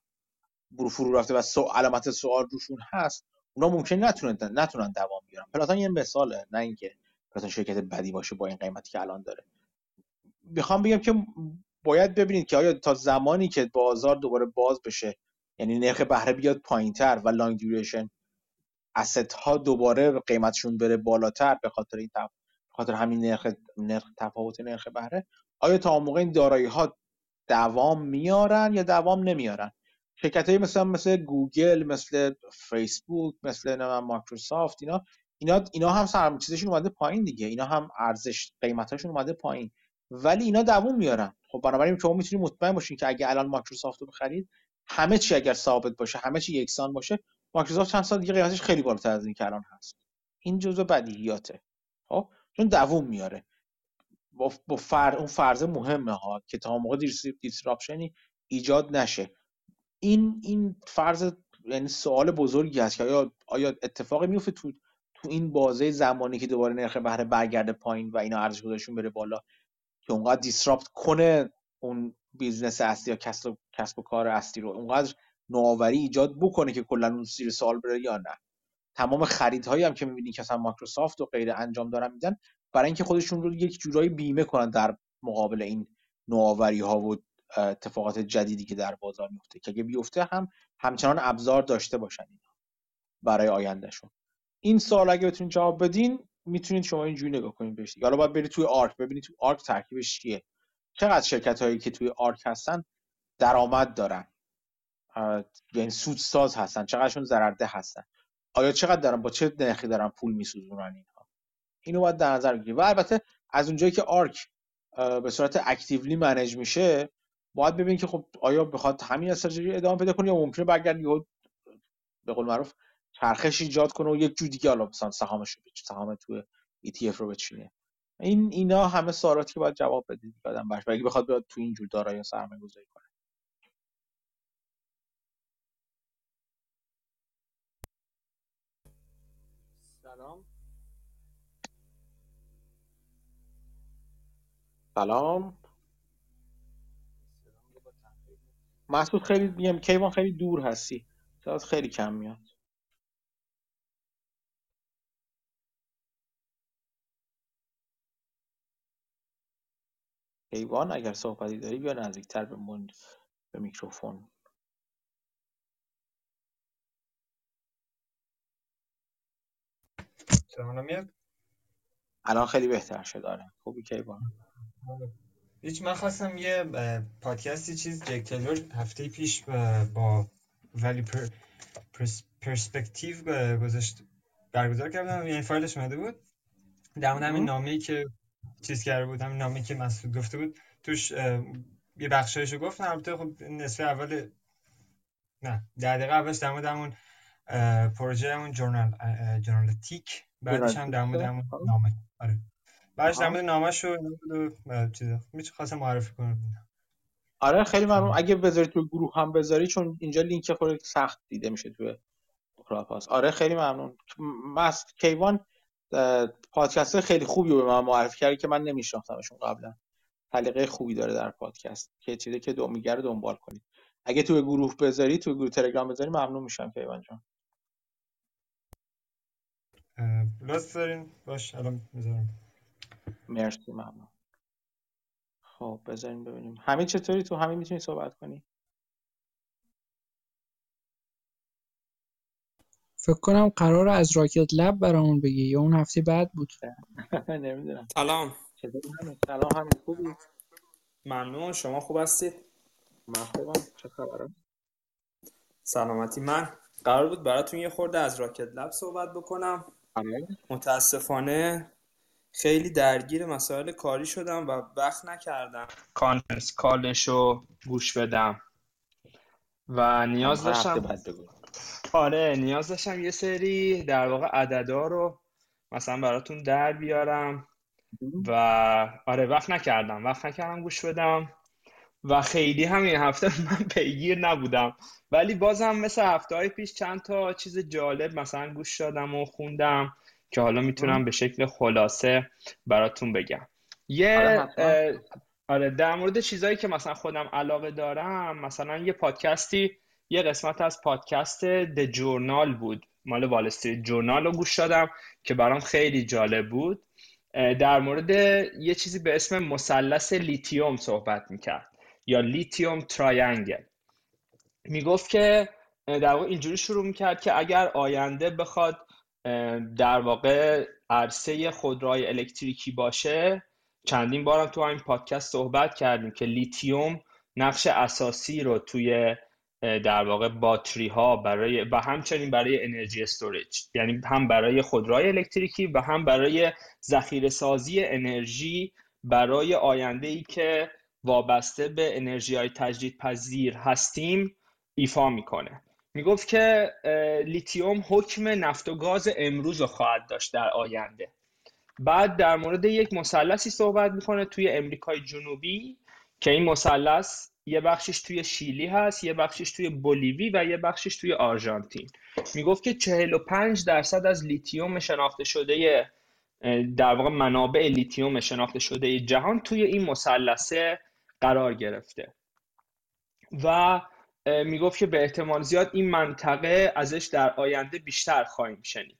فرو رفته و سو علامت سوال روشون هست اونا ممکن نتونن نتونن دوام بیارن پلاتان یه مثاله نه اینکه پلاتان شرکت بدی باشه با این قیمتی که الان داره می‌خوام بگم که باید ببینید که آیا تا زمانی که بازار دوباره باز بشه یعنی نرخ بهره بیاد پایینتر و لانگ دیوریشن اسست ها دوباره قیمتشون بره بالاتر به خاطر این تف... خاطر همین نرخ نرخ تفاوت نرخ بهره آیا تا موقع این دارایی ها دوام میارن یا دوام نمیارن؟ شرکت های مثل مثل گوگل مثل فیسبوک مثل مایکروسافت اینا اینا اینا هم سرم چیزشون اومده پایین دیگه اینا هم ارزش قیمتاشون اومده پایین. ولی اینا دوام میارن. خب بنابراین شما می‌تونید مطمئن باشین که اگه الان مایکروسافت رو بخرید همه چی اگر ثابت باشه همه چی یکسان باشه مایکروسافت چند سال دیگه قیمتش خیلی بالاتر از این که الان هست. این جزء بدیهیاته. خب؟ چون دووم میاره. با, با فر... اون فرض مهمه ها که تا موقع disruption ی ایجاد نشه. این این فرض یعنی سوال بزرگی هست که آیا آیا اتفاقی میفته تو تو این بازه زمانی که دوباره نرخ بهره برگرده پایین و اینا ارزش گذاریشون بره بالا؟ که اونقدر disrupt کنه اون بیزنس اصلی یا کسب کسب و کار اصلی رو اونقدر نوآوری ایجاد بکنه که کلا اون زیر سوال بره یا نه. تمام خریدهایی هم که می‌بینی که مثلا مایکروسافت و غیر انجام دارن میدن برای اینکه خودشون رو یک جورایی بیمه کنن در مقابل این نوآوری ها و اتفاقات جدیدی که در بازار میفته که اگه بیفته هم همچنان ابزار داشته باشن برای آیندهشون. این سوال اگه بتونید جواب بدین می‌تونید شما اینجوری نگاه کنید بهش حالا باید برید توی ARK ببینید توی ARK ترکیبش چیه. چقدر شرکت هایی که توی ARK هستن درآمد دارن. یعنی سودساز هستن. چقدرشون ضررده هستن. آیا چقدر دارن؟ با چه نرخی دارن پول میسوزونن اینها؟ اینو باید در نظر بگیریم و البته از اونجایی که آرک به صورت اکتیولی منیج میشه باید ببینیم که خب آیا بخواد همین استراتژی ادامه پیدا کنه یا ممکنه برگرد به قول معروف چرخش ایجاد کنه و یک جو دیگه حالا مثلا سهامش رو سهام تو ETF رو بچینه. این اینا همه سوالاتی که باید جواب بدید آدم باش اگه بخواد بیاد تو این جور دارایی سرمایه گذاری کنه. سلام. سلام. محسود خیلی میگم کیوان خیلی دور هستی. صدات خیلی کم میاد. کیوان اگر صحبتی داری بیا نزدیکتر به من به میکروفون. میاد؟ الان خیلی بهتر شد آره. خوبی کیوان هیچ من خواستم یه پادکستی چیز جک تیلور هفته پیش با ولی پر پرسپکتیو گذاشت برگزار کردم. یعنی فایلش اومده بود. در مورد همین نامه‌ای که چیز کرده بود همین نامه‌ای که مسعود گفته بود. توش یه بخشایشو گفت البته خب نصف اول نه در دقیقه اولش در مورد همون پروژه همون جورنال جورنالتیک بعدش هم در مورد همون نامه. آره. بعدش در مورد نامه شو چیزا. میشه خواستم معرفی کنم. آره خیلی ممنون. اگه بذاری تو گروه هم بذاری چون اینجا لینک خود سخت دیده میشه تو کلاپاس آره خیلی ممنون. مست کیوان پادکست خیلی خوبی به من معرفی کرد که من نمیشناختمشون قبلا. سلیقه خوبی داره در پادکست. که چیزی که دو میگه رو دنبال کنید. اگه تو گروه بذاری تو گروه تلگرام بذاری ممنون میشم کیوان جان. لطف دارین. باش الان می‌ذارم مرسی ممنون. خب بذاریم ببینیم. همین چطوری؟ تو همین می‌تونی صحبت کنی؟ فکر کنم قرار از راکت لب برامون بگی یا اون هفته بعد بود. نمی‌دونم. سلام. سلام همین خوبی؟ ممنون. شما خوب هستید؟ من خوبم. چه خبره؟ سلامتی. من قرار بود براتون یه خورده از راکت لب صحبت بکنم. متاسفانه خیلی درگیر مسائل کاری شدم و وقت نکردم. کانفرنس کالش رو گوش بدم. و نیاز داشتم آره نیاز داشتم یه سری در واقع عددا رو مثلا براتون در بیارم و آره وقت نکردم. وقت نکردم گوش بدم و خیلی همین هفته من پیگیر نبودم. ولی بازم مثل هفته های پیش چند تا چیز جالب مثلا گوش دادم و خوندم که حالا می‌تونم به شکل خلاصه براتون بگم. یه آره, آره در مورد چیزهایی که مثلا خودم علاقه دارم مثلا یه پادکستی یه قسمت از پادکست د جورنال بود. مال وال استریت جورنال رو گوش دادم که برام خیلی جالب بود. در مورد یه چیزی به اسم مثلث لیتیوم صحبت می‌کرد یا لیتیوم triangle می‌گفت که در واقع اینجوری شروع می‌کرد که اگر آینده بخواد در واقع عرصه خودروهای الکتریکی باشه. چندین بارم تو این پادکست صحبت کردیم که لیتیوم نقش اساسی رو توی در واقع باتری ها برای و همچنین برای energy storage. یعنی هم برای خودروهای الکتریکی و هم برای ذخیره سازی انرژی برای آینده ای که وابسته به انرژی های تجدید پذیر هستیم ایفا می‌کنه. می‌گفت که لیتیوم حکم نفت و گاز امروز رو خواهد داشت در آینده. بعد در مورد یک مثلثی صحبت می‌کنه توی امریکای جنوبی که این مثلث یه بخشش توی شیلی هست یه بخشش توی بولیوی و یه بخشش توی آرژانتین. می‌گفت که 45 درصد از لیتیوم شناخته شده در واقع منابع لیتیوم شناخته شده جهان توی این مثلثه قرار گرفته. و می‌گفت که به احتمال زیاد این منطقه ازش در آینده بیشتر خواهیم شنید.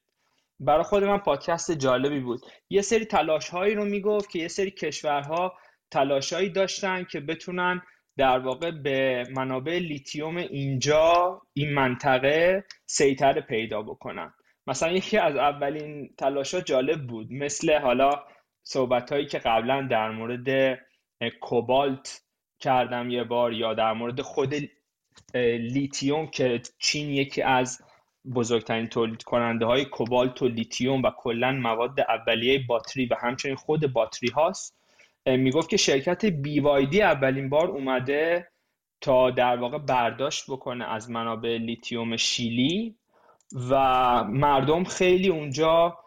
برای خود من پادکست جالبی بود. یه سری تلاش هایی رو می‌گفت که یه سری کشورها تلاشهایی داشتن که بتونن در واقع به منابع لیتیوم اینجا این منطقه سیطره پیدا بکنن. مثلا یکی از اولین تلاشها جالب بود. مثل حالا صحبت هایی که قبلا در مورد کوبالت کردم یه بار یا در مورد خود لیتیوم که چین یکی از بزرگترین تولید کننده های کوبالت و لیتیوم و کلا مواد اولیه باتری و همچنین خود باتری هاست می‌گفت که شرکت BYD اولین بار اومده تا در واقع برداشت بکنه از منابع لیتیوم شیلی و مردم خیلی اونجا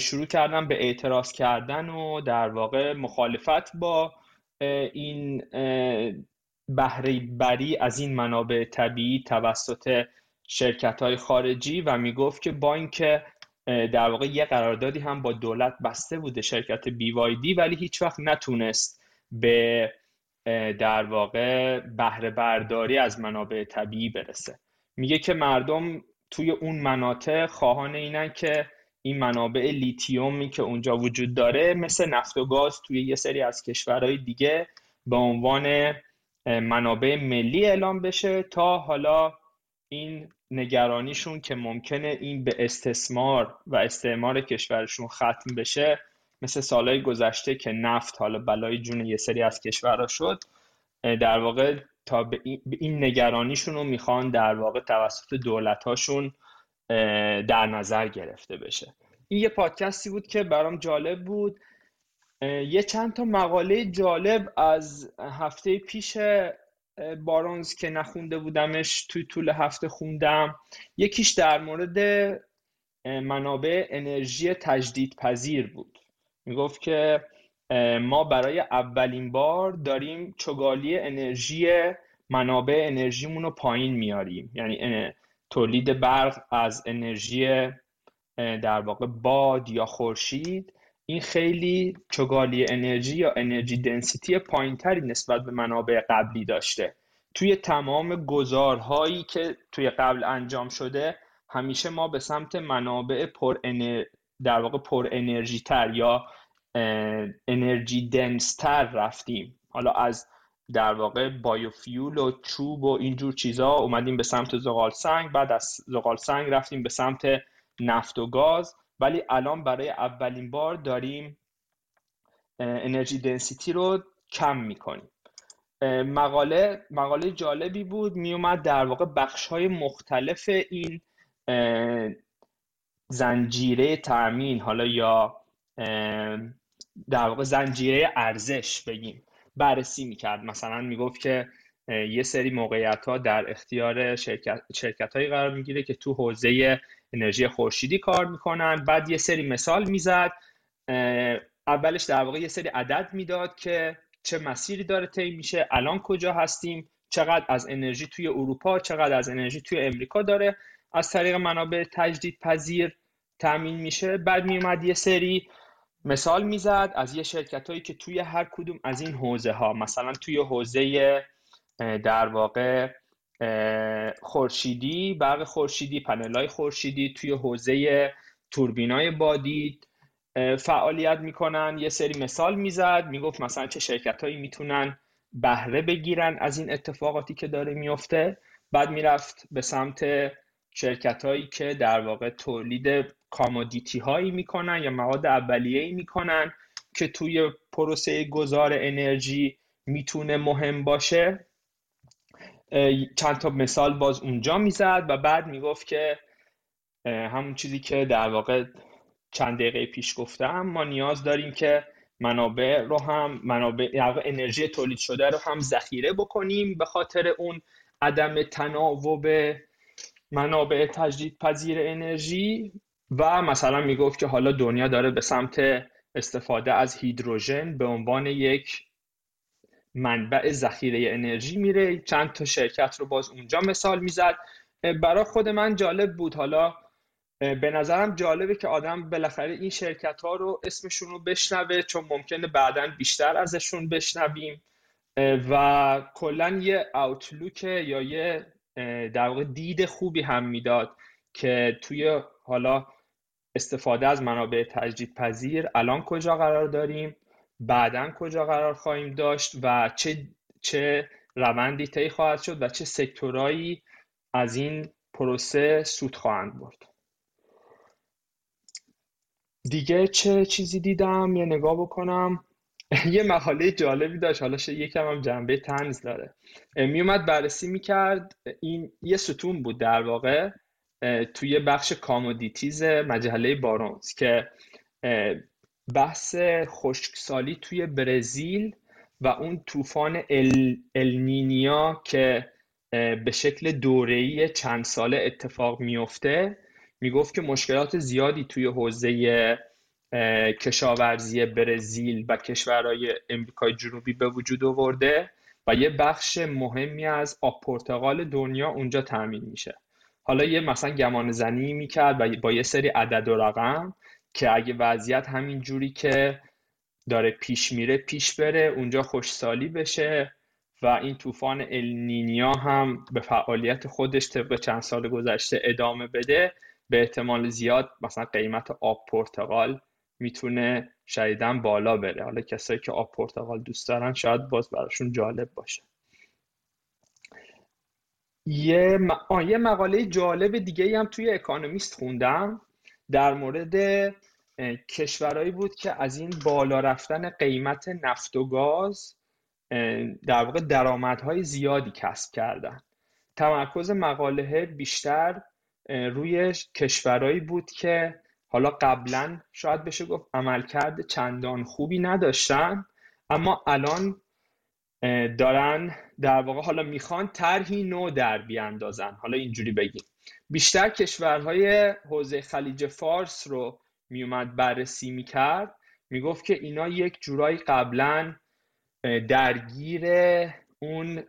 شروع کردن به اعتراض کردن و در واقع مخالفت با این بهره بری از این منابع طبیعی توسط شرکت های خارجی و می‌گفت که با اینکه در واقع یه قراردادی هم با دولت بسته بوده شرکت BYD ولی هیچ وقت نتونست به در واقع بهره برداری از منابع طبیعی برسه. میگه که مردم توی اون مناطق خواهان اینن که این منابع لیتیومی که اونجا وجود داره مثل نفت و گاز توی یه سری از کشورهای دیگه به عنوان منابع ملی اعلام بشه تا حالا این نگرانیشون که ممکنه این به استثمار و استعمار کشورشون ختم بشه مثل سالهای گذشته که نفت حالا بلای جون یه سری از کشورها شد در واقع تا به این نگرانیشون رو می‌خوان در واقع توسط دولتهاشون در نظر گرفته بشه. این یه پادکستی بود که برام جالب بود. یه چند تا مقاله جالب از هفته پیش بارونز که نخونده بودمش توی طول هفته خوندم. یکیش در مورد منابع انرژی تجدید پذیر بود. می‌گفت که ما برای اولین بار داریم چگالی انرژی منابع انرژیمون رو پایین میاریم. یعنی تولید برق از انرژی در واقع باد یا خورشید این خیلی چگالی انرژی یا انرژی دنسیتی پایینتری نسبت به منابع قبلی داشته. توی تمام گذارهایی که توی قبل انجام شده همیشه ما به سمت منابع پر در واقع پر انرژی تر یا انرژی دنستر رفتیم. حالا از در واقع بایوفیول و چوب و اینجور چیزها اومدیم به سمت زغال سنگ بعد از زغال سنگ رفتیم به سمت نفت و گاز. ولی الان برای اولین بار داریم انرژی دنسیتی رو کم می‌کنیم. مقاله مقاله جالبی بود. میومد در واقع بخش های مختلف این زنجیره تامین حالا یا در واقع زنجیره ارزش بگیم بررسی می‌کرد. مثلا می‌گفت که یه سری موقعیت ها در اختیار شرکت, شرکت هایی قرار می‌گیره که تو حوزه انرژی خورشیدی کار می‌کنن. بعد یه سری مثال می‌زد. اولش در واقع یه سری عدد می‌داد که چه مسیری داره طی میشه الان کجا هستیم چقدر از انرژی توی اروپا چقدر از انرژی توی امریکا داره. از طریق منابع تجدید پذیر تامین میشه. بعد میومد یه سری مثال می‌زد از یه شرکت هایی که توی هر کدوم از این حوزه ها مثلا توی حوزه در واقع خورشیدی برق خورشیدی پنل های خورشیدی توی حوزه توربینای بادی فعالیت می‌کنن. یه سری مثال می‌زد می‌گفت مثلا چه شرکت هایی می‌تونن بهره بگیرن از این اتفاقاتی که داره میفته بعد می‌رفت به سمت شرکت هایی که در واقع تولید کامودیتی هایی می‌کنن یا مواد اولیه می‌کنن که توی پروسه گذار انرژی می‌تونه مهم باشه. چند تا مثال باز اونجا می‌زد و بعد می‌گفت که همون چیزی که در واقع چند دقیقه پیش گفتم ما نیاز داریم که منابع رو هم منابع انرژی تولید شده رو هم ذخیره بکنیم به خاطر اون عدم تناوب منابع تجدید پذیر انرژی و مثلا می‌گفت که حالا دنیا داره به سمت استفاده از هیدروژن به عنوان یک منبع ذخیره انرژی میره. چند تا شرکت رو باز اونجا مثال می‌زد. برای خود من جالب بود. حالا به نظرم جالبه که آدم بالاخره این شرکت ها رو اسمشون رو بشنوه چون ممکنه بعدا بیشتر ازشون بشنویم. و کلا یه اوتلوک یا یه در واقع دید خوبی هم می‌داد که توی حالا استفاده از منابع تجدید پذیر الان کجا قرار داریم. بعدا کجا قرار خواهیم داشت و چه چه روندی طی خواهد شد و چه سکتورایی از این پروسه سود خواهند برد. دیگه چه چیزی دیدم؟ یه نگاه بکنم. یه مقاله جالبی داشت. حالا یکم هم جنبه تنز داره. میومد بررسی می‌کرد. این یه ستون بود در واقع توی بخش کامودیتیز مجله بارونز که بحث خشکسالی توی برزیل و اون طوفان ال... النینیا که به شکل دوره‌ای چند ساله اتفاق میفته می‌گفت که مشکلات زیادی توی حوزه کشاورزی برزیل و کشورهای امریکای جنوبی به وجود آورده و یه بخش مهمی از آب پرتقال دنیا اونجا تامین میشه. حالا یه مثلا گمان زنی می‌کرد و با یه سری عدد و رقم. که اگه وضعیت همین جوری که داره پیش میره پیش بره اونجا خوشسالی بشه و این طوفان النینیا هم به فعالیت خودش طبق چند سال گذشته ادامه بده به احتمال زیاد مثلا قیمت آب پرتقال می‌تونه شدیدن بالا بره. حالا کسایی که آب پرتقال دوست دارن شاید باز براشون جالب باشه. یه, یه مقاله جالب دیگه هم توی اکانومیست خوندم. در مورد کشورهایی بود که از این بالا رفتن قیمت نفت و گاز در واقع درآمدهای زیادی کسب کردن. تمرکز مقاله بیشتر روی کشورهایی بود که حالا قبلا شاید بشه گفت عملکرد چندان خوبی نداشتن اما الان دارن در واقع حالا می‌خوان طرحی نو در بیاندازن. حالا اینجوری بگیم. بیشتر کشورهای حوزه خلیج فارس رو میومد بررسی می‌کرد می‌گفت که اینا یک جورایی قبلا درگیر اون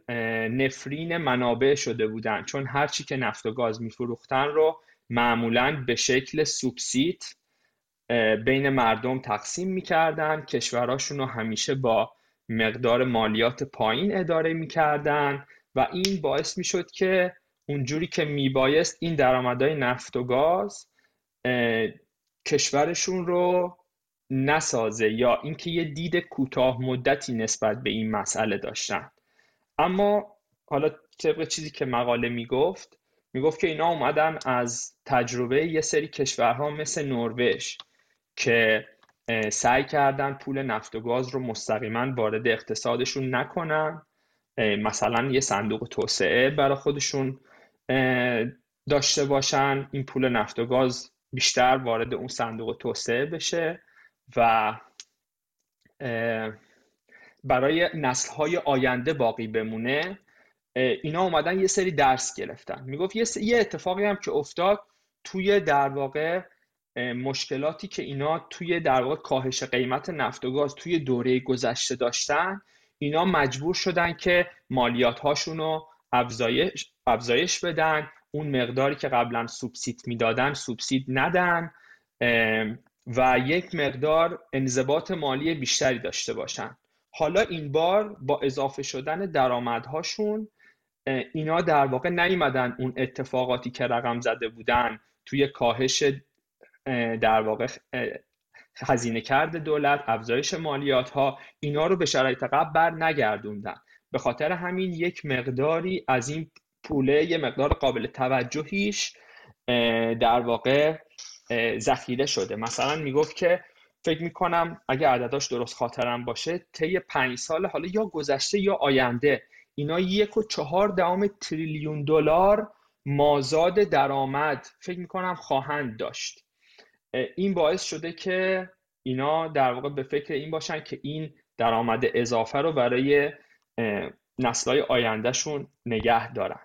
نفرین منابع شده بودن. چون هرچی که نفت و گاز میفروختن رو معمولا به شکل سوبسید بین مردم تقسیم می‌کردن کشورهاشون رو همیشه با مقدار مالیات پایین اداره می‌کردن و این باعث می‌شد که اونجوری که میبایست این درآمدهای نفت و گاز کشورشون رو نسازه یا اینکه یه دید کوتاه مدتی نسبت به این مسئله داشتن. اما حالا طبق چیزی که مقاله می‌گفت می‌گفت که اینا اومدن از تجربه یه سری کشورها مثل نروژ که سعی کردن پول نفت و گاز رو مستقیما وارد اقتصادشون نکنن. مثلا یه صندوق توسعه برای خودشون داشته باشن این پول نفت و گاز بیشتر وارد اون صندوق توسعه بشه و برای نسلهای آینده باقی بمونه. اینا اومدن یه سری درس گرفتن. می‌گفت یه, یه اتفاقی هم که افتاد توی در واقع مشکلاتی که اینا توی در واقع کاهش قیمت نفت و گاز توی دوره گذشته داشتن اینا مجبور شدن که مالیات هاشون افزایش, افزایش بدن. اون مقداری که قبلا سوبسید می‌دادن سوبسید ندن. و یک مقدار انضباط مالی بیشتری داشته باشن. حالا این بار با اضافه شدن درآمدهاشون اینا در واقع نیومدن اون اتفاقاتی که رقم زده بودن توی کاهش در واقع هزینه کرده دولت افزایش مالیات ها اینا رو به شرایط قبل بر نگردوندن به خاطر همین یک مقداری از این پوله یه مقدار قابل توجهیش در واقع ذخیره شده. مثلا می‌گفت که فکر می‌کنم اگه عدداش درست خاطرم باشه طی پنج سال حالا یا گذشته یا آینده اینا یک و چهار دهم تریلیون دلار مازاد درآمد فکر می‌کنم خواهند داشت. این باعث شده که اینا در واقع به فکر این باشن که این درآمد اضافه رو برای نسلهای آیندهشون نگه دارن.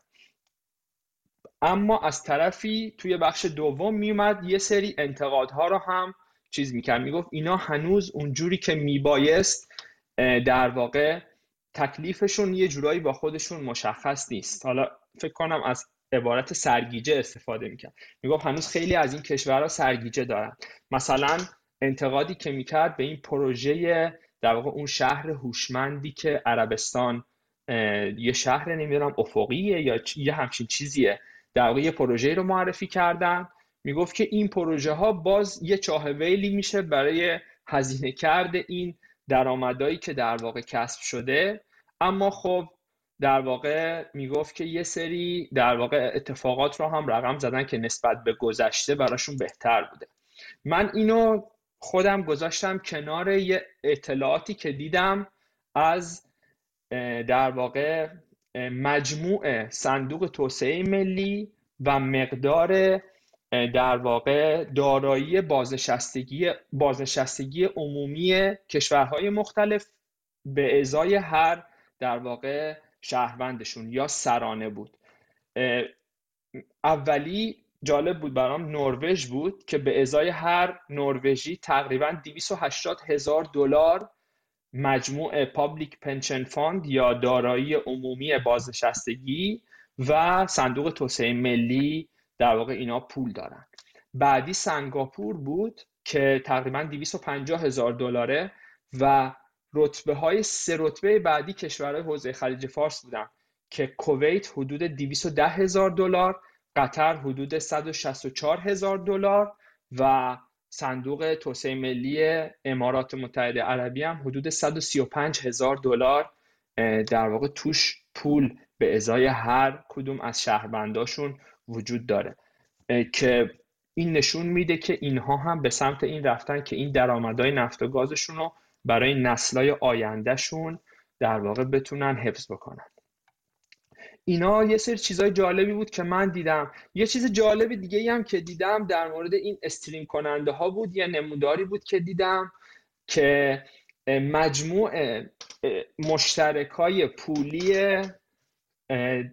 اما از طرفی توی بخش دوم میومد یه سری انتقادها رو هم چیز می‌کرد. می‌گفت اینا هنوز اونجوری که میبایست در واقع تکلیفشون یه جورایی با خودشون مشخص نیست. حالا فکر کنم از عبارت سرگیجه استفاده می‌کرد. می‌گفت هنوز خیلی از این کشورها سرگیجه دارن. مثلا انتقادی که می‌کرد به این پروژه در واقع اون شهر هوشمندی که عربستان یه شهر نمی‌دونم افقیه یا یه همچین چیزیه. در واقع یه پروژه رو معرفی کردن. می‌گفت که این پروژه ها باز یه چاه ویلی میشه برای هزینه کرده این درآمدایی که در واقع کسب شده. اما خب در واقع می‌گفت که یه سری در واقع اتفاقات رو هم رقم زدن که نسبت به گذشته براشون بهتر بوده. من اینو خودم گذاشتم کنار یه اطلاعاتی که دیدم از در واقع مجموع صندوق توسعه ملی و مقدار در واقع دارایی بازنشستگی بازنشستگی عمومی کشورهای مختلف به ازای هر در واقع شهروندشون یا سرانه بود. اولی جالب بود برام نروژ بود که به ازای هر نروژی تقریبا 280 هزار دلار مجموع public pension fund یا دارایی عمومی بازنشستگی و صندوق توسعه ملی در واقع اینا پول دارن. بعدی سنگاپور بود که تقریبا 250 هزار دلاره و رتبه های سه رتبه بعدی کشورهای حوزه خلیج فارس بودن که کویت حدود 210 هزار دلار قطر حدود 164 هزار دلار و صندوق توسعه ملی امارات متحده عربی هم حدود 135 هزار دلار در واقع توش پول به ازای هر کدوم از شهرونداشون وجود داره. که این نشون میده که اینها هم به سمت این رفتن که این درآمدهای نفت و گازشون رو برای نسلای آیندهشون در واقع بتونن حفظ بکنن. اینا یه سری چیزای جالبی بود که من دیدم. یه چیز جالب دیگه هم که دیدم در مورد این استریم کننده ها بود یه نموداری بود که دیدم که مجموع مشترک های پولی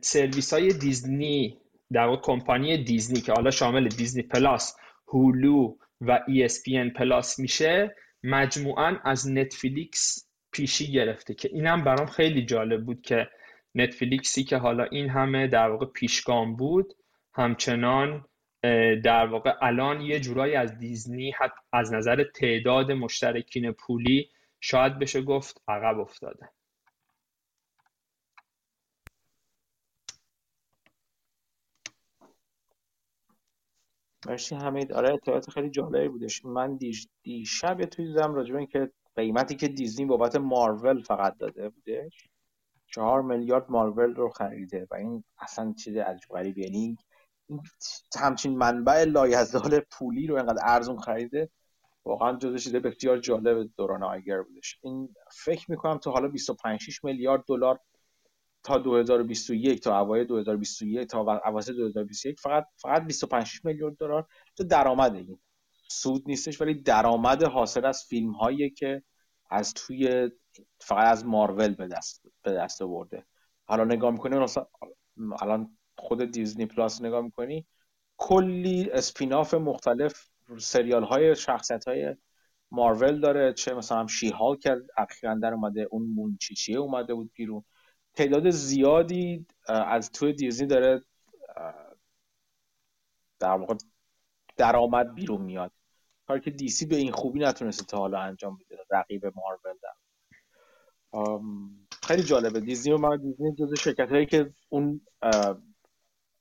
سرویس های دیزنی در واقع کمپانی دیزنی که حالا شامل Disney Plus Hulu و ESPN Plus میشه مجموعا از نتفلیکس پیشی گرفته که اینم برام خیلی جالب بود که نتفلیکسی که حالا این همه در واقع پیشگام بود همچنان در واقع الان یه جورایی از دیزنی از نظر تعداد مشترکین پولی شاید بشه گفت عقب افتاده. مرسی حمید. آره اطلاعات خیلی جالبی بودش. من دیشب یه توی دیدم راجبه این که قیمتی که دیزنی بابت مارول فقط داده بودش. چهار میلیارد مارول رو خریده و این اصلا چیز عجب غریب یعنی همچین منبع لایزال پولی رو اینقدر ارزون خریده واقعا جزو چیز بسیار جالب دوران آیگر بودش. این فکر می‌کنم تا حالا 25 میلیارد دلار تا 2021 تا اوایل 2021 تا اواسط 2021 فقط فقط 25 میلیارد دلار. تو درآمد این؟ سود نیستش ولی درآمد حاصل از فیلم هایی که از توی فقط از مارول به دست به دست آورده. حالا نگاه می‌کنی مثلا الان خود دیزنی پلاس نگاه می‌کنی کلی اسپیناف مختلف سریال های شخصیت های مارول داره چه مثلا شی کرد اخیرا در اومده اون مونچیچیه اومده بود بیرون. تعداد زیادی از توی دیزنی داره در واقع درآمد بیرون میاد. کاری که دیسی به این خوبی نتونسته تا حالا انجام بده رقیب مارول در. خیلی جالبه. دیزنی و من دیزنی جز شرکت هایی که اون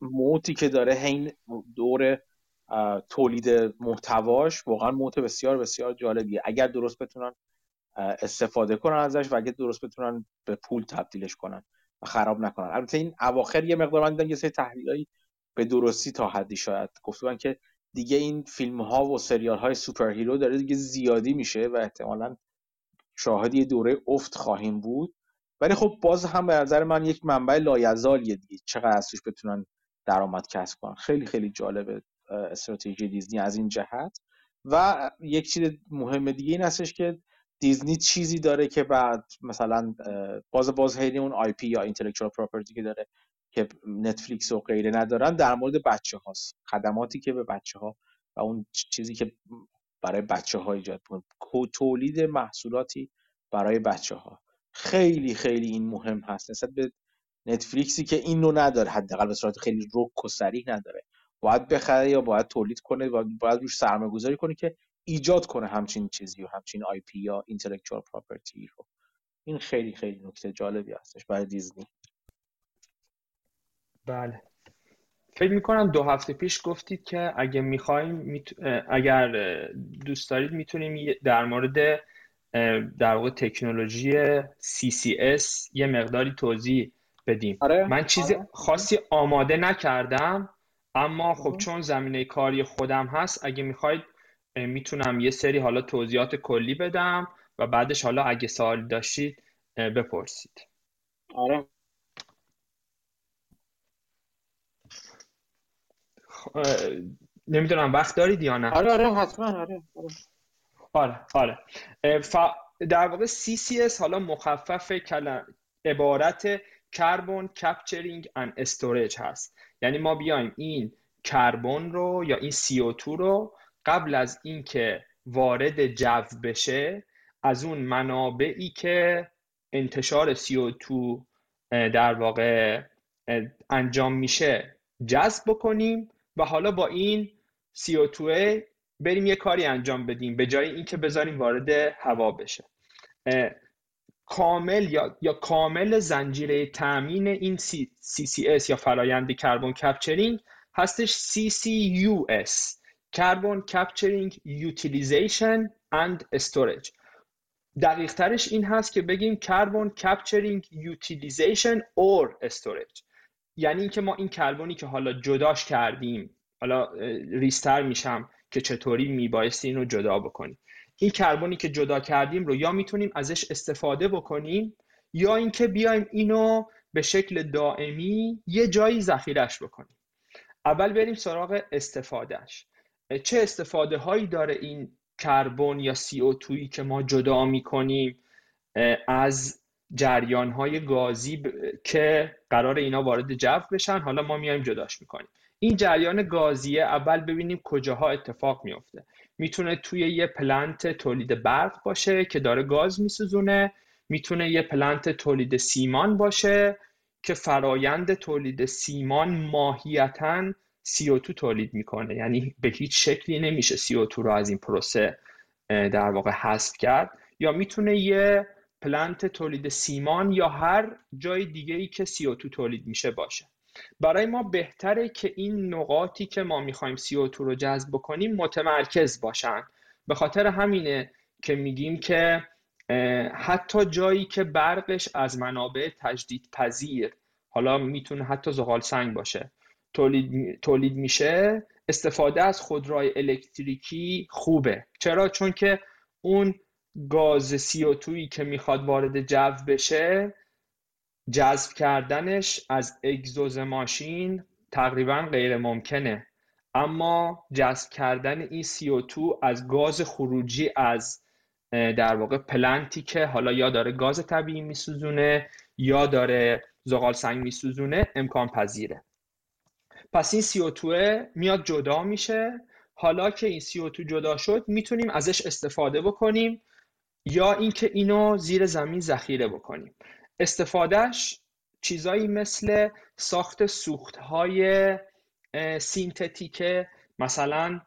moat ی که داره حین دور تولید محتواش واقعا moat بسیار بسیار جالبیه. اگر درست بتونن استفاده کنن ازش و اگر درست بتونن به پول تبدیلش کنن و خراب نکنن. البته این اواخر یه مقدار من دیدم یه سری تحلیلایی به درستی تا حدی شاید گفتن که دیگه این فیلم ها و سریال های superhero داره دیگه زیادی میشه و احتمالا شاهد یه دوره افت خواهیم بود. ولی خب باز هم به نظر من یک منبع لایزالیه دیگه. چقدر از توش بتونن درآمد کسب کنن. خیلی خیلی جالبه استراتژی دیزنی از این جهت. و یک چیز مهم دیگه این هستش که دیزنی چیزی داره که بعد مثلا باز باز هیلی اون IP یا intellectual property که داره که نتفلیکس و غیره ندارن در مورد بچه هاست خدماتی که به بچه ها و اون چیزی که برای بچه ها ایجاد تولید محصولاتی برای بچه ها خیلی خیلی این مهم هست. نسبت به نتفلیکسی که این رو نداره. حداقل به صورت خیلی رک و سریح نداره. باید بخره یا باید تولید کنه باید روش سرمایه گذاری کنه که ایجاد کنه همچین چیزی و همچین آی پی یا اینتלקچوال پراپرتی رو. این خیلی خیلی نکته جالبی هستش برای دیزنی. بله. فکر می‌کنم دو هفته پیش گفتید که اگه می‌خوایم اگر دوست دارید می‌تونیم در مورد در واقع تکنولوژی CCS یه مقداری توضیح بدیم. آره. من چیزی آره. خاصی آماده نکردم اما خب چون زمینه کاری خودم هست اگه می‌خواید می‌تونم یه سری حالا توضیحات کلی بدم و بعدش حالا اگه سوال داشتید بپرسید. آره. نمی‌دونم وقت دارید یا نه؟ آره آره حتما آره آره. آره, آره. در واقع CCS حالا مخفف کلم عبارت carbon capturing and storage هست. یعنی ما بیایم این کربن رو یا این CO2 رو قبل از اینکه وارد جو بشه از اون منابعی که انتشار CO2 در واقع انجام میشه جذب بکنیم و حالا با این CO2 بریم یه کاری انجام بدیم به جای اینکه بذاریم وارد هوا بشه. کامل یا, یا کامل زنجیره تامین این CCS یا فرایند کربن کپچرینگ هستش CCUS carbon capturing utilization and storage دقیق ترش این هست که بگیم carbon capturing utilization or storage یعنی اینکه ما این کربنی که حالا جداش کردیم حالا ریستر میشم که چطوری میبایستی این رو جدا بکنیم این کربنی که جدا کردیم رو یا می‌تونیم ازش استفاده بکنیم یا اینکه بیایم اینو به شکل دائمی یه جایی ذخیرش بکنیم. اول بریم سراغ استفادهش چه استفاده هایی داره این کربن یا CO2 که ما جدا می‌کنیم از جریان های گازی که قرار اینا وارد جو بشن؟ حالا ما میایم جداش می‌کنیم. این جریان گازیه اول ببینیم کجاها اتفاق میفته می‌تونه توی یه پلنت تولید برق باشه که داره گاز میسوزونه. می‌تونه یه پلنت تولید سیمان باشه که فرایند تولید سیمان ماهیتا CO2 تولید می‌کنه. یعنی به هیچ شکلی نمیشه CO2 رو از این پروسه در واقع حذف کرد. یا می‌تونه یه پلنت تولید سیمان یا هر جای دیگه ای که CO2 تولید میشه باشه. برای ما بهتره که این نقاطی که ما می‌خوایم CO2 رو جذب بکنیم متمرکز باشن. به خاطر همینه که میگیم که حتی جایی که برقش از منابع تجدید پذیر حالا می‌تونه حتی زغال سنگ باشه. تولید, تولید میشه استفاده از خودروی الکتریکی خوبه. چرا؟ چون که اون گاز CO2 که می‌خواد وارد جو بشه جذب کردنش از اگزوز ماشین تقریبا غیر ممکنه. اما جذب کردن این CO2 از گاز خروجی از در واقع پلنتی که حالا یا داره گاز طبیعی میسوزونه یا داره زغال سنگ میسوزونه امکان پذیره پس این CO2 میاد جدا میشه. حالا که این CO2 جدا شد می‌تونیم ازش استفاده بکنیم یا اینکه اینو زیر زمین ذخیره بکنیم. استفادهش چیزایی مثل ساخت سوختهای سینتتیکه مثلا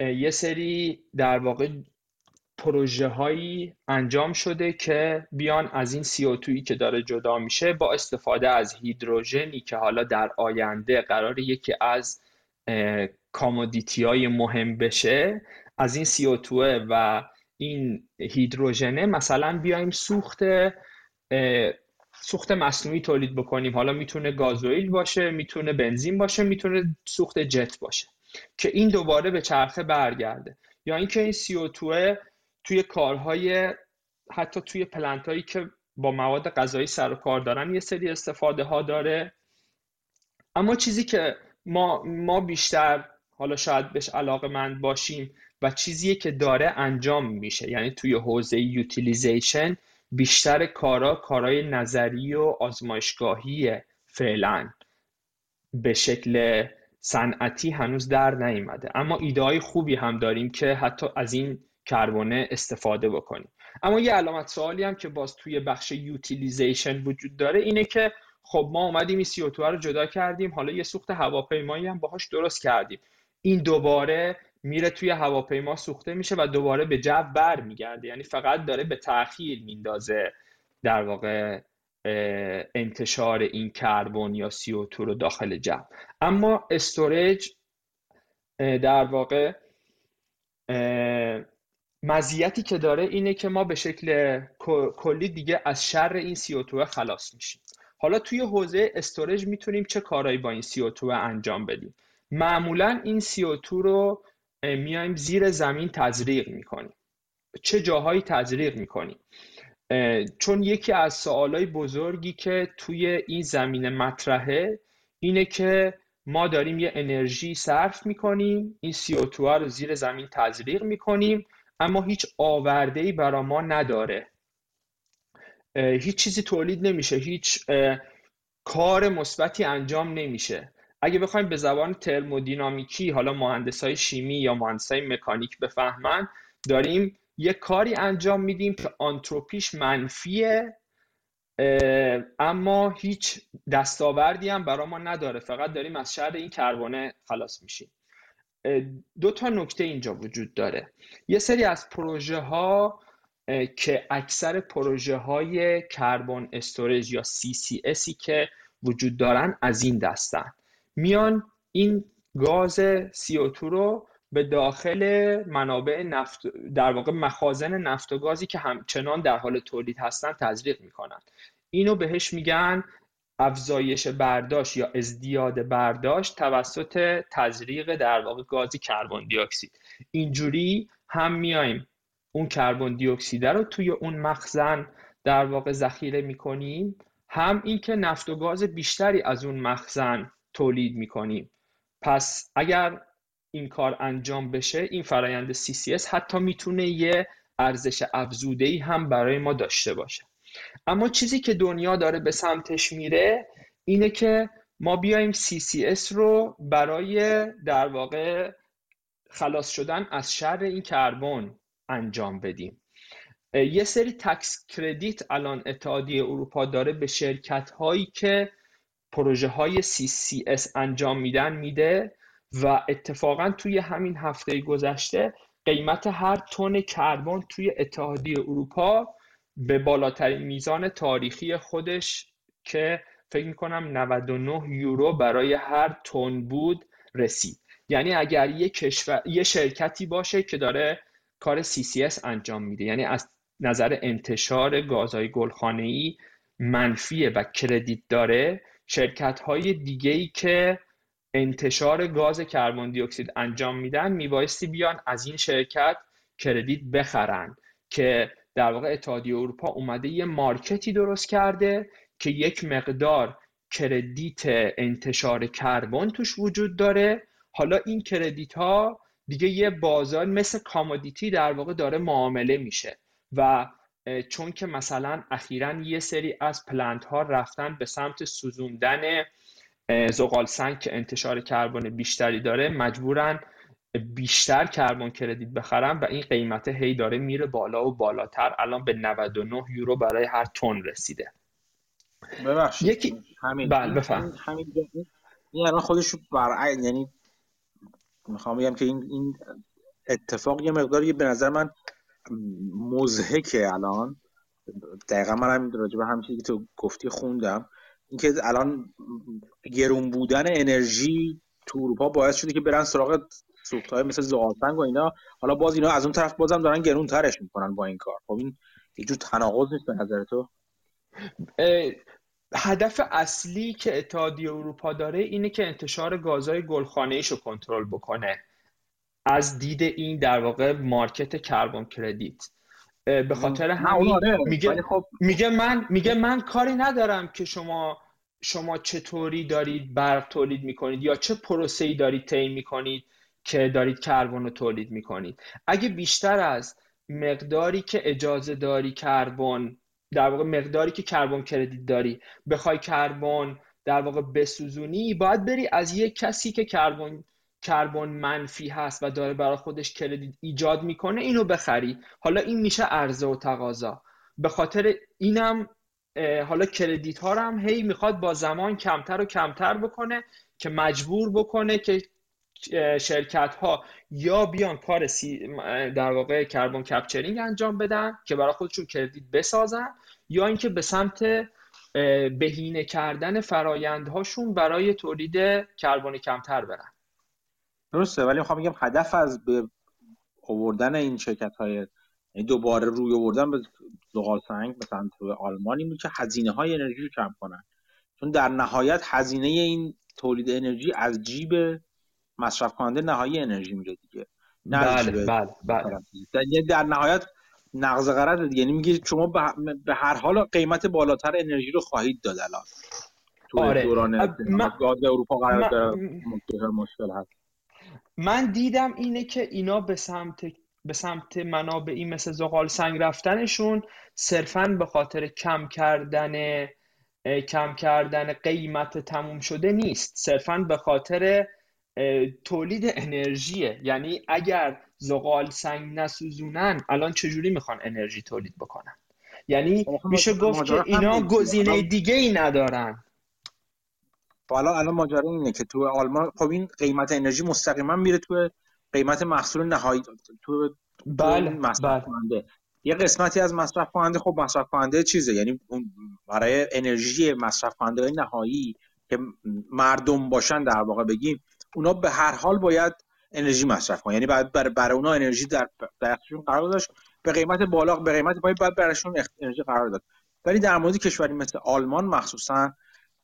یه سری در واقع پروژه هایی انجام شده که بیان از این CO2 که داره جدا میشه با استفاده از هیدروژنی که حالا در آینده قرار یکی از کامودیتی های مهم بشه از این CO2 و این هیدروژنه مثلا بیایم سوخت سوخت مصنوعی تولید بکنیم. حالا می‌تونه گازوئیل باشه می‌تونه بنزین باشه می‌تونه سوخت جت باشه که این دوباره به چرخه برگرده. یا اینکه این CO2 توی کارهای حتی توی plant هایی که با مواد غذایی سر و کار دارن یه سری استفاده ها داره. اما چیزی که ما, ما بیشتر حالا شاید بهش علاقه مند باشیم و چیزی که داره انجام میشه یعنی توی حوزه utilization بیشتر کارا کارهای نظری و آزمایشگاهی فعلا. به شکل صنعتی هنوز در نیامده اما ایده های خوبی هم داریم که حتی از این کربونه استفاده بکنیم اما یه علامت سوالی هم که باز توی بخش یوتیلیزیشن وجود داره اینه که خب ما اومدیم این سی رو جدا کردیم حالا یه سوخت هواپیمایی هم باهاش درست کردیم. این دوباره میره توی هواپیما سوخته میشه و دوباره به جو بر میگرده یعنی فقط داره به تاخیر میندازه در واقع انتشار این کربن یا CO2 رو داخل جو. اما storage در واقع مزیتی که داره اینه که ما به شکل کلی دیگه از شر این CO2 خلاص میشیم. حالا توی حوزه storage می‌تونیم چه کارهایی با این CO2 انجام بدیم. معمولا این CO2 رو میایم زیر زمین تزریق می‌کنیم. چه جاهایی تزریق می‌کنیم؟ چون یکی از سوالای بزرگی که توی این زمین مطرحه اینه که ما داریم یه انرژی صرف می‌کنیم این CO2 رو زیر زمین تزریق می‌کنیم اما هیچ آورده ای برا ما نداره. هیچ چیزی تولید نمیشه. هیچ کار مثبتی انجام نمیشه. اگه بخوایم به زبان ترمودینامیکی حالا مهندس های شیمی یا مهندس های مکانیک بفهمن داریم یه کاری انجام میدیم که آنتروپیش منفیه اما هیچ دستاوردی هم برای ما نداره. فقط داریم از شر این کربونه خلاص میشیم. دو تا نکته اینجا وجود داره. یه سری از پروژه ها که اکثر پروژه های کربن استوریج یا CCSی که وجود دارن از این دستن. میان این گاز CO2 رو به داخل منابع نفت در واقع مخازن نفت و گازی که همچنان در حال تولید هستن تزریق می‌کنن. اینو بهش میگن افزایش برداشت یا ازدیاد برداشت توسط تزریق در واقع گازی کربن دی اکسید اینجوری هم میایم اون کربن دی اکسید رو توی اون مخزن در واقع ذخیره می‌کنیم هم اینکه نفت و گاز بیشتری از اون مخزن تولید می‌کنیم. پس اگر این کار انجام بشه این فرایند CCS حتی می‌تونه یه ارزش افزوده ای هم برای ما داشته باشه. اما چیزی که دنیا داره به سمتش میره اینه که ما بیایم CCS رو برای در واقع خلاص شدن از شر این کربن انجام بدیم. یه سری تکس کردیت الان اتحادیه اروپا داره به شرکت هایی که پروژه های CCS انجام میدن میده و اتفاقا توی همین هفته گذشته قیمت هر تن کربن توی اتحادیه اروپا به بالاترین میزان تاریخی خودش که فکر می‌کنم 99 یورو برای هر تن بود رسید. یعنی اگر یه, کشور، یه شرکتی باشه که داره کار CCS انجام میده. یعنی از نظر انتشار گازهای گلخانه‌ای منفیه و کردیت داره. شرکت های دیگه ای که انتشار گاز کربن دی اکسید انجام میدن میبایستی بیان از این شرکت کردیت بخرن که در واقع اتحادیه اروپا اومده یه مارکتی درست کرده که یک مقدار کردیت انتشار کربن توش وجود داره. حالا این credit ها دیگه یه بازار مثل commodity در واقع داره معامله میشه و چون که مثلا اخیرا یه سری از plant ها رفتن به سمت سوزوندن زغال سنگ که انتشار کربن بیشتری داره مجبورن بیشتر carbon credit بخرن و این قیمت هی داره میره بالا و بالاتر. الان به 99 یورو برای هر تن رسیده. ببخشید. یکی همین. بله بفهم همین این الان خودش برعکس یعنی می‌خوام بگم که این این اتفاق یه مقداری به نظر من مزهکه الان. دقیقا من هم راجع به همین که تو گفتی خوندم. اینکه الان گرون بودن انرژی تو اروپا باعث شده که برن سراغ های مثل زغالسنگ و اینا. حالا باز اینا از اون طرف بازم دارن گرون ترش می‌کنن با این کار. خب این یه جور تناقض نیست به نظر تو؟ هدف اصلی که اتحادیه اروپا داره اینه که انتشار گازهای گلخانه رو کنترل بکنه. از دید این در واقع مارکت کربن کردیت. به خاطر همین آره. میگه خب... میگه من میگه من کاری ندارم که شما شما چطوری دارید برق تولید می‌کنید یا چه پروسه ای دارید طی می‌کنید. که دارید کربن رو تولید می‌کنید. اگه بیشتر از مقداری که اجازه داری کربن در واقع مقداری که کربن کردیت داری بخوای کربن در واقع بسوزونی باید بری از یک کسی که کربن کربن منفی هست و داره برای خودش کردیت ایجاد می‌کنه اینو بخری. حالا این میشه عرضه و تقاضا. به خاطر اینم حالا کردیت ها هم هی می‌خواد با زمان کمتر و کمتر بکنه که مجبور بکنه که شرکت ها یا بیان کار سی در واقع کربن کپچرینگ انجام بدن که برای خودشون کردیت بسازن یا اینکه به سمت بهینه کردن فرایندهاشون برای تولید کربن کمتر برن. درسته ولی می‌خوام بگم هدف از به آوردن این شرکت های یعنی دوباره روی آوردن به زغال سنگ مثلا تو آلمان این بود که هزینه های انرژی رو کم کنن. چون در نهایت هزینه این تولید انرژی از جیب مصرف کننده نهایی انرژی میره دیگه. بله بله بله. یعنی در نهایت نقض قرض یعنی میگه شما به هر حال قیمت بالاتر انرژی رو خواهید داد الان. تو آره. دوران گاز اروپا قرار داره. مشکل هست. من دیدم اینه که اینا به سمت به سمت منابعی مثل زغال سنگ رفتنشون صرفا به خاطر کم کردن کم کردن قیمت تموم شده نیست. صرفا به خاطر تولید انرژیه. یعنی اگر زغال سنگ نسوزونن الان چجوری می‌خوان انرژی تولید بکنن؟ یعنی خب، میشه گفت که اینا گزینه دیگه ای ندارن. حالا الان ماجرا اینه که تو آلمان خب این قیمت انرژی مستقیما میره تو قیمت محصول نهایی تو بله مصرف بله. یه قسمتی از مصرف کننده خب مصرف کننده چیزه؟ یعنی برای انرژی مصرف کننده نهایی که مردم باشن در واقع بگیم اونا به هر حال باید انرژی مصرف کنن. یعنی بعد برای, اونا انرژی در دستشون قرار داشت. به قیمت بالا به قیمت پایین باید براشون انرژی قرار داد. ولی در مورد کشوری مثل آلمان مخصوصا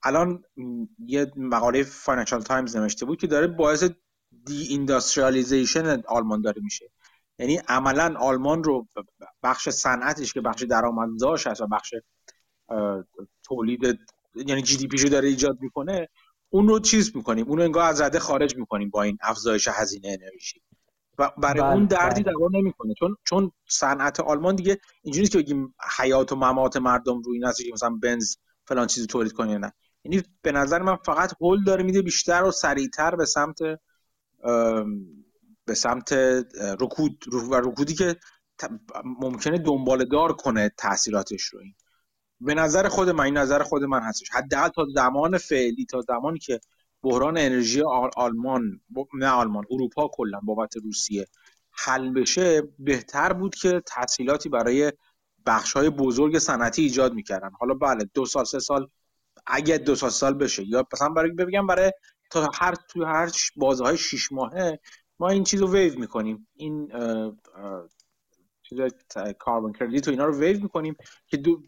الان یه مقاله فاینانشال تایمز نوشته بود که داره باعث deindustrialization آلمان داره میشه. یعنی عملا آلمان رو بخش صنعتش که بخش درآمدزاش هست و بخش تولید یعنی جی دی پیشو داره ایجاد می‌کنه اون رو چیز می‌کنیم؟ اون رو انگار از رده خارج می‌کنیم با این افزایش هزینه انرژی. و برای بله، اون دردی بله. دوا نمی‌کنه. چون چون صنعت آلمان دیگه اینجوری که بگیم حیات و ممات مردم روی این که مثلا بنز فلان چیزی تولید کنه نه. یعنی به نظر من فقط هول داره میده بیشتر و سریعتر به سمت به سمت رکود و رکودی که ممکنه دنبال دار کنه تاثیراتش رو این. به نظر خود من این نظر خود من هستش. حداقل تا زمان فعلی تا زمانی که بحران انرژی آلمان نه آلمان اروپا کلا بابت روسیه حل بشه بهتر بود که تحصیلاتی برای بخش های بزرگ صنعتی ایجاد می‌کردن. حالا بله دو سال سه سال اگه دو سال سال بشه یا مثلا برای بگم برای تا هر تو هر بازه های شیش ماهه ما این چیز رو ویو می‌کنیم. این چیز کاربن کردیت و اینا رو ویو می‌کنیم که دو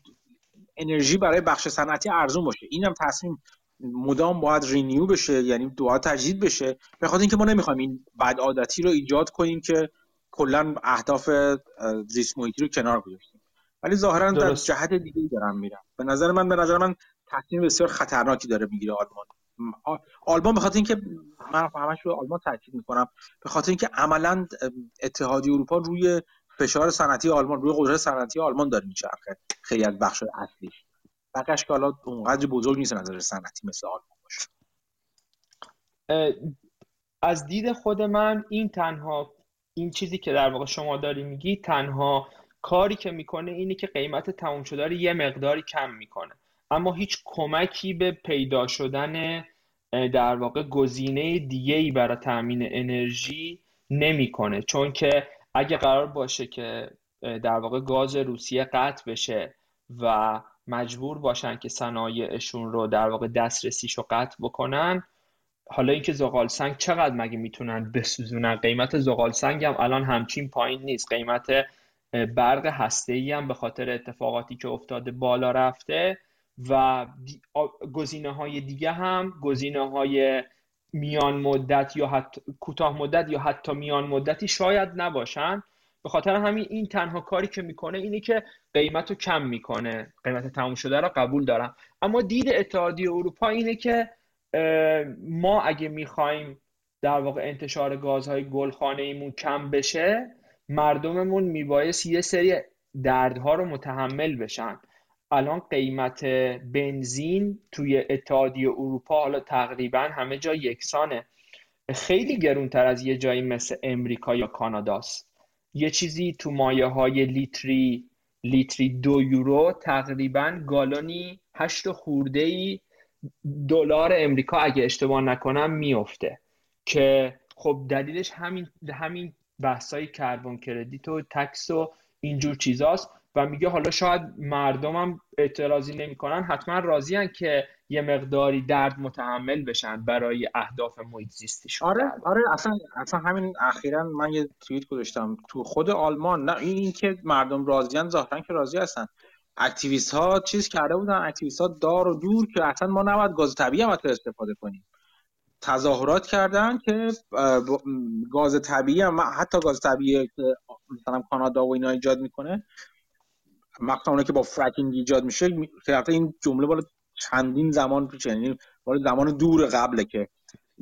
انرژی برای بخش صنعتی ارزون باشه. اینم تصمیم مدام باید رینیو بشه یعنی دعا تجدید بشه. به خاطر اینکه ما نمی‌خوایم این بد عادتی رو ایجاد کنیم که کلا اهداف زیست محیطی رو کنار گذاشتیم. ولی ظاهرا در جهت دیگه دارم میرم. به نظر من به نظر من تصمیم بسیار خطرناکی داره می‌گیره آلمان. آلمان به خاطر اینکه من همش رو آلمان تاکید می‌کنم. به خاطر اینکه عملا اتحادیه اروپا روی فشار صنعتی آلمان روی قدرت صنعتی آلمان داره میچرخه. خیلی از بخش اصلیش بقیش که حالا اونقدر بزرگ نیست نظر صنعتی مثل آلمان باشه. از دید خود من این تنها این چیزی که در واقع شما داری میگی تنها کاری که می‌کنه اینه که قیمت تموم شده رو یه مقداری کم می‌کنه. اما هیچ کمکی به پیدا شدن در واقع گزینه دیگه ای برای تامین انرژی نمی‌کنه. چون که اگه قرار باشه که در واقع گاز روسیه قطع بشه و مجبور باشن که صنایعشون رو در واقع دسترسیش رو قطع بکنن حالا اینکه زغال سنگ چقدر مگه می‌تونن بسوزونن؟ قیمت زغال سنگ هم الان همچین پایین نیست. قیمت برق هسته ای هم به خاطر اتفاقاتی که افتاده بالا رفته و گزینه های دیگه هم گزینه های میان مدت یا حتی کوتاه مدت یا حتی میان مدتی شاید نباشن. به خاطر همین این تنها کاری که می‌کنه اینه که قیمت رو کم می‌کنه. قیمت تموم شده رو قبول دارم. اما دید اتحادیه اروپا اینه که ما اگه می‌خوایم در واقع انتشار گازهای گلخانه ایمون کم بشه مردممون میبایست یه سری دردها رو متحمل بشن. الان قیمت بنزین توی اتحادیه اروپا حالا تقریبا همه جا یکسانه. خیلی گرونتر از یه جایی مثل امریکا یا کاناداست. یه چیزی تو مایه های لیتری لیتری دو یورو تقریبا گالونی هشت خورده ای دلار امریکا اگه اشتباه نکنم میفته که خب دلیلش همین همین بحثای carbon credit و tax و اینجور چیزاست. و میگه حالا شاید مردمم اعتراضی نمی‌کنن حتما راضیان که یه مقداری درد متحمل بشن برای اهداف محیط زیستیشون. آره آره اصلا اصلا همین اخیرا من یه توییت گذاشتم. تو خود آلمان نه این که مردم راضیان ظاهرا که راضی هستن. activist ها چیز کرده بودن activist ها دار و دور که اصلا ما نباید گاز طبیعی هم استفاده کنیم. تظاهرات کردن که گاز طبیعی هم حتی گاز طبیعی که مثلا کانادا و اینا ایجاد می‌کنه مقطع که با فرکینگ ایجاد میشه که این جمله بالا چندین زمان پیش یعنی زمان دور قبله که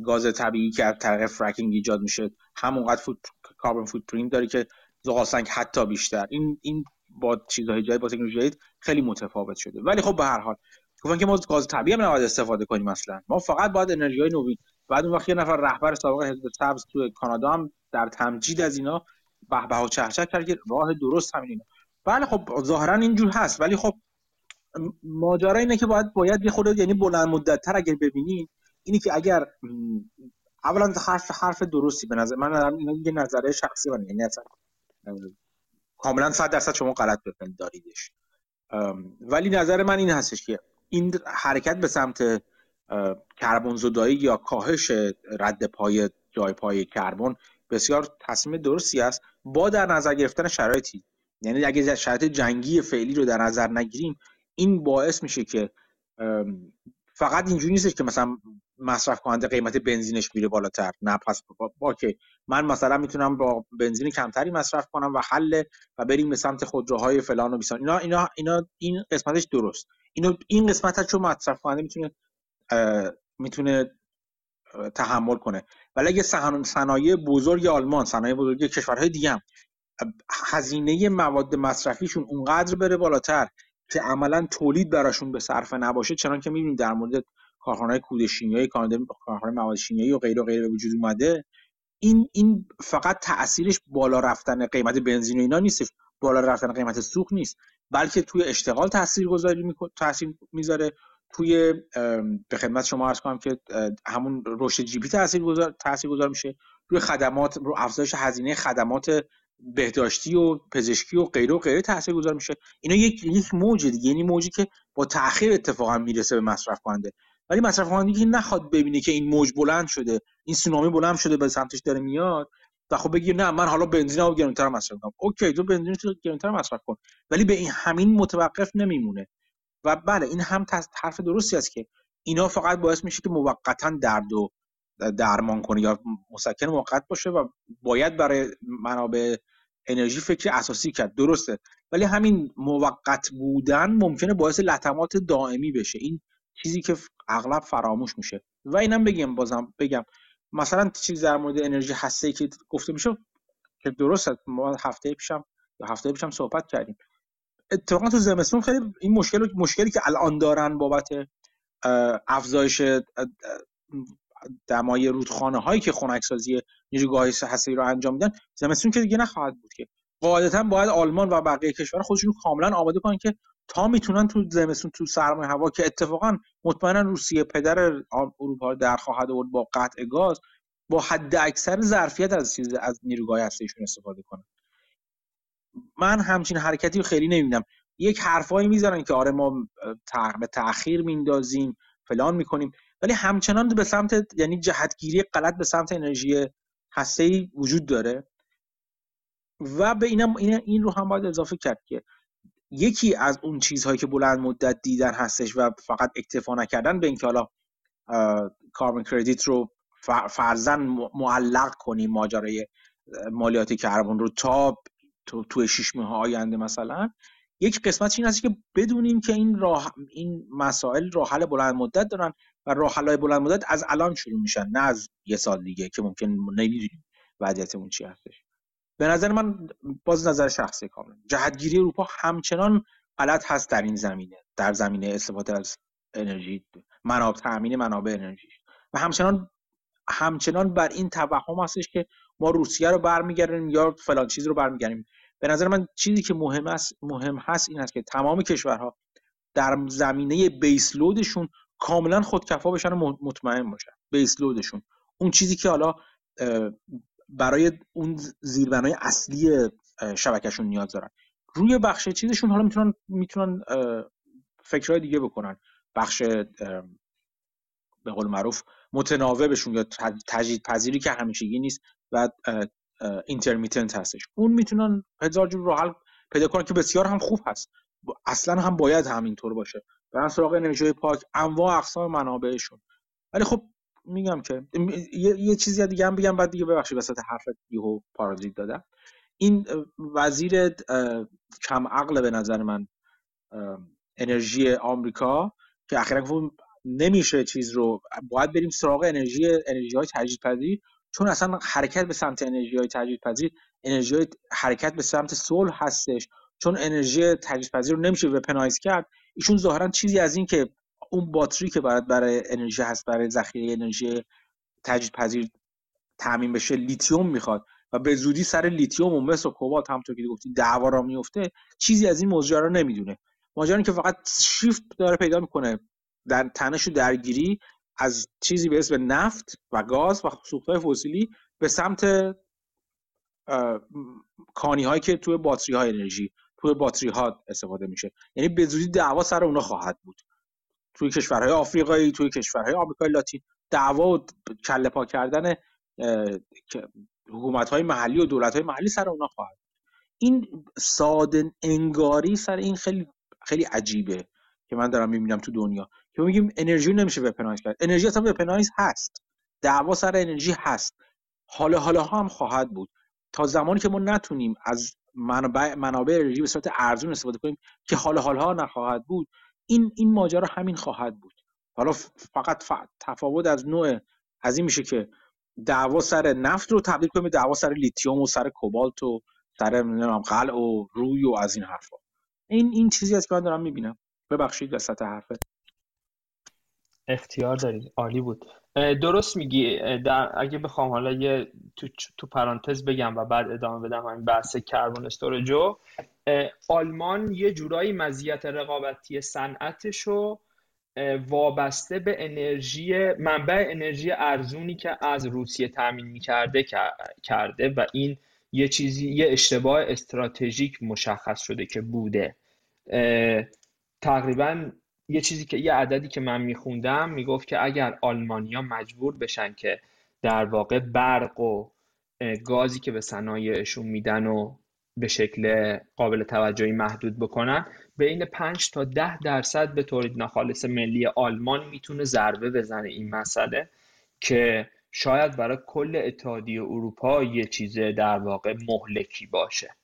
گاز طبیعی که از طریق فرکینگ ایجاد میشه همونقدر فوت کاربن فوت پرینت داره که زغال حتی بیشتر. این این با چیزهای جای با تکنولوژی خیلی متفاوت شده. ولی خب به هر حال گفتن که ما گاز طبیعی هم نباید استفاده کنیم مثلا ما فقط باید انرژی های نوین. بعد اون وقت یه نفر رهبر سابق حزب سبز تو کانادا هم در تمجید از اینا به به و چهچه کرد که راه درست همین اینا. بله خب ظاهرا اینجور هست. ولی خب ماجرا اینه که باید باید یه خود یعنی بلند مدت تر اگر ببینید اینی که اگر اولا حرف حرف درستی به نظر من یه نظره شخصی من یعنی اصلا کاملا 100 درصد شما غلط بفهمید داریدش. ولی نظر من این هستش که این حرکت به سمت کربن زدایی یا کاهش رد پای جای پای کربن بسیار تصمیم درستی است. با در نظر گرفتن شرایطی یعنی اگه شرایط جنگی فعلی رو در نظر نگیریم این باعث میشه که فقط اینجوری نیستش که مثلا مصرف کننده قیمت بنزینش میره بالاتر. نه پس با, با که من مثلا می‌تونم با بنزین کمتری مصرف کنم و حل و بریم به سمت خودروهای فلان و بیسان اینا اینا اینا این قسمتش درست. اینو این قسمتش چون مصرف کننده می‌تونه می‌تونه تحمل کنه. ولی اگه صنایع بزرگ آلمان صنایع بزرگ کشورهای دیگه هم هزینه مواد مصرفیشون اونقدر بره بالاتر که عملا تولید براشون به صرفه نباشه چنان که می‌بینیم در مورد کارخانه کود شیمیایی کارخانه مواد شیمیایی و غیره و غیره به وجود اومده. این این فقط تاثیرش بالا رفتن قیمت بنزین و اینا نیستش. بالا رفتن قیمت سوخت نیست. بلکه توی اشتغال تاثیرگذاری می‌کنه تاثیر می‌ذاره. توی به خدمت شما عرض کنم که همون رشد جی پی تاثیرگذار تاثیرگذار میشه. روی خدمات رو افزایش هزینه خدمات بهداشتی و پزشکی و غیره و غیره تاثیرگذار میشه. اینا یک یک موج دیگه. یعنی موجی که با تاخیر اتفاقا می‌رسه به مصرف کننده ولی مصرف کننده که نخواد ببینه که این موج بلند شده این سونامی بلند شده به سمتش داره میاد و خب بگی نه من حالا بنزین رو گرونتر مصرف کنم. اوکی تو بنزین رو گرونتر مصرف کن. ولی به این همین متوقف نمیمونه. و بله این هم حرف درستی است که اینا فقط باعث میشه که موقتا درد و درمان کنه یا مسکن موقت باشه و باید برای منابع انرژی فکر اساسی کرد. درسته. ولی همین موقت بودن ممکنه باعث لطمات دائمی بشه. این چیزی که اغلب فراموش میشه. و اینم بگم بازم بگم. مثلا چیز در مورد انرژی هسته که گفته میشه که درست ما هفته پیشم یا هفته پیشم صحبت کردیم. اتفاقا تو زمستون خیلی این مشکل مشکلی که الان دارن بابت افزایش دمای رودخانه هایی که خنکسازی نیروگاه هسته‌ای رو انجام میدن زمستون که دیگه نخواهد بود که. قاعدتا باید آلمان و بقیه کشور خودشون کاملا آماده کنن که تا می‌تونن تو زمستون تو سرمایه هوا که اتفاقا مطمئنا روسیه پدر اروپا در خواهد آورد با قطع گاز با حد اکثر ظرفیت از چیز از نیروگاه هسته‌ایشون استفاده کنن. من همچین حرکتی رو خیلی نمی‌بینم. یک حرفایی می‌زنن که آره ما به تاخیر میندازیم فلان می‌کنیم. ولی همچنان به سمت یعنی جهتگیری غلط به سمت انرژی هسته‌ای وجود داره. و به اینم این, این رو هم باید اضافه کرد که یکی از اون چیزهایی که بلند مدت دیدن هستش و فقط اکتفا نکردن به اینکه حالا کاربن کردیت رو فرزن معلق کنیم ماجرای مالیات کربن رو تا تو توی شش ماه آینده مثلا یک قسمت این هست که بدونیم که این راه این مسائل راه حل بلند مدت دارن و راه حل بلند مدت از الان شروع میشن نه از یه سال دیگه که ممکن نمی‌دونیم وضعیتمون چی هستش. به نظر من باز نظر شخصی کاملا. جهتگیری اروپا همچنان غلط هست در این زمینه در زمینه استفاده از انرژی. منابع تامین منابع انرژی و همچنان همچنان بر این توهم هستش که ما روسیه رو برمیگردیم یا فلان چیز رو برمیگردیم به نظر من چیزی که مهم است مهم هست این است که تمام کشورها در زمینه بیس لودشون کاملا خودکفا بشن و مطمئن باشن. بیس لودشون اون چیزی که حالا برای اون زیربنای اصلی شبکهشون نیاز دارن. روی بخش چیزشون حالا می‌تونن می‌تونن فکرهای دیگه بکنن. بخش به قول معروف متناوبشون یا تجدید پذیری که همیشگی نیست و اینترمیتنت هستش. اون می‌تونن هزار جور راه حل پیدا کنن که بسیار هم خوب هست. اصلا هم باید همینطور باشه. برن سراغ انرژی پاک. انواع اقسام منابعشون. ولی خب میگم که یه, یه چیزی دیگه هم بگم بعد دیگه ببخشید وسط حرف یهو پارازیت دادم. این وزیر کم عقل به نظر من انرژی آمریکا که اخیرا نمیشه چیز رو باید بریم سراغ انرژی انرژی های تجدیدپذیر. چون اصلا حرکت به سمت انرژی های تجدیدپذیر انرژی حرکت به سمت صلح هستش. چون انرژی تجدیدپذیر رو نمیشه وپنایز کرد. ایشون ظاهرا چیزی از این که اون باتری که باید برای انرژی هست برای ذخیره انرژی تجدیدپذیر تامین بشه لیتیوم می‌خواد و به زودی سر لیتیوم و مس و کوبالت همونطور که گفتی دعوا راه میفته چیزی از این موضوع رو نمی‌دونه. ماجرا که فقط شیفت داره پیدا می‌کنه در تنش و درگیری از چیزی به اسم نفت و گاز و سوختهای فسیلی به سمت کانی هایی که توی باتری های انرژی توی باتری ها استفاده میشه. یعنی به زودی دعوا سر اونا خواهد بود. توی کشورهای آفریقایی توی کشورهای آمریکای لاتین دعوا و کله پا کردن حکومت های محلی و دولت های محلی سر اونا خواهد این ساده انگاری سر این خیلی خیلی عجیبه که من دارم می‌بینم تو دنیا. که میگیم انرژی نمیشه وپنایز کرد. انرژی اصلا وپنایز هست. دعوا سر انرژی هست. حالا حالا هم خواهد بود. تا زمانی که ما نتونیم از منابع, منابع انرژی به صورت ارزون استفاده کنیم که حالا حالا نخواهد بود. این این ماجرا همین خواهد بود. حالا فقط تفاوت از نوع از این میشه که دعوا سر نفت رو تبدیل کنیم به دعوا سر لیتیوم و سر کوبالت و سر نمی‌دونم قلع و روی و از این حرفا. این این چیزی است که من دارم می‌بینم. ببخشید وسط حرفه. اختیار داری عالی بود. درست میگی. در اگه بخوام حالا یه تو, تو پرانتز بگم و بعد ادامه بدم همین بحث کربن استورجو آلمان یه جورایی مزیت رقابتی صنعتش رو وابسته به انرژی منبع انرژی ارزونی که از روسیه تامین می‌کرده کرده و این یه چیزی یه اشتباه استراتژیک مشخص شده که بوده. تقریبا یه چیزی که یه عددی که من میخوندم می‌گفت که اگر آلمانیا مجبور بشن که در واقع برق و گازی که به صنایعشون میدن و به شکل قابل توجهی محدود بکنن بین 5 تا 10 درصد به تولید ناخالص ملی آلمان می‌تونه ضربه بزنه این مسئله که شاید برای کل اتحادیه اروپا یه چیز در واقع مهلکی باشه.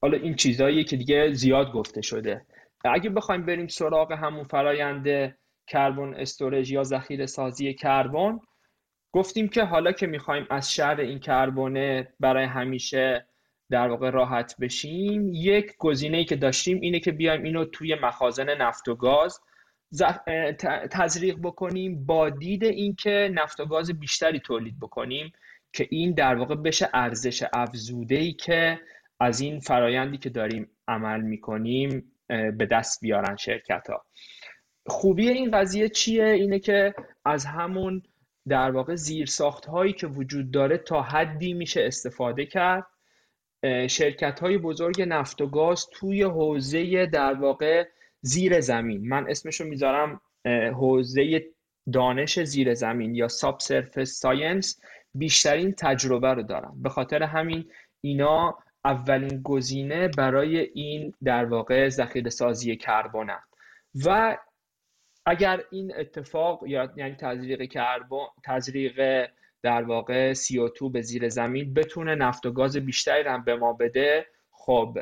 حالا این چیزهایی که دیگه زیاد گفته شده. اگه بخوایم بریم سراغ همون فرایند کربن استورج یا ذخیره سازی کربن گفتیم که حالا که می‌خوایم از شر این کربن برای همیشه در واقع راحت بشیم یک گزینه ای که داشتیم اینه که بیایم اینو توی مخازن نفت و گاز تزریق بکنیم با دید اینکه نفت و گاز بیشتری تولید بکنیم که این در واقع بشه ارزش افزوده ای که از این فرایندی که داریم عمل می‌کنیم به دست بیارن شرکت ها خوبی این قضیه چیه؟ اینه که از همون در واقع زیرساخت هایی که وجود داره تا حدی میشه استفاده کرد. شرکت های بزرگ نفت و گاز توی حوزه در واقع زیر زمین. من اسمشو می‌ذارم حوزه دانش زیر زمین یا ساب سرفس ساینس. بیشترین تجربه رو دارم. به خاطر همین اینا اولین گزینه برای این در واقع ذخیره سازی کربنن و اگر این اتفاق یا یعنی تزریق کربن تزریق در واقع CO2 به زیر زمین بتونه نفت و گاز بیشتری هم به ما بده خب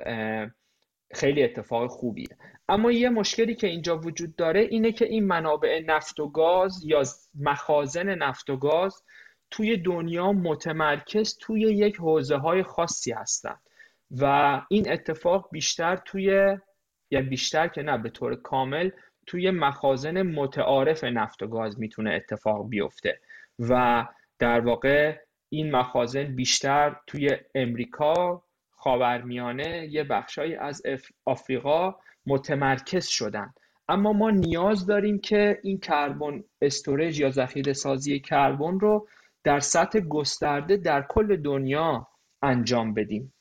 خیلی اتفاق خوبیه. اما یه مشکلی که اینجا وجود داره اینه که این منابع نفت و گاز یا مخازن نفت و گاز توی دنیا متمرکز توی یک حوزه های خاصی هستن. و این اتفاق بیشتر توی یا بیشتر که نه به طور کامل توی مخازن متعارف نفت و گاز می‌تونه اتفاق بیفته. و در واقع این مخازن بیشتر توی امریکا خاورمیانه یه بخشایی از آفریقا متمرکز شدن. اما ما نیاز داریم که این کربن استورج یا ذخیره سازی کربن رو در سطح گسترده در کل دنیا انجام بدیم.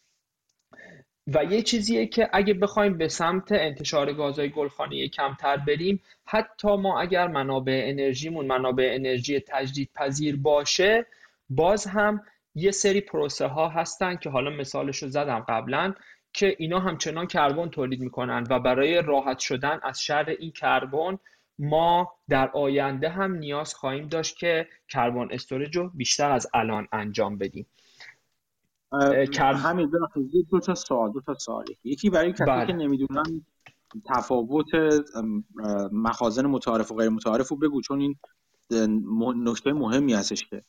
و یه چیزیه که اگه بخوایم به سمت انتشار گازهای گلخانه‌ای کمتر بریم حتی ما اگر منابع انرژیمون منابع انرژی تجدید پذیر باشه باز هم یه سری پروسه ها هستن که حالا مثالش رو زدم قبلا که اینا همچنان کربن تولید می‌کنن و برای راحت شدن از شر این کربن ما در آینده هم نیاز خواهیم داشت که کربن استورج رو بیشتر از الان انجام بدیم همین دو تا سوال دو تا سوال یکی برای کسی بله. که نمی‌دونن تفاوت مخازن متعارف و غیر متعارف رو بگو چون این نکته مهمی هستش که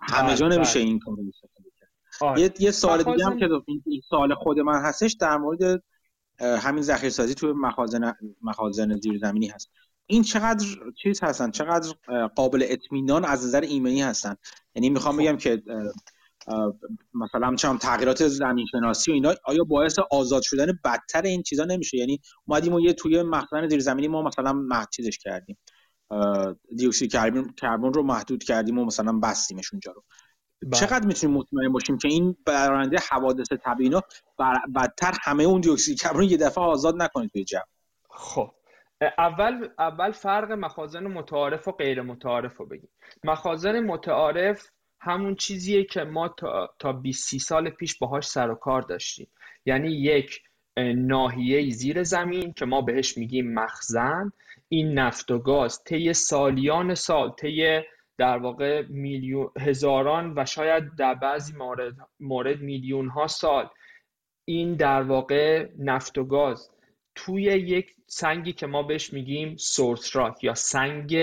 همه جا بله، نمیشه بله. این کارو آره. یه یه سوال دیگه هم که این سوال خود من هستش در مورد همین ذخیره توی مخازن مخازن زیرزمینی هست این چقدر چیز هستن؟ چقدر قابل اطمینان از نظر ایمنی هستن؟ یعنی می‌خوام خب. بگم که مثلا چم تغییرات زمین شناسی و اینا آیا باعث آزاد شدن بدتر این چیزا نمیشه؟ یعنی اومدیم و یه توی مخزن زیرزمینی ما مثلا محدودش کردیم. دیوکسید کربن رو محدود کردیم و مثلا بستیمش اونجا رو. بله. چقدر می‌تونیم مطمئن باشیم که این برآینده حوادث طبیعی بدتر همه اون دیوکسید کربن یه دفعه آزاد نکنه توی جو خب. اول اول فرق مخازن متعارف و غیر متعارف رو بگیم. مخازن متعارف همون چیزیه که ما تا, تا 20 سال پیش باهاش سر و کار داشتیم. یعنی یک ناحیه زیر زمین که ما بهش میگیم مخزن. این نفت و گاز طی سالیان سال طی در واقع میلیون هزاران و شاید در بعضی مورد, مورد میلیون ها سال این در واقع نفت و گاز توی یک سنگی که ما بهش میگیم سورس راک یا سنگ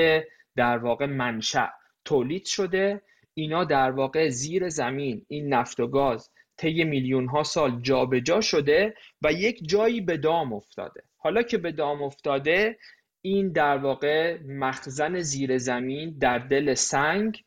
در واقع منشأ. تولید شده اینا در واقع زیر زمین این نفت و گاز طی میلیون ها سال جابجا جا شده و یک جایی به دام افتاده. حالا که به دام افتاده این در واقع مخزن زیر زمین در دل سنگ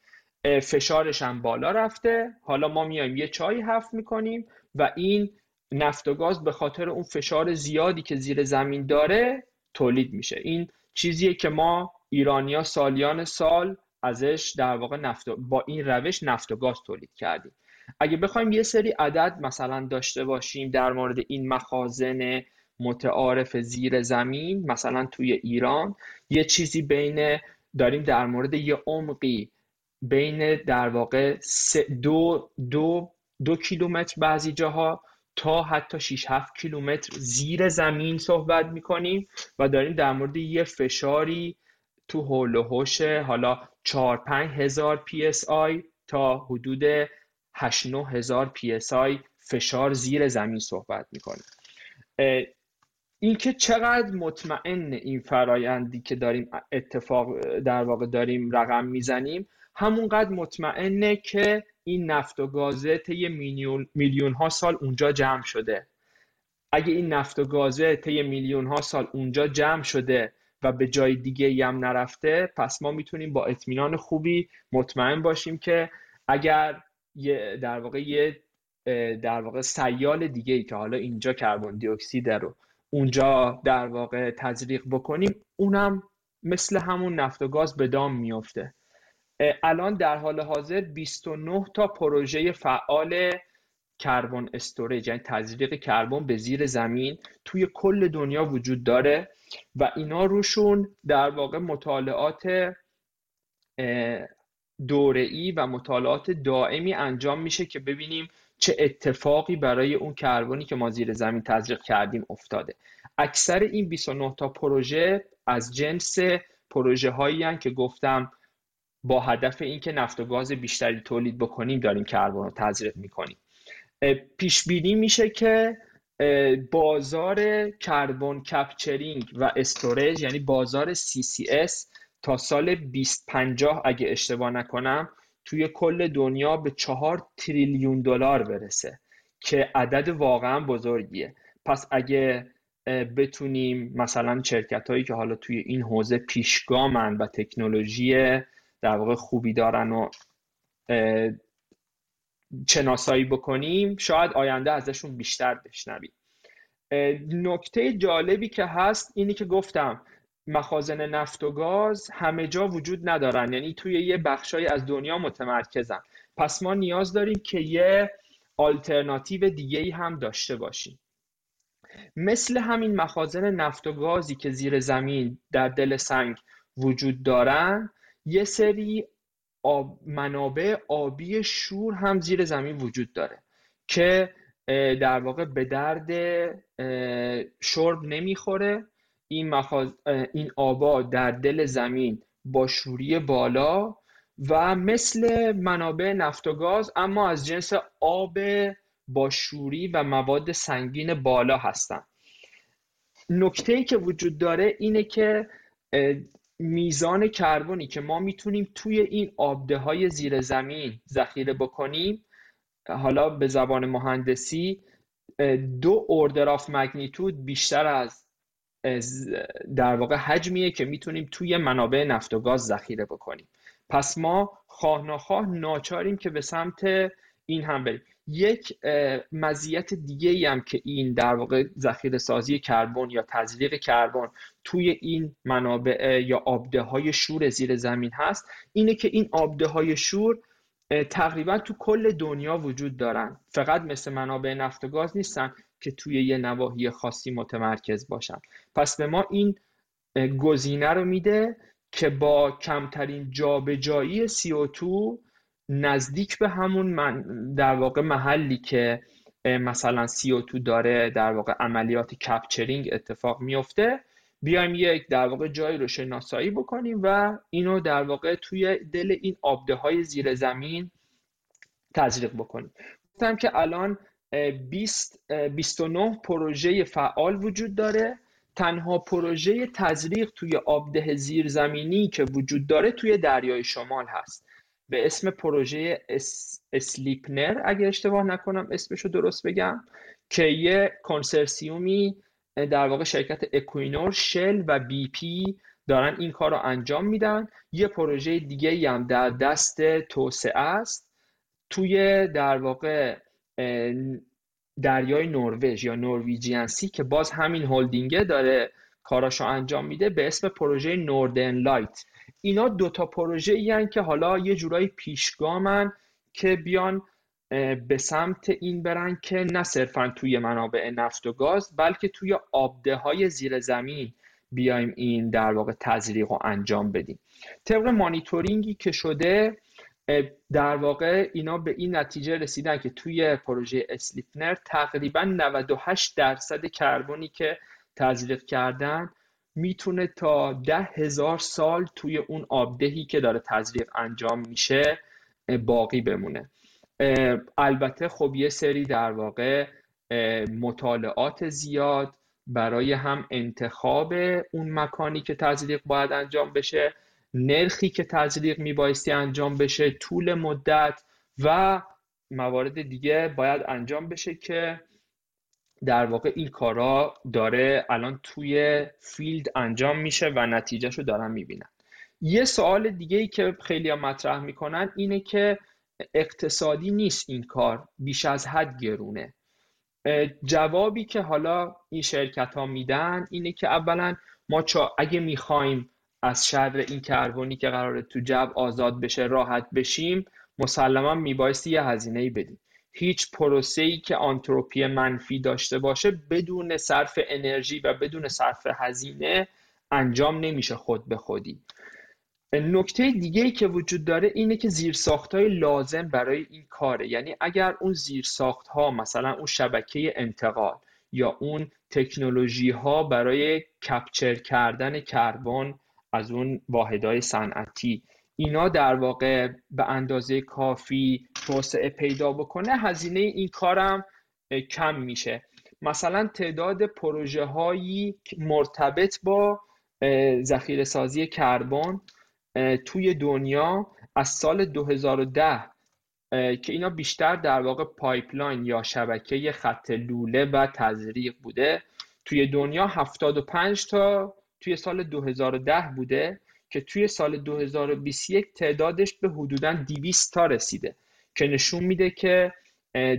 فشارش هم بالا رفته. حالا ما میایم یه چای حف می‌کنیم و این نفت و گاز به خاطر اون فشار زیادی که زیر زمین داره تولید میشه. این چیزیه که ما ایرانیا سالیان سال ازش در واقع نفت با این روش نفت و گاز تولید کردیم. اگه بخوایم یه سری عدد مثلا داشته باشیم در مورد این مخازن متعارف زیر زمین مثلا توی ایران یه چیزی بین داریم در مورد یه عمقی بین در واقع دو, دو, دو کیلومتر بعضی جاها تا حتی 6 7 کیلومتر زیر زمین صحبت می‌کنیم و داریم در مورد یه فشاری تو هول و هوش حالا 4 5 هزار psi تا حدود 8 9 هزار psi فشار زیر زمین صحبت می‌کنیم. اینکه چقدر مطمئن این فرایندی که داریم اتفاق در واقع داریم رقم می‌زنیم همونقدر مطمئنه که این نفت و گازه طی میلیون, ها سال اونجا جمع شده. اگه این نفت و گازه طی میلیون ها سال اونجا جمع شده و به جای دیگه هم نرفته پس ما می‌تونیم با اطمینان خوبی مطمئن باشیم که اگر یه در واقع یه در واقع سیال دیگه ای که حالا اینجا کربن دی اکسید رو اونجا در واقع تزریق بکنیم اونم مثل همون نفت و گاز به دام میفته الان در حال حاضر 29 تا پروژه فعال carbon storage یعنی تزریق کربن به زیر زمین توی کل دنیا وجود داره و اینا روشون در واقع مطالعات دوره‌ای و مطالعات دائمی انجام میشه که ببینیم چه اتفاقی برای اون کربنی که ما زیر زمین تزریق کردیم افتاده. اکثر این 29 تا پروژه از جنس پروژه هایی که گفتم با هدف اینکه نفت و گاز بیشتری تولید بکنیم داریم کربن رو تزریق می‌کنیم. پیش بینی میشه که بازار carbon capturing و storage یعنی بازار CCS تا سال 2050 اگه اشتباه نکنم توی کل دنیا به چهار تریلیون دلار برسه که عدد واقعا بزرگیه. پس اگه بتونیم مثلا شرکت هایی که حالا توی این حوزه پیشگامن و تکنولوژی در واقع خوبی دارن و چناسایی بکنیم شاید آینده ازشون بیشتر بشنویم. نکته جالبی که هست اینی که گفتم مخازن نفت و گاز همه جا وجود ندارن. یعنی توی یه بخشایی از دنیا متمرکزن. پس ما نیاز داریم که یه آلترناتیو دیگه ای هم داشته باشیم. مثل همین مخازن نفت و گازی که زیر زمین در دل سنگ وجود دارن یه سری آب منابع آبی شور هم زیر زمین وجود داره که در واقع به درد شرب نمی‌خوره. این, مخاز... این آبا در دل زمین با شوری بالا و مثل منابع نفت و گاز اما از جنس آب با شوری و مواد سنگین بالا هستن. نکته ای که وجود داره اینه که میزان کربنی که ما می‌تونیم توی این آبده های زیر زمین ذخیره بکنیم حالا به زبان مهندسی دو اوردر آف مگنیتود بیشتر از در واقع حجمیه که می‌تونیم توی منابع نفت و گاز ذخیره بکنیم. پس ما خواه ناخواه ناچاریم که به سمت این هم بریم. یک مزیت دیگه ای هم که این در واقع ذخیره سازی کربن یا تزریق کربن توی این منابع یا آبده های شور زیر زمین هست اینه که این آبده های شور تقریبا تو کل دنیا وجود دارن. فقط مثل منابع نفت و گاز نیستن که توی یه نواحی خاصی متمرکز باشن. پس به ما این گزینه رو میده که با کمترین جابجایی CO2 نزدیک به همون من در واقع محلی که مثلا CO2 داره در واقع عملیات کپچرینگ اتفاق میفته بیایم یک در واقع جایی رو شناسایی بکنیم و اینو در واقع توی دل این آبده های زیر زمین تزریق بکنیم. گفتم که الان 20 29 پروژه فعال وجود داره. تنها پروژه تزریق توی آبده زیرزمینی که وجود داره توی دریای شمال هست. به اسم پروژه اسلیپنر اگه اشتباه نکنم اسمش رو درست بگم که یه کنسرسیومی در واقع شرکت اکوینور شل و بی پی دارن این کار رو انجام میدن. یه پروژه دیگه هم در دست توسعه است. توی در واقع دریای نروژ یا سی که باز همین هلدینگه داره کاراشو انجام میده به اسم پروژه نوردن لایت اینا دوتا پروژه ای که حالا یه جورایی پیشگامن که بیان به سمت این برن که نه صرفا توی منابع نفت و گاز بلکه توی آبده های زیر زمین بیایم این در واقع تزریق و انجام بدیم. طبق مانیتورینگی که شده در واقع اینا به این نتیجه رسیدن که توی پروژه اسلیپنر تقریبا 98 درصد کربنی که تزریق کردن می‌تونه تا ده هزار سال توی اون آبدهی که داره تزریق انجام میشه باقی بمونه. البته خب یه سری در واقع مطالعات زیاد برای هم انتخاب اون مکانی که تزریق باید انجام بشه نرخی که تزریق میبایستی انجام بشه طول مدت و موارد دیگه باید انجام بشه که در واقع این کارا داره الان توی فیلد انجام میشه و نتیجهشو دارن می‌بینن. یه سوال دیگه ای که خیلی مطرح می‌کنن اینه که اقتصادی نیست این کار بیش از حد گرونه. جوابی که حالا این شرکت ها میدن اینه که اولا ما چا اگه می‌خوایم از شر این کربنی که قراره تو جو آزاد بشه راحت بشیم مسلما میبایستی یه هزینه ای بدیم. هیچ پروسه ای که آنتروپی منفی داشته باشه بدون صرف انرژی و بدون صرف هزینه انجام نمیشه خود به خودی. نکته دیگه ای که وجود داره اینه که زیرساخت های لازم برای این کاره. یعنی اگر اون زیرساخت ها مثلا اون شبکه انتقال یا اون تکنولوژی ها برای کپچر کردن کربن از اون واحدهای صنعتی اینا در واقع به اندازه کافی توسعه پیدا بکنه هزینه این کارم کم میشه. مثلا تعداد پروژه هایی مرتبط با ذخیره سازی کربن توی دنیا از سال 2010 که اینا بیشتر در واقع pipeline یا شبکه خط لوله و تزریق بوده. توی دنیا 75 تا توی سال 2010 بوده. که توی سال 2021 تعدادش به حدودا 200 تا رسیده که نشون میده که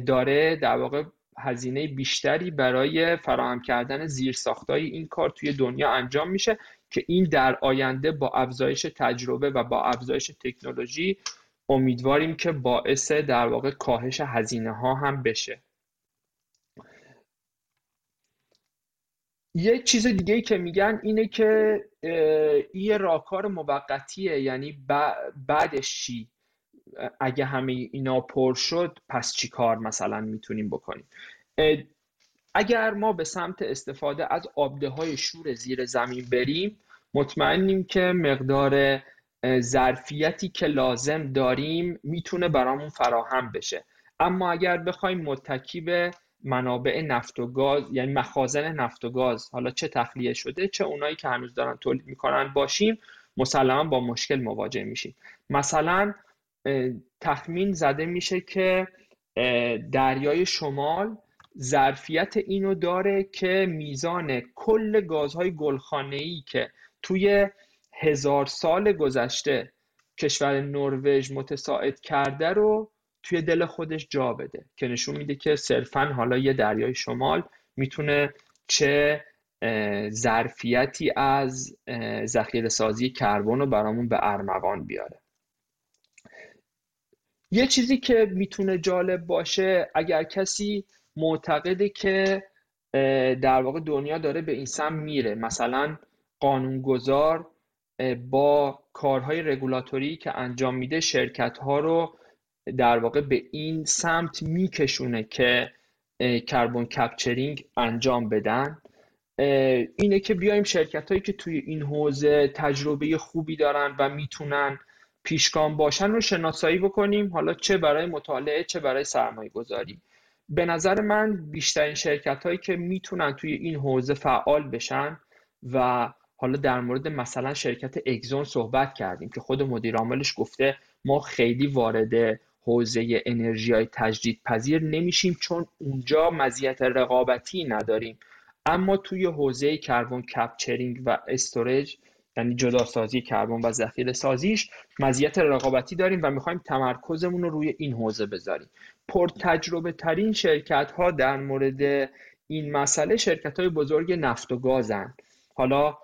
داره در واقع هزینه بیشتری برای فراهم کردن زیرساختهای این کار توی دنیا انجام میشه که این در آینده با افزایش تجربه و با افزایش تکنولوژی امیدواریم که باعث در واقع کاهش هزینه ها هم بشه. یه چیز دیگه که میگن اینه که یه راهکار موقتیه یعنی بعدش چی؟ اگه همه اینا پر شد پس چی کار مثلا می‌تونیم بکنیم؟ اگر ما به سمت استفاده از آبده های شور زیر زمین بریم مطمئنیم که مقدار ظرفیتی که لازم داریم می‌تونه برامون فراهم بشه. اما اگر بخوایم متکی به منابع نفت و گاز یعنی مخازن نفت و گاز حالا چه تخلیه شده چه اونایی که هنوز دارن تولید می‌کنن باشیم مسلما با مشکل مواجه میشیم. مثلا تخمین زده میشه که دریای شمال ظرفیت اینو داره که میزان کل گازهای گلخانه‌ای که توی هزار سال گذشته کشور نروژ متساعد کرده رو توی دل خودش جا بده که نشون میده که صرفا حالا یه دریای شمال می‌تونه چه ظرفیتی از ذخیره سازی کربن رو برامون به ارمغان بیاره. یه چیزی که می‌تونه جالب باشه اگر کسی معتقده که در واقع دنیا داره به این سم میره مثلا قانونگذار با کارهای رگولاتوری که انجام میده شرکت ها رو در واقع به این سمت میکشونه که کربن کپچرینگ انجام بدن. اینه که بیایم شرکت هایی که توی این حوزه تجربه خوبی دارن و می‌تونن پیشگام باشن رو شناسایی بکنیم. حالا چه برای مطالعه چه برای سرمایه گذاری به نظر من بیشترین شرکت هایی که می‌تونن توی این حوزه فعال بشن و حالا در مورد مثلا شرکت اگزون صحبت کردیم که خود مدیر عاملش گفته ما خیلی وارد حوزه انرژی های تجدید پذیر نمیشیم چون اونجا مزیت رقابتی نداریم. اما توی حوزه کربن کپچرینگ و استورج یعنی جداسازی کربن و ذخیره سازیش مزیت رقابتی داریم و می‌خوایم تمرکزمون رو روی این حوزه بذاریم. پر تجربه ترین شرکت ها در مورد این مسئله شرکت های بزرگ نفت و گازن. حالا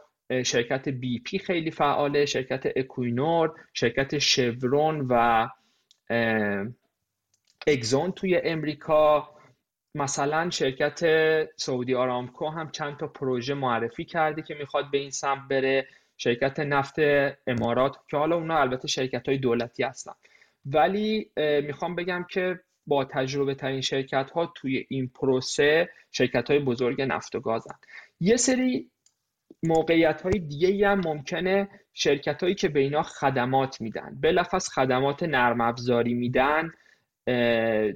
شرکت بی پی خیلی فعاله شرکت اکوینور شرکت شورون و اگزون توی امریکا مثلا شرکت سعودی آرامکو هم چند تا پروژه معرفی کرده که می‌خواد به این سمت بره. شرکت نفت امارات که حالا اونا البته شرکت های دولتی هستن. ولی می‌خوام بگم که با تجربه ترین شرکت ها توی این پروسه شرکت های بزرگ نفت و گازن یه سری موقعیت های دیگه هم ممکنه شرکت هایی که به اینا خدمات میدن. بلفظ خدمات نرم افزاری میدن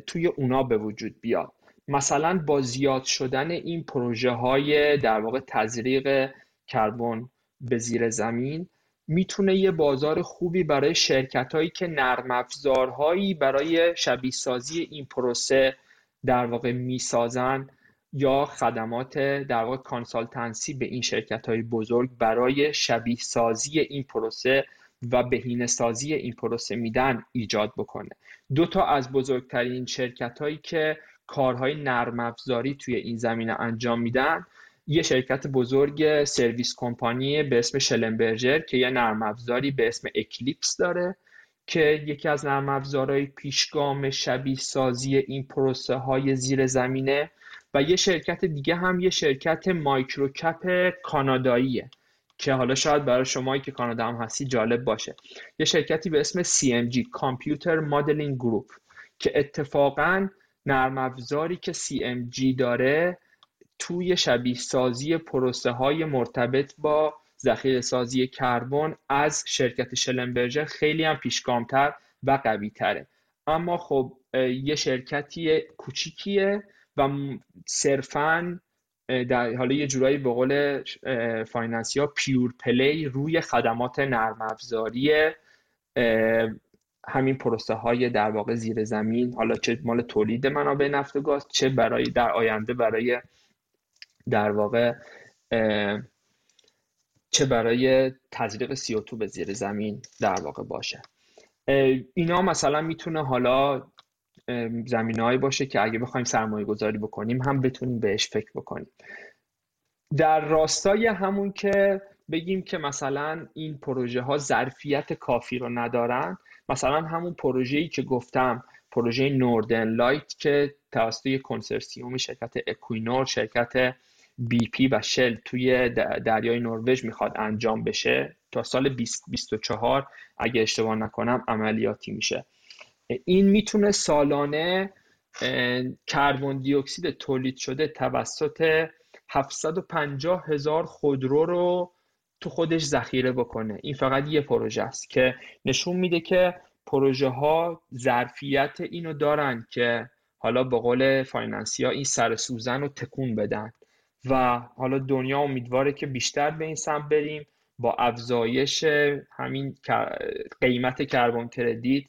توی اونا به وجود بیاد. مثلا با زیاد شدن این پروژه های در واقع تزریق کربن به زیر زمین می‌تونه یه بازار خوبی برای شرکت هایی که نرم افزارهایی برای شبیه سازی این پروسه در واقع می‌سازن. یا خدمات در واقع کانسالتنسی به این شرکت های بزرگ برای شبیه سازی این پروسه و بهینه سازی این پروسه میدن ایجاد بکنه. دو تا از بزرگترین شرکت هایی که کارهای نرم افزاری توی این زمینه انجام میدن یه شرکت بزرگ سرویس کمپانی به اسم شلنبرجر که یه نرم افزاری به اسم اکلیپس داره که یکی از نرم افزارهای پیشگام شبیه سازی این پروسه های زیر زمینه و یه شرکت دیگه هم یه شرکت مایکروکپ کاناداییه که حالا شاید برای شما که کانادا هم هستی جالب باشه. یه شرکتی به اسم CMG Computer Modeling Group که اتفاقا نرم افزاری که CMG داره توی شبیه سازی پروسه های مرتبط با ذخیره سازی کربن از شرکت شلمبرجر خیلی هم پیشگامتر و قوی تره اما خب یه شرکتی کوچیکیه و صرفا در حالا یه جورایی به قول finance یا pure play روی خدمات نرم افزاری همین پروسه های در واقع زیر زمین حالا چه مال تولید منابع نفت و گاز چه برای در آینده برای در واقع چه برای تزریق CO2 به زیر زمین در واقع باشه. اینا مثلا می‌تونه حالا زمینهایی باشه که اگه بخوایم سرمایه گذاری بکنیم هم بتونیم بهش فکر بکنیم. در راستای همون که بگیم که مثلا این پروژه ها ظرفیت کافی رو ندارن مثلا همون پروژه‌ای که گفتم پروژه نوردرن لایت که توسط کنسرسیوم شرکت اکوینور شرکت بی پی و شل توی دریای نروژ می‌خواد انجام بشه تا سال 2024 اگه اشتباه نکنم عملیاتی میشه. این می‌تونه سالانه کربن دی اکسید تولید شده توسط 750 هزار خودرو رو تو خودش ذخیره بکنه. این فقط یه پروژه است که نشون میده که پروژه ها ظرفیت اینو دارن که حالا به قول فایننسیا این سر سوزن رو تکون بدن. و حالا دنیا امیدواره که بیشتر به این سمت بریم با افزایش همین قیمت کربن کردیت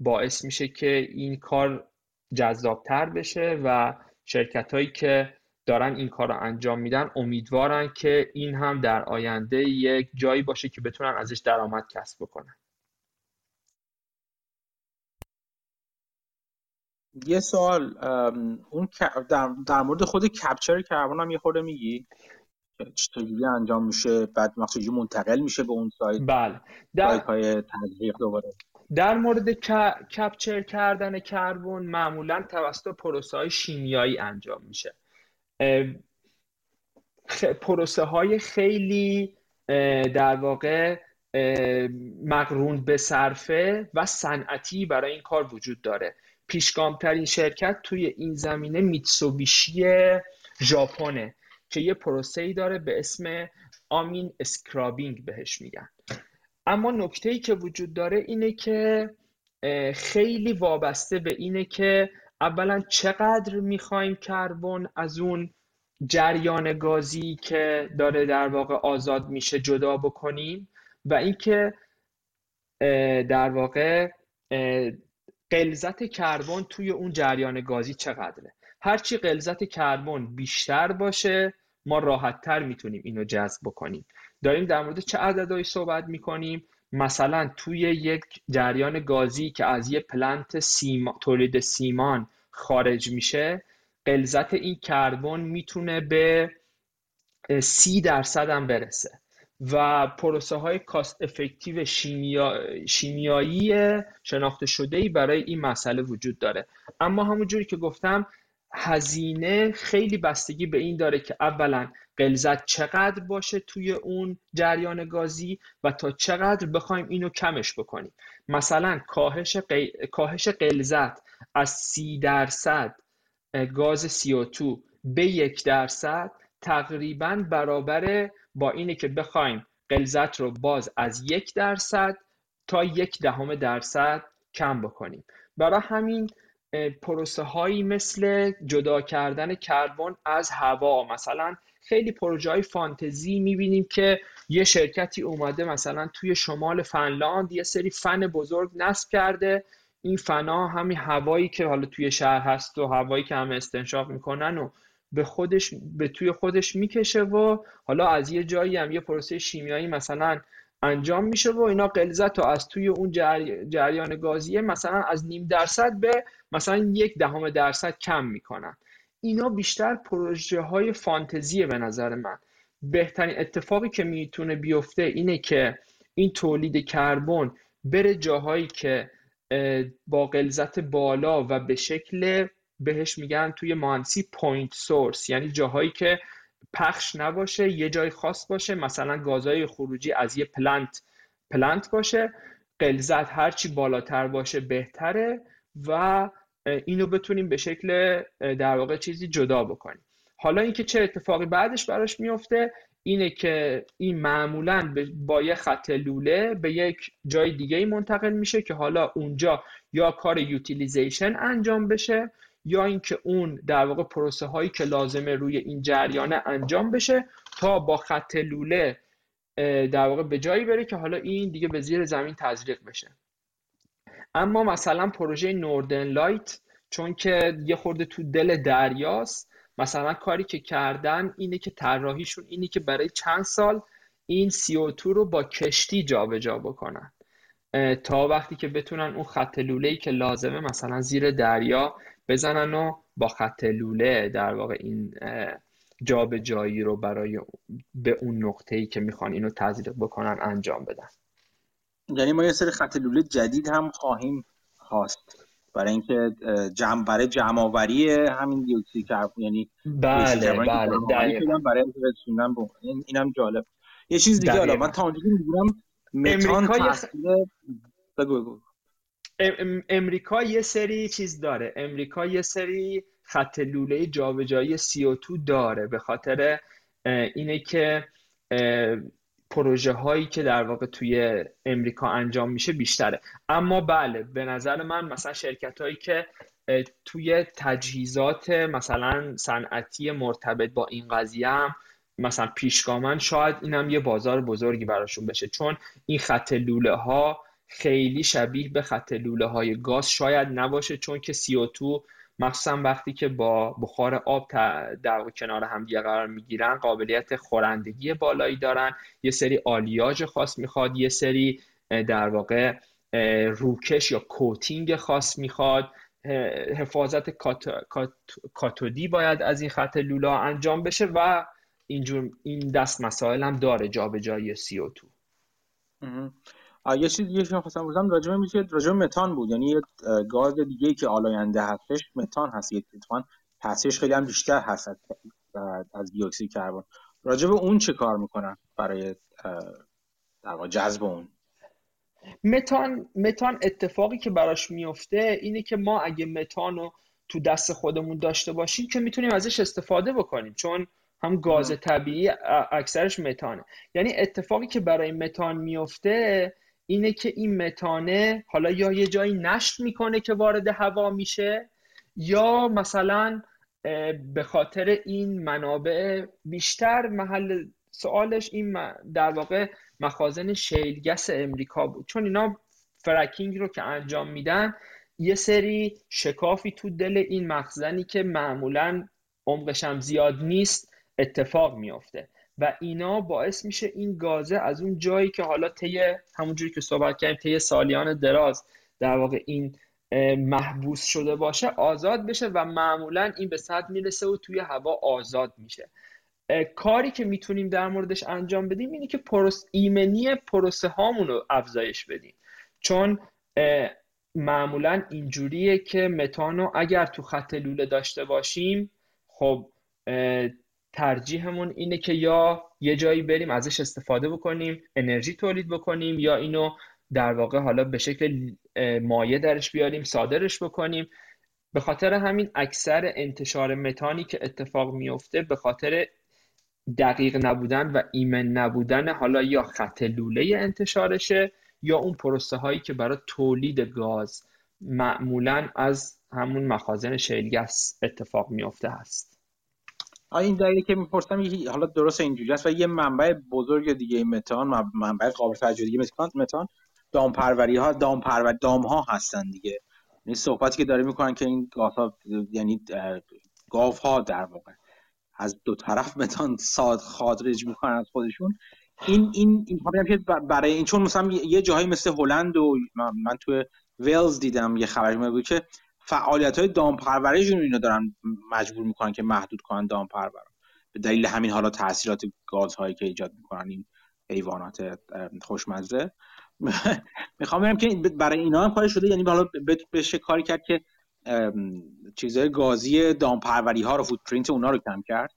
باعث میشه که این کار جذابتر بشه و شرکت هایی که دارن این کار رو انجام میدن امیدوارن که این هم در آینده یک جایی باشه که بتونن ازش درآمد کسب بکنن. یه سوال اون در, مورد خود کپچر کربن هم یه خورده میگی؟ چجوری انجام میشه؟ بعد چجوری منتقل میشه به اون سایت؟ بله. در های تزریق دوباره. در مورد capture کردن کربن معمولا توسط پروسه های شیمیایی انجام میشه. پروسه های خیلی در واقع مقرون به صرفه و صنعتی برای این کار وجود داره. پیشگامترین شرکت توی این زمینه میتسوبیشی ژاپنه که یه پروسه ای داره به اسم amine scrubbing بهش میگن. اما نکته ای که وجود داره اینه که خیلی وابسته به اینه که اولا چقدر می‌خوایم کربن از اون جریان گازی که داره در واقع آزاد میشه جدا بکنیم و اینکه در واقع قلزت کربن توی اون جریان گازی چقدره. هرچی قلزت کربن بیشتر باشه ما راحتتر می‌تونیم اینو جذب بکنیم. داریم در مورد چه عددهایی صحبت می‌کنیم؟ مثلا توی یک جریان گازی که از یه پلنت سیما، تولید سیمان خارج میشه قلزت این کربن می‌تونه به سی درصد هم برسه و پروسه های کاست افکتیو شیمیا... شیمیایی شناخته شده ای برای این مسئله وجود داره. اما همونجوری که گفتم هزینه خیلی بستگی به این داره که اولا قلزت چقدر باشه توی اون جریان گازی و تا چقدر بخوایم اینو کمش بکنیم. مثلا کاهش, کاهش قلزت از سی درصد گاز CO2 به یک درصد تقریبا برابر با اینه که بخوایم قلزت رو باز از یک درصد تا یک دهم درصد کم بکنیم. برای همین پروسه هایی مثل جدا کردن کربن از هوا. مثلا خیلی پروژه های فانتزی می‌بینیم که یه شرکتی اومده مثلا توی شمال فنلاند یه سری فن بزرگ نصب کرده. این فنا همین هوایی که حالا توی شهر هست و هوایی که همه استنشاق می‌کنن و به خودش به توی خودش می‌کشه و حالا از یه جایی هم یه پروسه شیمیایی مثلا انجام میشه و اینا غلظت رو از توی اون جریان گازیه مثلا از نیم درصد به مثلا یک دهم درصد کم می‌کنن. اینا بیشتر پروژه های فانتزیه به نظر من. بهترین اتفاقی که می‌تونه بیفته اینه که این تولید کربن بره جاهایی که با غلظت بالا و به شکل بهش میگن توی مهندسی point source یعنی جاهایی که پخش نباشه یه جای خاص باشه مثلا گازهای خروجی از یه plant plant باشه غلظت هرچی بالاتر باشه بهتره و اینو بتونیم به شکل در واقع چیزی جدا بکنیم. حالا اینکه چه اتفاقی بعدش براش میفته اینه که این معمولا با یه خط لوله به یک جای دیگه منتقل میشه که حالا اونجا یا کار utilization انجام بشه یا اینکه اون در واقع پروسه هایی که لازمه روی این جریانه انجام بشه تا با خط لوله در واقع به جایی بره که حالا این دیگه به زیر زمین تزریق بشه. اما مثلا پروژه نوردن لایت چون که یه خورده تو دل دریاست مثلا کاری که کردن اینه که طراحیشون اینه که برای چند سال این CO2 رو با کشتی جابجا جا بکنن تا وقتی که بتونن اون خط لوله که لازمه مثلا زیر دریا بزنن و با خط لوله در واقع این جابجایی رو برای به اون نقطه ای که می‌خوان اینو تزریق بکنن انجام بدن. یعنی ما یه سری خط لوله جدید هم خواهیم خواست. برای اینکه جمع برای جمع آوری همین دیوکسید کربن یعنی بله بله برای رسوندن این اینم جالب. یه چیز دیگه حالا من تا اونجایی میگم متان تاثیر بگو بگو. امریکا یه سری چیز داره. امریکا یه سری خط لوله جابجایی CO2 داره به خاطر اینه که پروژه هایی که در واقع توی امریکا انجام میشه بیشتره. اما بله به نظر من مثلا شرکت هایی که توی تجهیزات مثلا صنعتی مرتبط با این قضیه هم مثلا پیشگامن شاید اینم یه بازار بزرگی براشون بشه. چون این خط لوله ها خیلی شبیه به خط لوله های گاز شاید نباشه چون که CO2 مخصوصا وقتی که با بخار آب در کنار همدیگه قرار می‌گیرن قابلیت خورندگی بالایی دارن. یه سری آلیاژ خاص می‌خواد یه سری در واقع روکش یا کوتینگ خاص می‌خواد. حفاظت کاتودی باید از این خط لولا انجام بشه و اینجور این دست مسائل هم داره جابجایی CO2 یه چیز دیگه که خواستم بگم راجع به راجع متان بود. یعنی یه گاز دیگه که آلاینده هستش متان هست یه اتفاقا تاثیرش خیلی هم بیشتر هست از دی اکسید کربن راجع به اون چه کار می‌کنن برای در جذب اون؟ متان متان اتفاقی که براش میفته اینه که ما اگه متان رو تو دست خودمون داشته باشیم که می‌تونیم ازش استفاده بکنیم چون هم گاز طبیعی اکثرش متانه. یعنی اتفاقی که برای متان میفته اینه که این متانه حالا یا یه جایی نشت می‌کنه که وارد هوا میشه یا مثلا به خاطر این منابع بیشتر محل سوالش این در واقع مخازن شیلگس امریکا بود. چون اینا فرکینگ رو که انجام میدن یه سری شکافی تو دل این مخزنی که معمولا عمقش هم زیاد نیست اتفاق میافته. و اینا باعث میشه این گازه از اون جایی که حالا طی همونجوری که صحبت کردیم طی سالیان دراز در واقع این محبوس شده باشه آزاد بشه و معمولا این به سطح می‌رسه و توی هوا آزاد میشه. کاری که می‌تونیم در موردش انجام بدیم اینه که پروس ایمنی پروسه هامون رو افزایش بدیم. چون معمولا اینجوریه که متانو اگر تو خط لوله داشته باشیم خب ترجیحمون اینه که یا یه جایی بریم ازش استفاده بکنیم انرژی تولید بکنیم یا اینو در واقع حالا به شکل مایع درش بیاریم صادرش بکنیم. به خاطر همین اکثر انتشار متانی که اتفاق میفته به خاطر دقیق نبودن و ایمن نبودن حالا یا خط لوله انتشارشه یا اون پروسه هایی که برای تولید گاز معمولا از همون مخازن شیلگس اتفاق میفته هست. این دلیلی که می‌پرسم حالا درست اینجوری است و یه منبع بزرگ دیگه متان منبع قابل توجه دیگه متان دامپروری ها دامپرور دام ها هستن دیگه. این صحبتی که داره می‌کنن که این گاف ها یعنی گاف ها در واقع از دو طرف متان ساد خادرج می‌کنن از خودشون. این این این که برای این چون مثلا یه جاهایی مثل هلند و من توی ویلز دیدم یه خبری بود که فعالیت های دامپرورشون اینو دارن مجبور می‌کنن که محدود کنن دامپرور به دلیل همین حالا تاثیرات گازهایی که ایجاد می‌کنن این حیوانات خوشمزه. می‌خوام بگم که برای اینا هم کار شده یعنی حالا بشه کاری کرد که چیزهای گازی دامپروری ها رو فوتپرینت اونا رو کم کرد.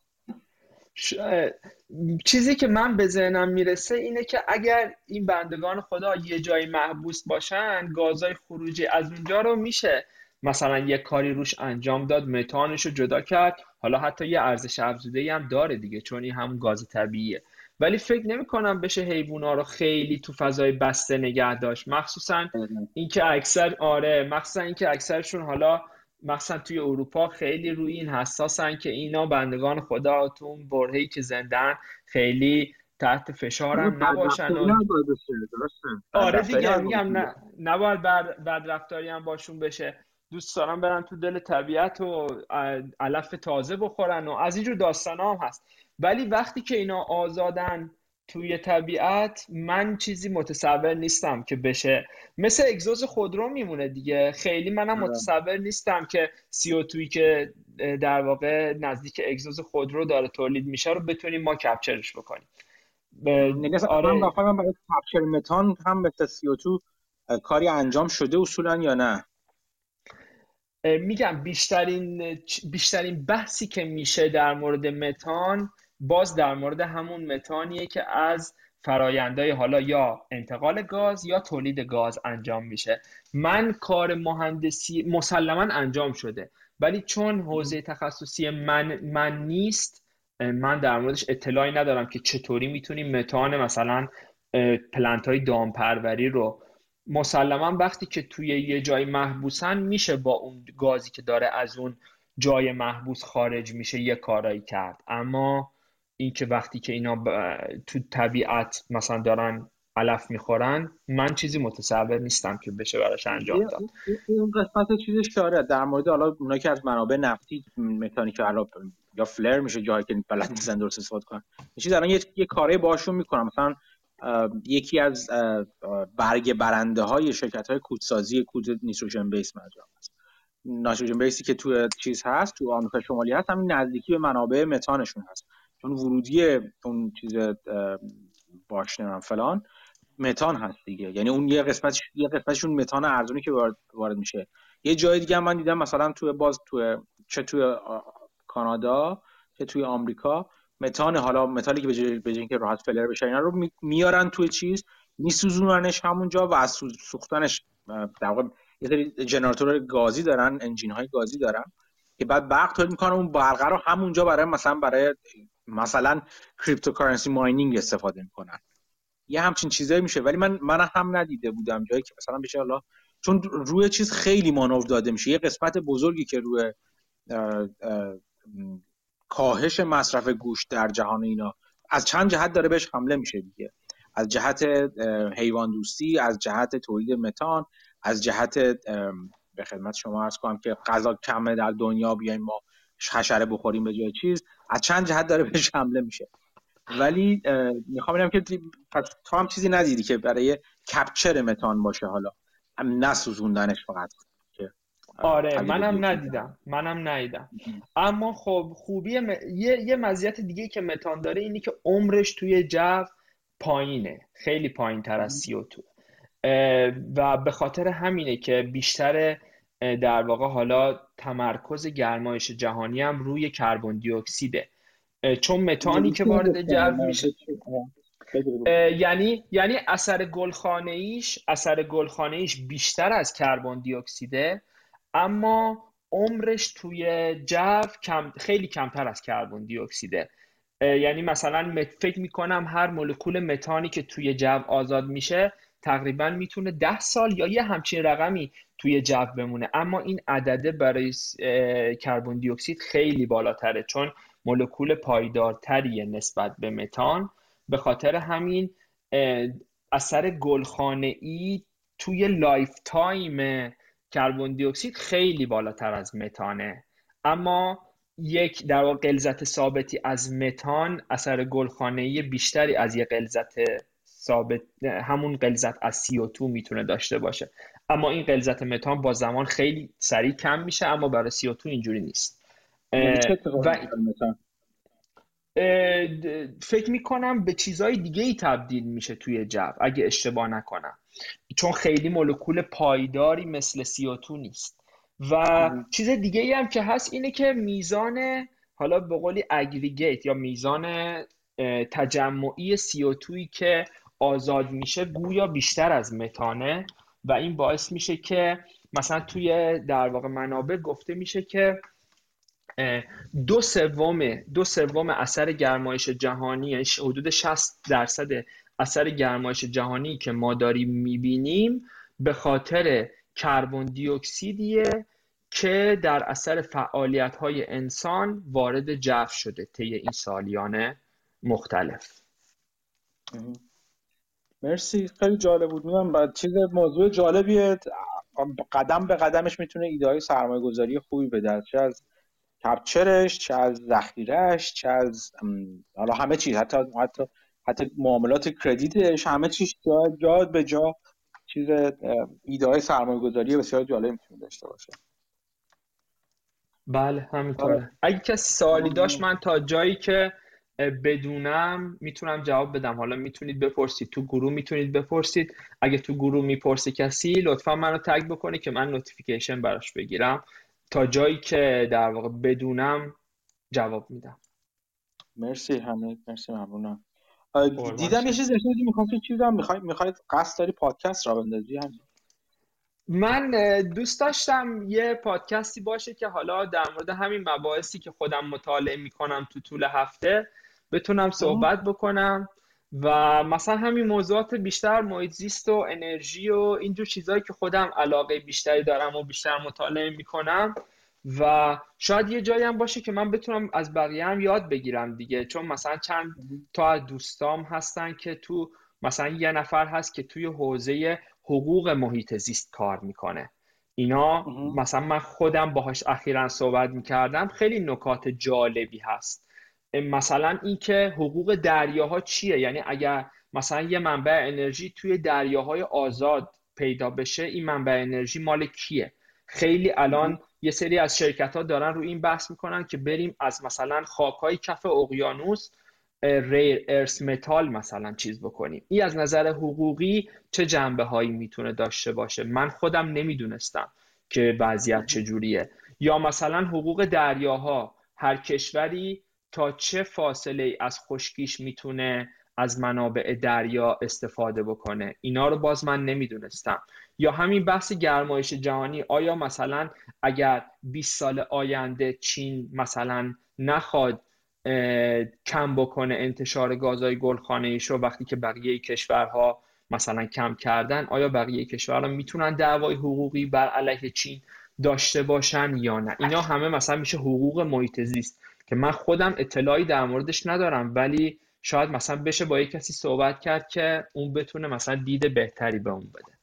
چیزی که من به ذهنم می‌رسه اینه که اگر این بندگان خدا یه جایی محبوس باشن گازهای خروجی از اونجا رو میشه. مثلا یه کاری روش انجام داد متانش رو جدا کرد. حالا حتی یه ارزش افزوده هم داره دیگه چون این همون گاز طبیعیه. ولی فکر نمی کنم بشه حیوونا رو خیلی تو فضای بسته نگه داشت. مخصوصا اینکه اکثر آره مخصوصا اینکه اکثرشون حالا مثلا توی اروپا خیلی روی این حساسن که اینا بندگان خدا تو اون برهی که زندن خیلی تحت فشار هم نباشن و... آره دیگه میگم نه نباید بد رفتاری هم باشون بشه. دوست دارم برن تو دل طبیعت و علف تازه بخورن و از اینجور داستان هم هست. ولی وقتی که اینا آزادن توی طبیعت من چیزی متصور نیستم که بشه. مثل اگزوز خودرو میمونه دیگه. خیلی منم آره. متصور نیستم که سی او توی که در واقع نزدیک اگزوز خودرو داره تولید میشه رو بتونیم ما کپچرش بکنیم. آره. برای کپچر متان هم مثل سی کاری انجام شده اصولا یا نه؟ میگم بیشترین بیشترین بحثی که میشه در مورد متان باز در مورد همون متانیه که از فرایندهای حالا یا انتقال گاز یا تولید گاز انجام میشه. من کار مهندسی مسلما انجام شده ولی چون حوزه تخصصی من, من نیست من در موردش اطلاعی ندارم که چطوری می‌تونیم متان مثلا پلنت های دامپروری رو مسلما وقتی که توی یه جای محبوسن میشه با اون گازی که داره از اون جای محبوس خارج میشه یه کارایی کرد. اما اینکه وقتی که اینا تو طبیعت مثلا دارن علف می‌خورن من چیزی متصور نیستم که بشه براش انجام داد. این قسمت چیزش داره در مورد حالا اونایی که از منابع نفتی مکانیک یا فلر میشه جایی که بلد نیستن درست استفاده کنن. چیز الان یه, یه کاری باشون می‌کنم مثلا یکی از برگ برنده های شرکت های کودسازی کود نیتروژن بیس مجموعه است. نیتروژن بیسی که تو چیز هست تو آمریکا شمالی هست همین نزدیکی به منابع متانشون هست. چون ورودی اون چیز باش فلان متان هست دیگه. یعنی اون یه قسمت یه قسمتشون متان ارزونی که وارد میشه. یه جای دیگه من دیدم مثلا توی باز توی چه توی کانادا چه توی آمریکا متان حالا متالی که به جای اینکه راحت فلر بشه اینا رو میارن توی چیز میسوزوننش همونجا و از سوختنش در واقع یه سری جنراتور گازی دارن انجین های گازی دارن که بعد برق تولید می‌کنن اون برق رو همونجا برای مثلا برای مثلا cryptocurrency mining استفاده می‌کنن. یه همچین چیزایی میشه. ولی من من هم ندیده بودم جایی که مثلا بشه حالا چون روی چیز خیلی مانور داده میشه. یه قسمت بزرگی که روی کاهش مصرف گوشت در جهان اینا. از چند جهت داره بهش حمله میشه دیگه. از جهت حیوان دوستی از جهت تولید متان از جهت به خدمت شما ارز کنم که غذا کمه در دنیا بیایم ما حشره بخوریم به جای چیز. از چند جهت داره بهش حمله میشه. ولی می‌خوام بگم که تو هم چیزی ندیدی که برای کپچر متان باشه حالا. نسوزوندنش فقط. آره منم ندیدم منم ندیدم. اما خب خوبی یه, یه مزیت دیگه که متان داره اینی که عمرش توی جو پایینه خیلی پایین تر از سی تو و به خاطر همینه که بیشتر در واقع حالا تمرکز گرمایش جهانی هم روی کربن دی اکسیده چون متانی که وارد جو میشه یعنی یعنی اثر گلخانه ایش اثر گلخانه ایش بیشتر از کربن دی اکسیده اما عمرش توی جو کم خیلی کمتر از کربن دی اکسیده یعنی مثلا فکر می‌کنم هر مولکول متانی که توی جو آزاد میشه تقریبا می‌تونه ده سال یا یه همچین رقمی توی جو بمونه. اما این عدده برای کربن دی اکسید خیلی بالاتره چون مولکول پایدارتریه نسبت به متان. به خاطر همین اثر گلخانه ای توی lifetime کربن دی اکسید خیلی بالاتر از متانه. اما یک در واقع غلظت ثابتی از متان اثر گلخانه‌ای بیشتری از یک غلظت ثابت همون غلظت از CO2 می‌تونه داشته باشه. اما این غلظت متان با زمان خیلی سریع کم میشه اما برای CO2 اینجوری نیست. یعنی و فکر می‌کنم به چیزهای دیگه ای تبدیل میشه توی جو اگه اشتباه نکنم. چون خیلی مولکول پایداری مثل CO2 نیست. و چیز دیگه ای هم که هست اینه که میزان حالا به قولی اگریگیت یا میزان تجمعی CO2 که آزاد میشه گویا بیشتر از متانه و این باعث میشه که مثلا توی در واقع منابع گفته میشه که دو سوم دو سوم اثر گرمایش جهانی یعنی حدود 60 درصد اثر گرمایش جهانی که ما داریم می‌بینیم به خاطر کربن دی اکسیدیه که در اثر فعالیت های انسان وارد جو شده طی این سالیان مختلف. مرسی خیلی جالب بود. می‌دونم بعد چیز موضوع جالبیه. قدم به قدمش می‌تونه ایده های سرمایه گذاری خوبی بده چه از کپچرش چه از ذخیرهش چه از حالا همه چیز حتی حتی حتی معاملات credit ش همه چیز جا, جا به جا چیز ایده های سرمایه گذاری بسیار جالب می‌تونه داشته باشه. بله همینطوره. آره. اگه کسی سوالی داشت من تا جایی که بدونم می‌تونم جواب بدم. حالا می‌تونید بپرسید. تو گروه می‌تونید بپرسید. اگه تو گروه می‌پرسه کسی لطفا منو tag بکنه که من notification براش بگیرم. تا جایی که در واقع بدونم جواب میدم. مرسی همه مرسی ممنونم. دیدم یه چیز می‌خواید چیزی می‌خواید می‌خواید قصد داری پادکست را بندازی؟ همین من دوست داشتم یه پادکستی باشه که حالا در مورد همین مباحثی که خودم مطالعه می‌کنم تو طول هفته بتونم صحبت بکنم. و مثلا همین موضوعات بیشتر محیط زیست و انرژی و اینجور چیزهایی که خودم علاقه بیشتری دارم و بیشتر مطالعه می‌کنم و شاید یه جایی هم باشه که من بتونم از بقیه هم یاد بگیرم دیگه. چون مثلا چند تا از دوستام هستن که تو مثلا یه نفر هست که توی حوزه حقوق محیط زیست کار می‌کنه. اینا مثلا من خودم باهاش اخیرا صحبت می‌کردم. خیلی نکات جالبی هست. مثلا اینکه حقوق دریاها چیه؟ یعنی اگر مثلا یه منبع انرژی توی دریاهای آزاد پیدا بشه این منبع انرژی مال کیه؟ خیلی الان یه سری از شرکت ها دارن رو این بحث می‌کنن که بریم از مثلا خاکای کف اقیانوس ریر ارس متال مثلا چیز بکنیم. این از نظر حقوقی چه جنبه هایی می‌تونه داشته باشه؟ من خودم نمی‌دونستم که وضعیت چجوریه. یا مثلا حقوق دریاها هر کشوری تا چه فاصله ای از خشکیش می‌تونه از منابع دریا استفاده بکنه؟ اینا رو باز من نمی‌دونستم. یا همین بحث گرمایش جهانی آیا مثلا اگر 20 سال آینده چین مثلا نخواد کم بکنه انتشار گازهای گلخانه ایش رو وقتی که بقیه کشورها مثلا کم کردن آیا بقیه کشورها می‌تونن دعوای حقوقی بر علیه چین داشته باشن یا نه؟ اینا همه مثلا میشه حقوق محیط زیست که من خودم اطلاعی در موردش ندارم ولی شاید مثلا بشه با یک کسی صحبت کرد که اون بتونه مثلا دید بهتری به اون بده.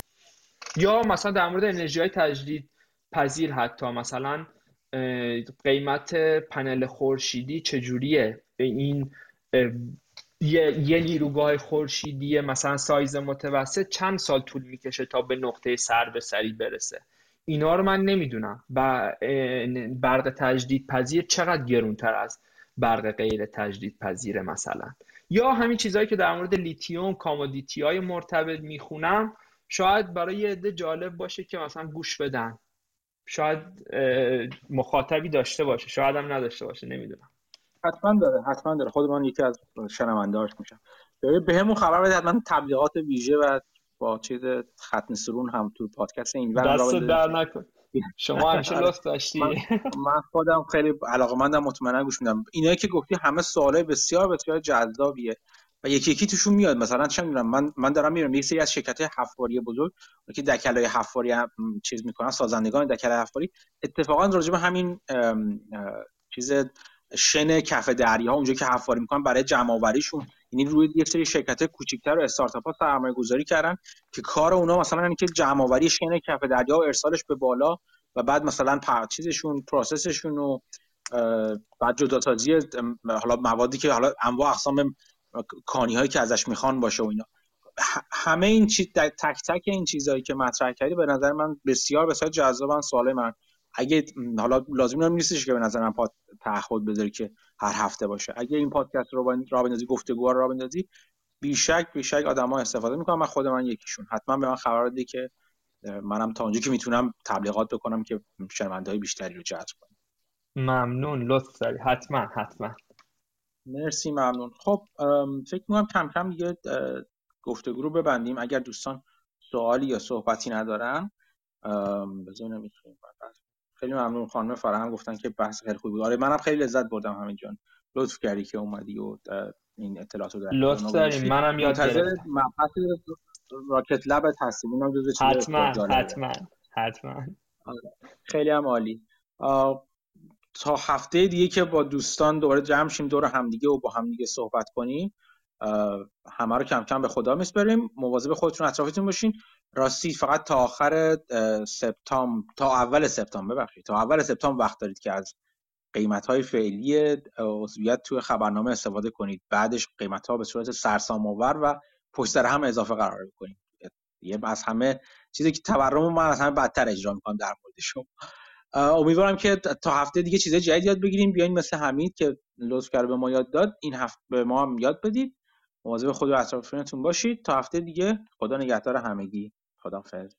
یا مثلا در مورد انرژی های تجدید پذیر حتی. مثلا قیمت پنل خورشیدی چجوریه؟ این یه, یه نیروگاه خورشیدی مثلا سایز متوسط چند سال طول می‌کشه تا به نقطه سر به سری برسه؟ اینا رو من نمی‌دونم. و برق تجدید پذیر چقدر گرونتر از برق غیر تجدید پذیره مثلا. یا همین چیزهایی که در مورد لیتیوم commodity های مرتبط می‌خونم شاید برای یه عده جالب باشه که مثلا گوش بدن. شاید مخاطبی داشته باشه شاید هم نداشته باشه نمی‌دونم. حتما داره حتما داره. خود من یکی از شنوندهاش میشم. به همون خبر بده حتما تبلیغات ویژه و با چیز ختم سرون هم تو پادکست این دست در نکن. شما همیشه. لطف داشتی. من خودم خیلی علاقه مندم مطمئنا گوش میدم. اینایی که گفتی همه سوالای بسیار بسیار جذابیه و یکی یکی توشون میاد. مثلا چه می‌دونم من من دارم میرم یه سری از شرکت حفاری بزرگ که دکلای حفاری هم چیز می‌کنن سازندگان دکلای حفاری. اتفاقا راجع به همین چیز شن کف دریا اونجا که حفاری می‌کنن برای جمع آوریشون یعنی روی یک سری شرکت کوچیک‌تر و استارتاپ ها سرمایه گذاری کردن که کار اونا مثلا اینه که جمع آوری شن کف دریا و ارسالش به بالا و بعد مثلا چیزشون پروسسشون و بعد جداسازی حالا موادی که حالا انواع اقسام کانی هایی که ازش می‌خوان باشه و اینا. همه این چیز تک تک این چیزهایی که مطرح کردی به نظر من بسیار بسیار جذابن سوال من. اگه حالا لازم هم نیستش که به نظر من پاد تعهد بذاری که هر هفته باشه. اگه این پادکست رو را بندازی گفتگو رو را بندازی بیشک بیشک آدما استفاده می‌کنم من خود من یکیشون. حتما به من خبر بده که منم تا اونجا که می‌تونم تبلیغات بکنم که شنونده بیشتری رو جذب کنم. ممنون لطف داری. حتما حتما. مرسی ممنون. خب فکر می‌کنم کم کم دیگه گفتگو رو ببندیم. اگر دوستان سوالی یا صحبتی ندارن بذار خیلی ممنون خانم فرهم گفتن که بحث خیلی خوبی بود. آره منم خیلی لذت بردم همین جان. لطف کردی که اومدی و این اطلاعات رو لطف داریم. منم یاد گرفتم. مبحث راکت لب هستیم. اونم جزو حتما حتما حتما. آره. خیلی هم عالی. تا هفته دیگه که با دوستان دوباره جمع شیم دور همدیگه و با همدیگه صحبت کنیم. همه رو کم کم به خدا میسپریم مواظب خودتون اطرافتون باشین. راستی فقط تا آخر سپتامبر تا اول سپتامبر ببخشید تا اول سپتامبر وقت دارید که از قیمت های فعلی عضویت توی خبرنامه استفاده کنید. بعدش قیمت ها به صورت سرسام آور و پشت سر هم اضافه قرار کنید یه از همه چیزی که تورم من از همه بدتر اجرا می‌کنم در مورد شما. امیدوارم که تا هفته دیگه چیزای جدید یاد بگیریم. بیاین مثل حمید که لطف کرد به ما یاد داد. این هفته به ما هم یاد بدید. مواظب خود و اطرافیانتون باشید. تا هفته دیگه خدا نگهدار همگی. خدافظ